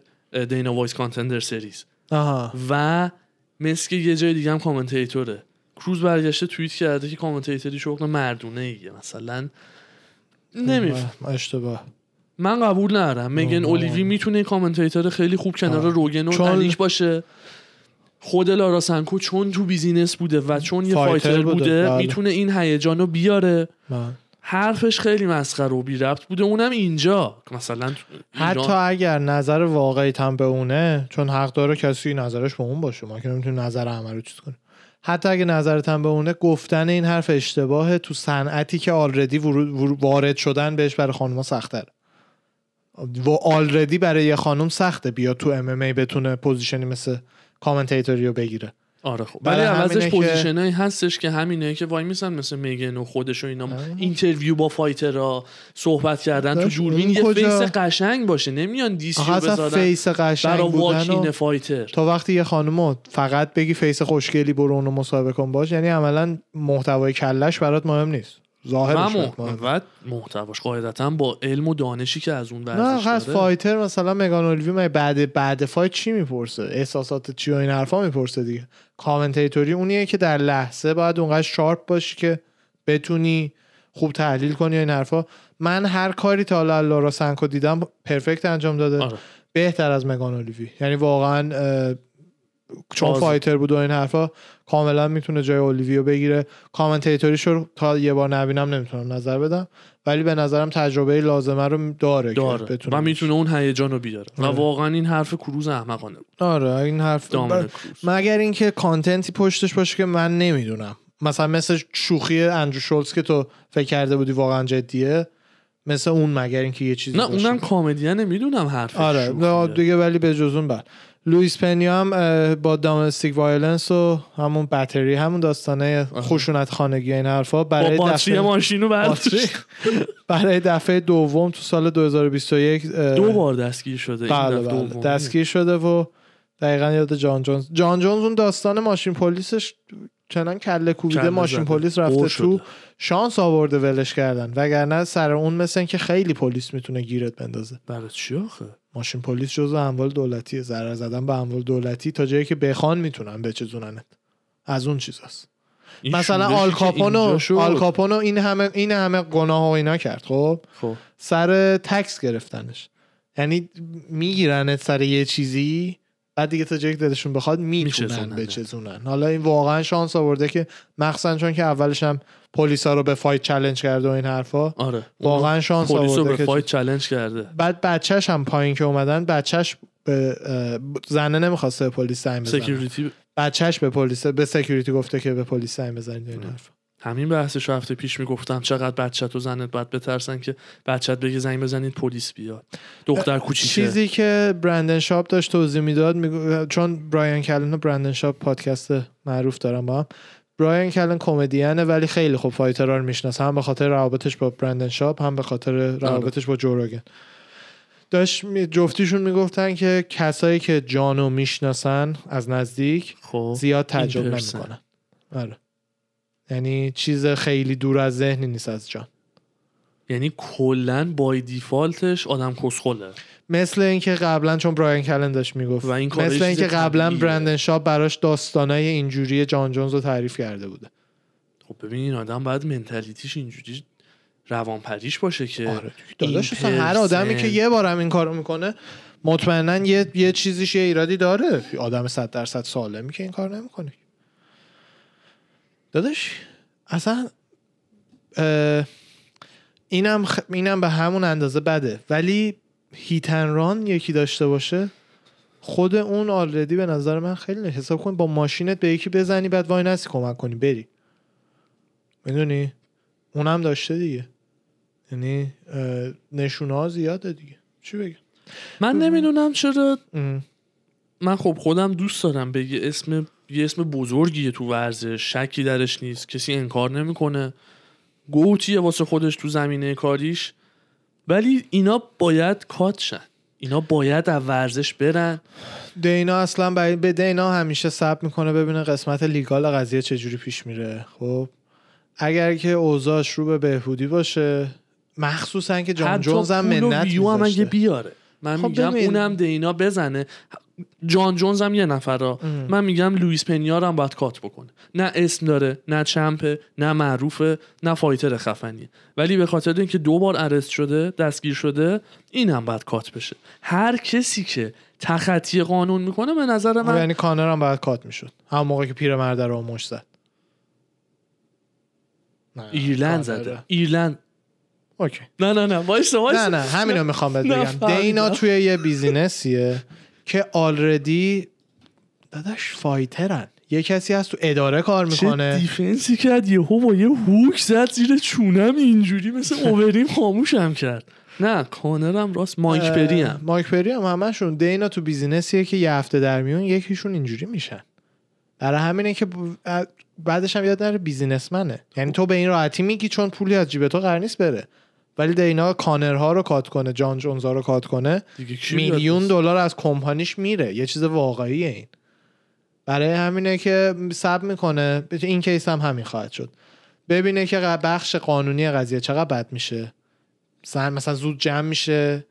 Dana White's Contender Series
آها
و که یه جای دیگه هم commentator ه. کروز برگشته توییت کرده که commentator ی شغل مردونه ایه مثلا. نمیفهم.
اشتباه.
من قبول ندارم. مگن
آه.
اولیوی می‌تونه commentator خیلی خوب کنار. روگن و باشه. خود لارا سنکو چون تو business بوده و چون یه
fighter
fighter
بوده،
بوده
بله.
می‌تونه این هیجان رو بیاره.
من.
حرفش خیلی مسخره و بی ربط بوده. اونم اینجا. مثلا ایران-
حتی اگر نظر واقعی هم به اونه چون حق داره کسی نظرش به اون باشه. ما که نمی‌تونیم نظر همه رو چیز کنیم. حتی اگه نظرت هم به اونه گفتن این حرف اشتباهه تو صنعتی که already وارد شدن بهش برای خانوما سخت‌تره و already برای یه خانم سخته. بیا تو MMA بتونه position ی مثل commentator ی رو بگیره.
آره خب. ولی عوضش
position
ایی هستش که همینه که وای میسن مثل مگن و خودش و اینا. interview با fighter ها صحبت کردن تو
اون
یه
کجا؟
فیس قشنگ باشه. نمیان دیسی
آخه
رو
اصلا
بذارن
فیس قشنگ بودن و
فایتر.
تا وقتی یه خانومو فقط بگی فیس خوشگلی برو اونو مصاحبه کن باش یعنی عملا محتوای کلش برات مهم نیست. ظاهرش
و محتواش قاعدتا با علم و دانشی که از اون
نه
ورزش
آخه از
داره.
فایتر مثلا مگان اولوی بعد بعد فایت چی می‌پرسه؟ احساسات چی و این حرفا می‌پرسه دیگه. کامنتیتوری اونیه که در لحظه باید اونقدر شارپ باشی که بتونی خوب تحلیل کنی این حرفا. من هر کاری تا حالا لورا سنکو دیدم perfect انجام داده.
آره.
بهتر از مگان اولیوی. یعنی واقعا چون. fighter بود و این حرفا کاملا می‌تونه جای اولیویو بگیره. commentator یش رو تا یه بار نبینم نمی‌تونم نظر بدم. ولی به نظرم تجربه لازمه رو داره,
داره.
که بتونه
و می‌تونه اون هیجان رو بیاره. و
آره.
واقعا این حرف کروز احمقانه بود.
آره این حرف مگر اینکه context ی پشتش باشه که من نمی‌دونم. مثلا مثل شوخی اندرو شولز که تو فکر کرده بودی واقعا جدیه مثل اون مگر اینکه یه چیزی
نه. اونم کمدین نمی‌دونم حرف
آره دیگه ولی به جز اون بر. لوئیس پنیا هم با domestic violence و همون battery همون داستانه خشونت خانگی این حرفا
با
برای
battery
دفعه
ماشین رو
battery.
برداشت
برای دفعه دوم تو سال 2021 اه،
دو بار دستگیر شده
بله بله. دستگیر شده و دقیقا یاد جان جونز جان جونز اون داستان ماشین پلیسش چنان کله کوبیده ماشین. پلیس رفته. تو شانس آورده ولش کردن وگرنه سر اون مثل که خیلی پلیس می‌تونه گیرت بندازه
برای چی آخه
ماشین پلیس جزو اموال دولتیه. ضرر زدن به اموال دولتی تا جایی که بخوان می‌تونن بچزوننت از اون چیزاست. مثلا آل کاپونو. آل کاپونو این همه این همه گناه و اینا کرد خب؟
خب.
سر تکس گرفتنش. یعنی میگیرنت سر یه چیزی بعد دیگه تا جایی که دلشون بخواد می‌تونن. بچزونن. حالا این واقعا شانس آورده که مخصوصا چون که اولش هم پلیسا رو به fight challenge کرده و این حرفا
آره.
واقعا شانس
پلیس رو
آورده
به
که
fight چالش کرده.
بعد بچهش هم پایین که اومدن بچهش به زنه نمی‌خواسته به پلیس زنگ بزنه.
security
بچهش به پلیس به security گفته که به پلیس زنگ بزنید این حرف
همین بحثش هفته پیش می‌گفتم. چقدر بچت و زنت باید بترسن که بچت بگه زنگ بزنید پلیس بیاد. دختر کوچیکه.
چیزی که برندن شاپ داشت توضیح می‌داد میگو- چون برایان کلن و برندن شاپ پادکست معروف دارم با هم. برایان کلن کمدینه ولی خیلی خوب فایترها رو می‌شناسه. هم به خاطر روابطش با برندن شاپ هم به خاطر روابطش با جوروگن داشت می- جفتیشون می‌گفتن که کسایی که جانو می‌شناسن از نزدیک
خب
زیاد تعجب. نمی‌کنن. آره. یعنی چیز خیلی دور از ذهنی نیست از جان.
یعنی کلا بای دیفالتش آدم کسخله.
مثل اینکه قبلا چون برایان کلن داشت می‌گفت.
و این
مثل اینکه قبلا. برندن شاپ براش داستانای اینجوری جان جونز رو تعریف کرده بوده.
خب ببین این آدم باید منتالیتیش اینجوری روانپریش باشه که
آره. داداش اصلا هر آدمی
پرسن-
که یه بارم این کارو می‌کنه مطمئنا یه یه چیزیش یه ایرادی داره. آدم 100 درصد سالمی که این کار نمی‌کنه. داداش اصلا اینم خ... اینم به همون اندازه بده. ولی هیتن یکی داشته باشه خود اون آلردی به نظر من خیلی حساب کن با ماشینت به یکی بزنی بعد وای نسی کمک کنی بری. می‌دونی؟ اونم داشته دیگه. یعنی نشونه ها زیاده دیگه. چی بگم؟
من نمی‌دونم چرا
ام.
من خب خودم دوست دارم بگه اسم یه اسم بزرگیه تو ورزش شکی درش نیست کسی انکار نمی‌کنه. گوتیه واسه خودش تو زمینه کاریش. ولی اینا باید کات شن. اینا باید از ورزش برن.
دینا اصلا به دینا همیشه سب می‌کنه ببینه قسمت لیگال قضیه چجوری پیش میره. خب اگر که اوضاعش رو به بهبودی باشه مخصوصا که جان جونز هم منت
ویو هم اگه
می‌ذاشته.
بیاره. من
خب
میگم. اونم دینا بزنه. جان جونز هم یه نفره من میگم لوئیس پنیار هم باید cut بکنه. نه اسم داره نه champ ه نه معروفه نه fighter خفنیه. ولی به خاطر اینکه دو بار arrest شده دستگیر شده این هم باید cut بشه. هر کسی که تخطی قانون می‌کنه به نظر من
یعنی کانر هم باید cut می‌شد. هم موقع که پیرمرد رو مشت زد.
ایرلند زده. ایرلند.
okay.
نه نه نه. وایسا
نه نه. همینو می‌خوام بهت بگم. دینا توی یه business یه. که already داداش fighter ن. یه کسی هست تو اداره کار
چه
می‌کنه.
defense ی کرد؟ یهو با یه hook زد زیر چونم اینجوری مثل اووریم خاموشم کرد. نه کانرم راست. مایک پری هم
مایک پری هم همشون. دینا تو business یه که یه هفته در میون یکیشون اینجوری میشن. برای همینه که بعدش هم یاد نره بیزینسمنه. یعنی تو به این راحتی میگی چون پولی از جیب تو قرار نیست بره. ولی دینا کانرها رو کات کنه جان جونزا رو کات کنه میلیون؟ دلار از کمپانیش میره. یه چیز واقعیه این. برای همینه که سب می‌کنه. این کیس هم همین خواهد شد. ببینه که بخش قانونی قضیه چقدر بد میشه. مثلا زود جمع میشه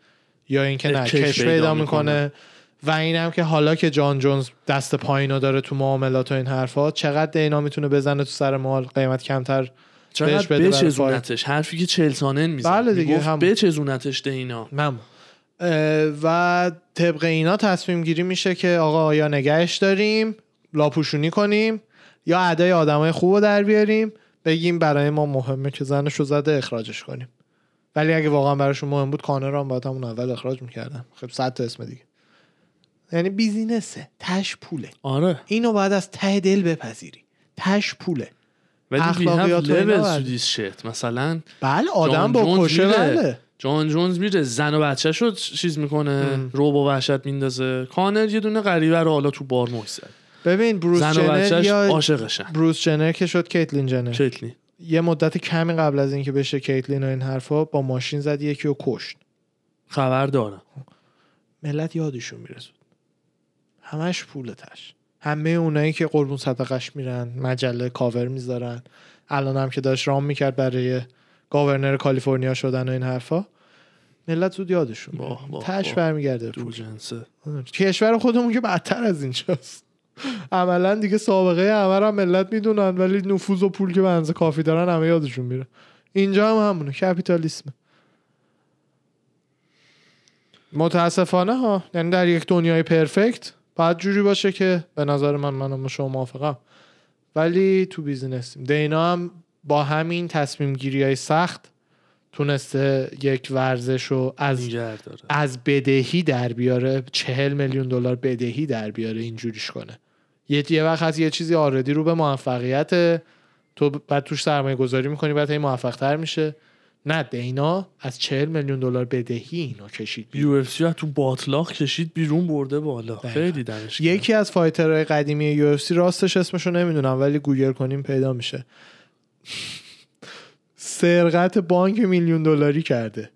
یا اینکه نه
کش پیدا می‌کنه.
و اینم که حالا که جان جونز دست پایینو داره تو معاملات و این حرفا چقدر دینا می‌تونه بزنه تو سر مال؟ قیمت کمتر
چقدر بچزونتش. حرفی که چلسانن میزن
بله دیگه، هم.
بچزونتش دینا
نم اه، و طبق اینا تصمیم گیری میشه که آقا یا نگهش داریم لاپوشونی کنیم یا ادای آدمای خوب رو در بیاریم بگیم برای ما مهمه که زنش رو زده اخراجش کنیم. ولی اگه واقعا براشون مهم بود کانر هم باید همون اول اخراج می‌کردن. خب صد تا اسم دیگه. یعنی بیزینسه تش پوله.
آره.
اینو باید از ته دل بپذیری. تش پوله.
ولی we have
اخلاقیات و اینا
levels
باید-
to this shit مثلا
بله آدم با
جونز
کشه
میره.
بله.
جان جونز میره زن و بچه شد چیز می‌کنه
ام.
روب و وحشت میندازه. کانر یه دونه غریبه رو حالا تو بار محسن
ببین بروس
زن و
جنر یا
عاشقشن
بروس جنر که شد کیتلین جنر.
کتلی
یه مدت کمی قبل از اینکه بشه کیتلین و این حرفا با ماشین زد یکی رو کشت.
خبر دارم.
ملت یادشون میرسود همش پولتش همه اونایی که قربون صدقش میرن مجله کاور می‌ذارن. الان هم که داشت رام می‌کرد برای گاورنر کالیفرنیا شدن و این حرفا. ملت زود یادشون.
واه، واه،
تش. برمیگرده کشور خودمون که بدتر از اینجاست. عملا دیگه سابقه همه هم ملت می‌دونن ولی نفوذ و پول که اندازه کافی دارن همه یادشون میره. اینجا هم همونه کپیتالیسم متاسفانه ها یعنی در یک دنیای پرفکت باید جوری باشه که به نظر من منم شما موافقم. ولی تو بیزینسیم دینا هم با همین تصمیم گیری های سخت تونسته یک ورزش رو از از بدهی در بیاره. چهل میلیون دلار بدهی در بیاره اینجوریش کنه. یه یه وقت هست یه چیزی آردی رو به موفقیت تو بعد توش سرمایه گذاری می‌کنی بعد هی موفق تر میشه. نه دینا از چهل میلیون دلار بدهی اینو کشید
UFC تو باتلاق کشید بیرون برده بالا. خیلی دمش گرم.
یکی از fighter های قدیمی UFC راستش اسمشو نمی‌دونم ولی گوگل کنیم پیدا میشه سرقت بانک میلیون دلاری کرده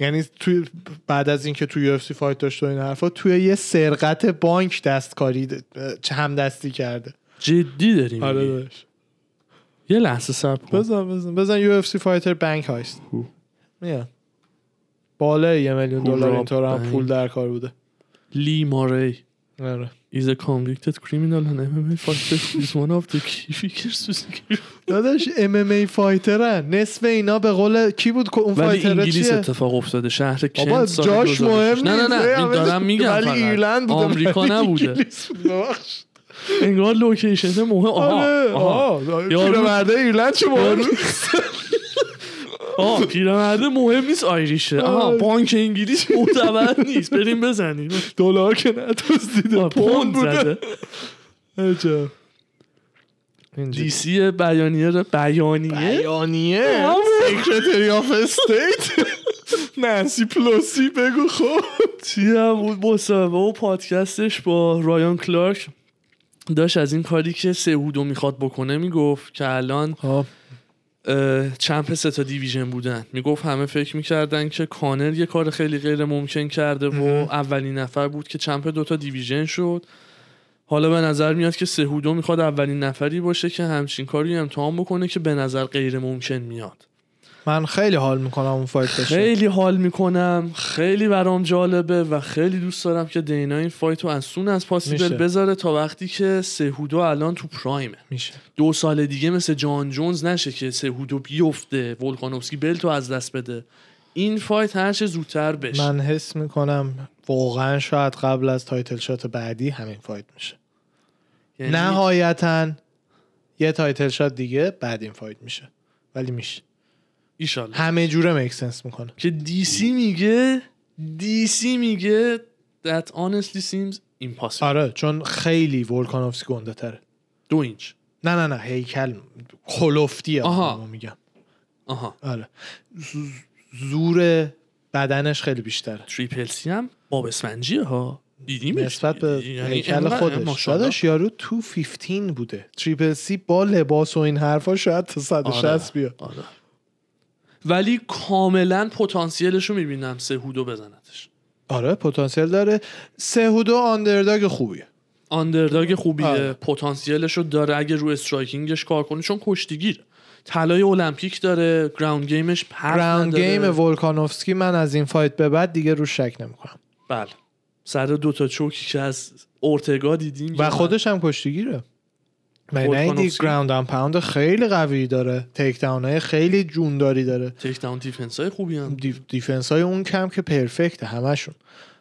یعنی توی بعد از اینکه توی UFC fight داشت و این حرفا توی یه سرقت بانک دستکاری هم دستی کرده
جدی داریم
آره. داشت
یه لحظه صبر کن.
بزن بزن. بزن UFC fighter bank
heist.
میاد بالای یه میلیون دلار اینطور هم. پول در کار بوده.
لی موری
آره.
Is a convicted criminal and MMA fighter is one of the key figures
داداش MMA fighter ن. نصف اینا به قول کی بود که اون
ولی
fighter ه
انگلیس
چیه؟
اتفاق افتاده. شهر کنت سال
جاش
2006.
مهم
نه نه. نه. این دارم میگم
ولی. ایرلند بوده
آمریکا
ولی
نبوده.
انگلیس.
انگار location مهم آها
آره
آها.
پیرمرده ایرلند چه مهم
آه پیرمرده مهم نیست Irish ه. آها
آه.
بانک انگلیس معتبر نیست. بریم بزنیم.
دلار که ندزدیده پوند
زده. DC بیانیه رو- بیانیه؟
بیانیه. secretary of state نانسی پلوسی بگو خب.
چی هم بود؟ مصاحبه و پادکستش با رایان کلارک داشت از این کاری که سهودو می‌خواد بکنه می‌گفت که الان اه، چمپ سه تا دیویژن بودن. می‌گفت همه فکر می‌کردن که کانر یه کار خیلی غیر ممکن کرده و. اولین نفر بود که چمپ دوتا دیویژن شد. حالا به نظر میاد که سهودو می‌خواد اولین نفری باشه که همچین کاری امتحان بکنه که به نظر غیر ممکن میاد.
من خیلی حال می‌کنم اون fight بشه.
خیلی حال می‌کنم. خیلی برام جالبه و خیلی دوست دارم که دینا این fight رو as soon as
possible.
بذاره تا وقتی که سهودو الان تو prime ه.
میشه.
دو سال دیگه مثل جان جونز نشه که سهودو بیفته ولکانوفسکی belt و از دست بده. این fight هر چه زودتر بشه.
من حس می‌کنم واقعا شاید قبل از title shot بعدی همین fight میشه.
یعنی
نهایتا یه title shot دیگه بعد این fight میشه. ولی میشه.
ایشالله.
همه جوره make sense می‌کنه.
که DC میگه DC میگه that honestly seems impossible.
آره چون خیلی ولکانوفسکی گنده تره
دو اینچ.
نه نه نه هیکل کلوفتی
آها.
میگم.
آها.
آره. زور بدنش خیلی بیشتره.
Triple C هم باب اسفنجیه ها. دیدیمش.
نسبت به
یعنی
هیکل خودش.
ماشاءالله.
داداش یارو تو 15 بوده. Triple C با لباس و این حرفا شاید تا 160
آره،
بیاد.
آره. ولی کاملا پتانسیلش رو می‌بینم سهودو بزنتش.
آره پتانسیل داره. سهودو underdog خوبیه.
underdog خوبیه.
آره.
پتانسیلش رو داره اگه رو striking ش کار کنه چون کشتیگیر. طلای المپیک داره ground game ش پرت
راوند
نداره.
game ولکانوفسکی من از این fight به بعد دیگه رو شک نمی‌کنم.
بله. سر دوتا choke ی که از اورتگا دیدیم
و خودش هم کشتیگیره. من
ولکانوفسکی.
ground and pound خیلی قوی داره takedown های خیلی جونداری داره
takedown defense های خوبی هم
def defense های اون کم که perfect ه همشون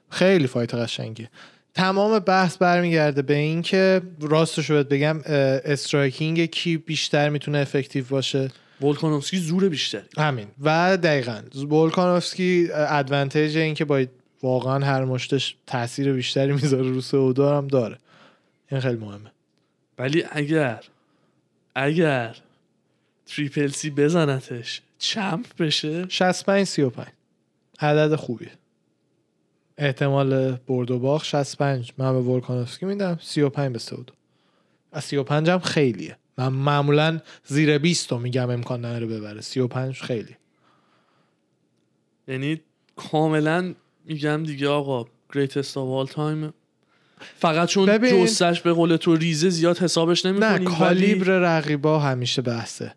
خیلی fight قشنگه تمام بحث برمیگرده به این که راستشو بهت بگم striking کی بیشتر می‌تونه effective باشه
ولکانوفسکی زور بیشتری
همین و دقیقا ولکانوفسکی ادوانتیج این که با واقعا هر مشتش تاثیر بیشتری می‌ذاره رو سعودار هم داره این خیلی مهمه
ولی اگر اگر تریپل سی بزنتش چمپ بشه؟
65 35 عدد خوبیه. احتمال برد و باخت 65 من به ولکانوفسکی میدم 35 به سعودو از 35 هم خیلیه. من معمولا زیر 20 رو میگم امکان نداره ببره. 35 خیلی.
یعنی کاملا میگم دیگه آقا greatest of all time فقط چون
ببین-
جستش به قول تو ریزه زیاد حسابش نمی
نه کالیبر رقیبا همیشه بحثه.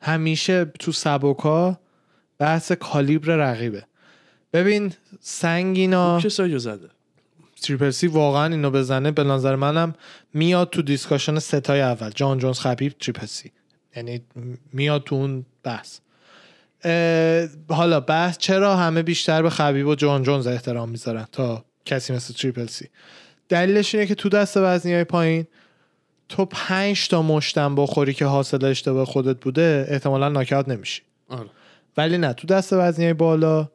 همیشه تو سبوکا بحث کالیبر رقیبه. ببین سنگینا
رو زده.
تریپل سی واقعا اینو بزنه به نظر منم میاد تو discussion سه تای اول. جان جونز خبیب Triple C یعنی میاد تو اون بحث. حالا بحث چرا همه بیشتر به خبیب و جان جونز احترام می‌ذارن تا کسی مثل Triple C دلیلش اینه که تو دست وزنی های پایین تو پنج تا مشتم بخوری که حاصل اشتباه خودت بوده احتمالا ناکات نمیشی.
آره.
ولی نه تو دست وزنی های بالا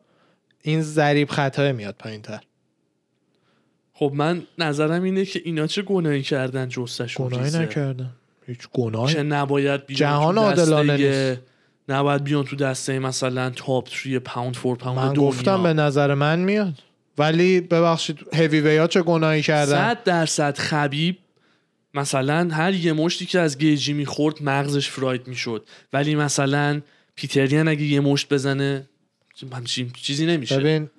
این ضریب خطای میاد پایین تر
خب من نظرم اینه که اینا چه گناهی کردن جستشون
گناهی نکردم هیچ گناهی.
که نباید بیان
جهان
تو دسته
عادلانه
یه- نباید بیان تو دسته مثلا تاپ 3 پاوند فور پاوند
من
دنیا
گفتم به نظر من میاد. ولی ببخشید هیوی ویا چه گناهی کردن؟
صد درصد خبیب مثلا هر یه مشتی که از گیجی می‌خورد مغزش فراید می‌شد. ولی مثلا پیتریان اگه یه مشت بزنه همچین چیزی نمیشه.
ببین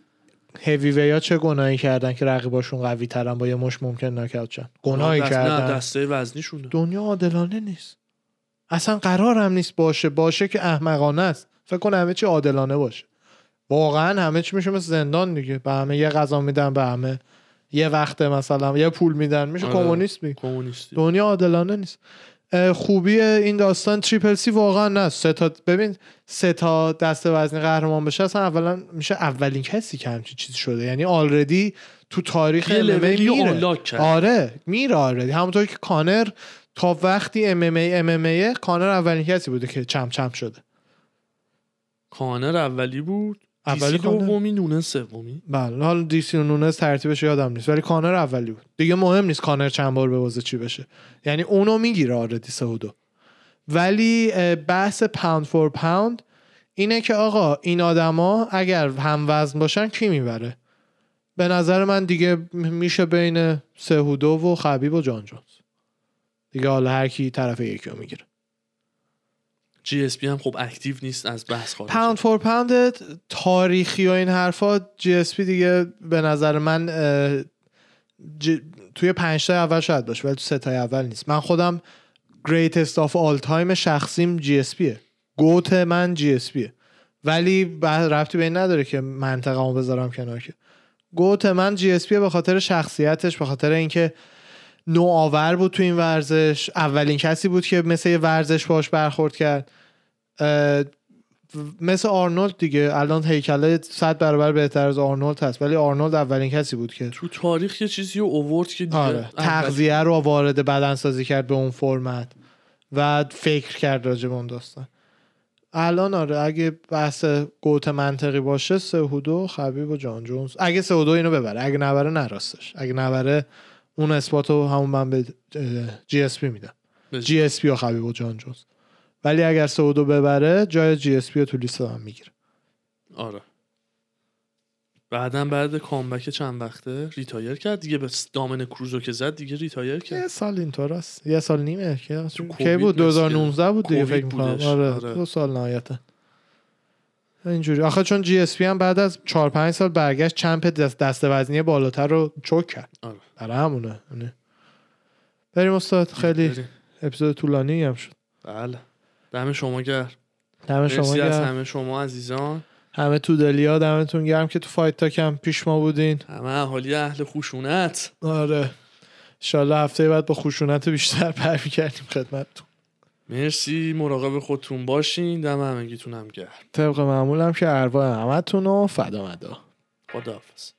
هیوی ویا چه گناهی کردن که رقیباشون قوی ترن با یه مش ممکن ناکاوت شن؟ گناهی
دست- نه
کردن
دسته وزنیشونه.
دنیا عادلانه نیست. اصلا قرار هم نیست باشه. باشه که احمقانه است. فکر کن همه چی عادلانه باشه. واقعا همه چی میشه مثل زندان دیگه. به همه یه غذا میدن به همه یه وقت مثلا یه پول میدن. میشه
آره.
کمونیسمی.
کمونیستی.
دنیا عادلانه نیست. خوبی این داستان تریپل سی واقعا نه. سه تا ببین سه تا دست وزنی قهرمان بشه اصلا اولا میشه اولین کسی که همچین چیزی شده. یعنی already تو تاریخ
لولی
میره. آره میره already همونطور که کانر تا وقتی MMA MM کانر اولین کسی بوده که champ champ شده.
کانر اولی بود.
اولی.
دومی نونزه سومی.
بله حالا DC و نونز ترتیبش یادم نیست ولی کانر اولی بود. دیگه مهم نیست کانر چند بار ببازه چی بشه. یعنی اونو می‌گیره already سهودو. ولی بحث pound for pound اینه که آقا این آدما اگر هم وزن باشن کی می‌بره؟ به نظر من دیگه میشه بین سهودو و خبیب و جان جونز. دیگه حالا هر کی طرف یکی رو می‌گیره.
GSP هم خب active نیست از بحث خارج.
pound for pound تاریخی و این حرفا GSP دیگه به نظر من ج- توی پنج تا اول شاید باشه ولی تو سه تای اول نیست. من خودم greatest of all time شخصیم GSP ه GOAT من GSP ه ولی ربطی به این نداره که منطقمو بذارم کنار که. GOAT من GSP ه به خاطر شخصیتش به خاطر اینکه نوآور بود تو این ورزش. اولین کسی بود که مثل یه ورزش باش برخورد کرد. مثل آرنولد دیگه. الان هیکله صد برابر بهتر از آرنولد هست ولی آرنولد اولین کسی بود که
تو تاریخ یه چیزی رو اوورد که دیگه
آره تغذیه رو وارد بدنسازی کرد به اون فرمت و فکر کرد راجع به اون داستان. الان آره اگه بحث GOAT منطقی باشه سهودو خبیب و جان جونز. اگه سهودو اینو ببره اگه نبره نراستش اگه نبره اون اثبات رو همون من به GSP میدم. GSP و خبیب و جان جونز. ولی اگر سهودو ببره جای GSP رو تو لیست من می‌گیره
آره. بعدم بعد comeback چند وقته؟ retire کرد دیگه به دامن کروزو که زد دیگه retire
یه
کرد
سال اینطور است. یه سال نیمه که کی بود؟
مثل
2019 بود دیگه فکر می‌کنم. آره
آره.
دو سال نهایتا. اینجوری. آخه چون GSP هم بعد از 4 5 سال برگشت champ دست, دست وزنی بالاتر رو choke کرد.
آره.
برای همونه. یعنی. بریم استاد خیلی
بریم.
اپیزود طولانی هم شد.
بله. دم شما گرم.
دم شما
از
گرم.
همه شما عزیزان.
همه تو دلیا دمتون گرم که تو فایت تا کم پیش ما بودین.
همه اهالی اهل خشونت
آره. انشالله هفته بعد با خشونت بیشتر پر کردیم خدمتتون.
مرسی مراقب خودتون باشین. دم همگیتون هم گرم.
طبق معمولم که ارواح همتون رو فدا مدا.
خداحافظ.